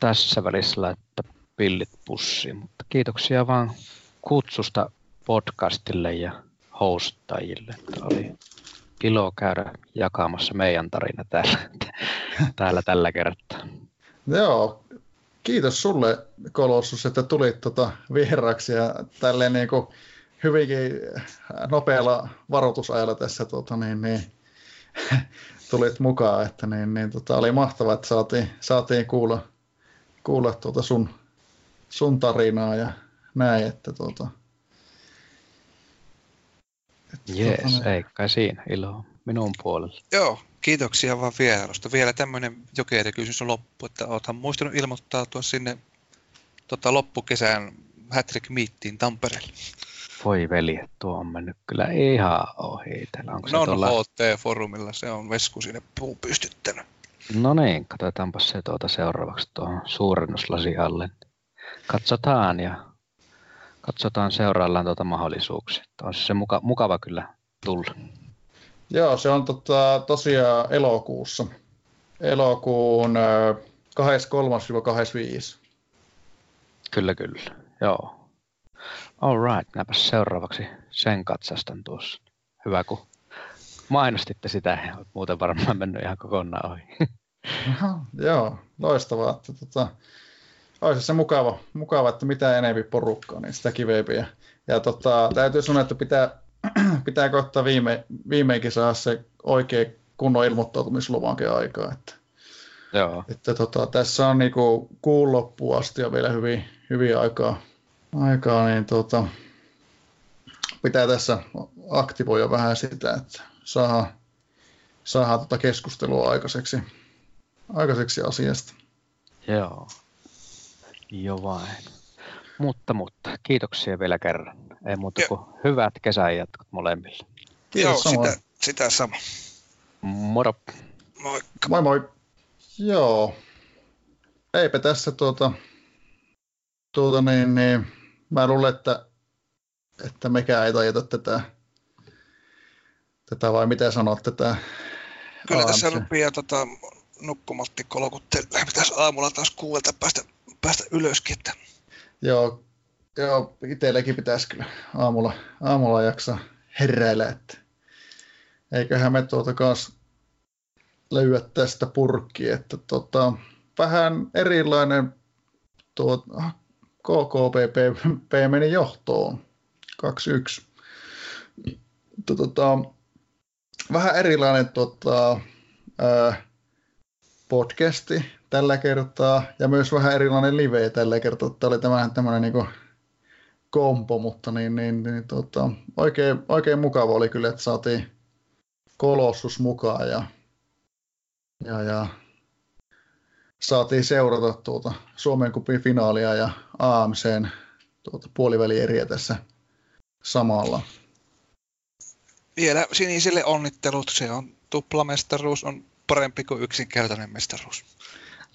tässä välissä laittaa pillit pussiin, mutta kiitoksia vaan kutsusta podcastille ja hostajille. Tämä oli ilo käydä jakamassa meidän tarina täällä, täällä tällä kertaa. Joo, kiitos sulle Kolossus, että tulit tuota vieraaksi ja tälleen niin kuin hyvinkin nopealla varoitusajalla tässä tuota, niin, niin, tulit mukaan, että niin, niin, tota, oli mahtavaa, että saatiin, saatiin kuulla, kuulla tuota sun, sun tarinaa ja näin, että tuota, Jees, tuota, ei kai siinä ilo minun puolella. Joo, kiitoksia vaan vierailusta. Vielä tämmöinen jokerikysymys on loppu, että oothan muistanut ilmoittautua sinne tota, loppukesän Hattrick Meettiin Tampereelle. Voi veli, tuo on mennyt kyllä ihan ohi. Onko se tuolla... HT-forumilla, se on Vesku sinne puun pystyttänyt. No niin, katsotaanpa se tuota seuraavaksi tuohon suurennuslasi alle. Katsotaan ja katsotaan seuraillaan tuota mahdollisuuksia. On se muka, mukava kyllä tulla. Joo, se on tota, tosiaan elokuussa. Elokuun 23-25. Kyllä, kyllä. Joo. All right, näpä seuraavaksi sen katsastan tuossa. Hyvä, kun mainostitte sitä, muuten varmaan mennyt ihan kokonaan ohi. Aha, joo, loistavaa. Että, tota, olisi se mukava, mukava, että mitä enemmän porukkaa, niin sitä kivempi. Ja, ja tota, täytyy sanoa, että pitää, pitää kohta viime, viimeinkin saada se oikea kunnon ilmoittautumisluvankin aikaa. Että, Joo. Että tota, tässä on niinku kuun loppuun asti ja vielä hyvin, hyvin aikaa, aikaa niin tota, pitää tässä aktivoida vähän sitä, että saadaan, saadaan tota keskustelua aikaiseksi, aikaiseksi asiasta. Joo. Jo vain. Mutta, mutta, kiitoksia vielä kerran. Ei muuta kuin hyvät kesän jatkot molemmille. Kiitos Joo, sitä, sitä sama. Moro. Moikka. Moi moi. Joo. Eipä tässä tuota, tuota niin, niin, mä luulen, että, että mekään ei tajeta tätä, tätä vai mitä sanot tätä? Kyllä tässä rupeaa tota, nukkumatti kolkuttelee. Pitäisi aamulla taas kuuelta päästä, päästä ylöskin. Että... Joo, joo, itsellekin pitäisi kyllä aamulla, aamulla jaksaa heräillä, että eiköhän me tuota kanssa löyä tästä purkki, että tota, vähän erilainen tuo KKPP meni johtoon 2-1. Tota, vähän erilainen tota, ää, podcasti tällä kertaa ja myös vähän erilainen live tällä kertaa. Tämä oli tämmöinen, tämmöinen niin kompo, mutta niin, niin, niin tota, oikein, oikein mukava oli kyllä, että saatiin Kolossus mukaan ja ja, ja saatiin seurata tuota Suomen kupin finaalia ja AMCn tuota puolivälieriä tässä samalla. Vielä sinisille onnittelut, se on tuplamestaruus, on parempi kuin yksinkertainen mestaruus.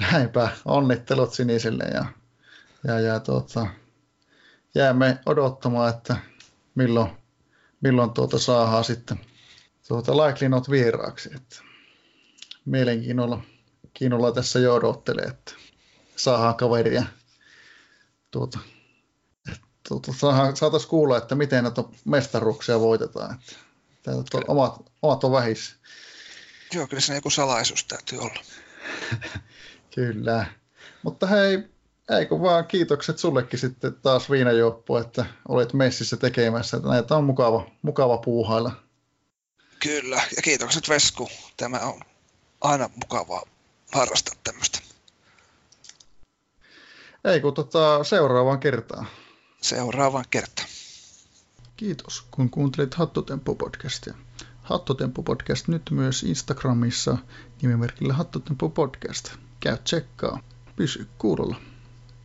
Näinpä, onnittelut sinisille ja, ja, ja tuota, jäämme odottamaan, että milloin, milloin tuota saadaan sitten tuota Likely Not vieraaksi. Että mielenkiinnolla kiinnolla tässä jo odottelee, että saadaan kaveria tuota, tuota, saataisiin kuulla, että miten näitä mestaruuksia voitetaan. Että, että omat, omat on vähissä. Joo, kyllä se joku salaisuus täytyy olla. kyllä. Mutta hei, eikö vaan kiitokset sullekin sitten taas viinajuoppu, että olit messissä tekemässä. Että näitä on mukava, mukava puuhailla. Kyllä, ja kiitokset Vesku. Tämä on aina mukavaa harrastaa tämmöistä. Ei kun tota, seuraavaan kertaan. Seuraavaan kertaan. Kiitos, kun kuuntelit Hattotemppu-podcastia. Hattotemppu-podcast nyt myös Instagramissa nimimerkillä Hattotemppu-podcast. Käy tsekkaa. Pysy kuulolla.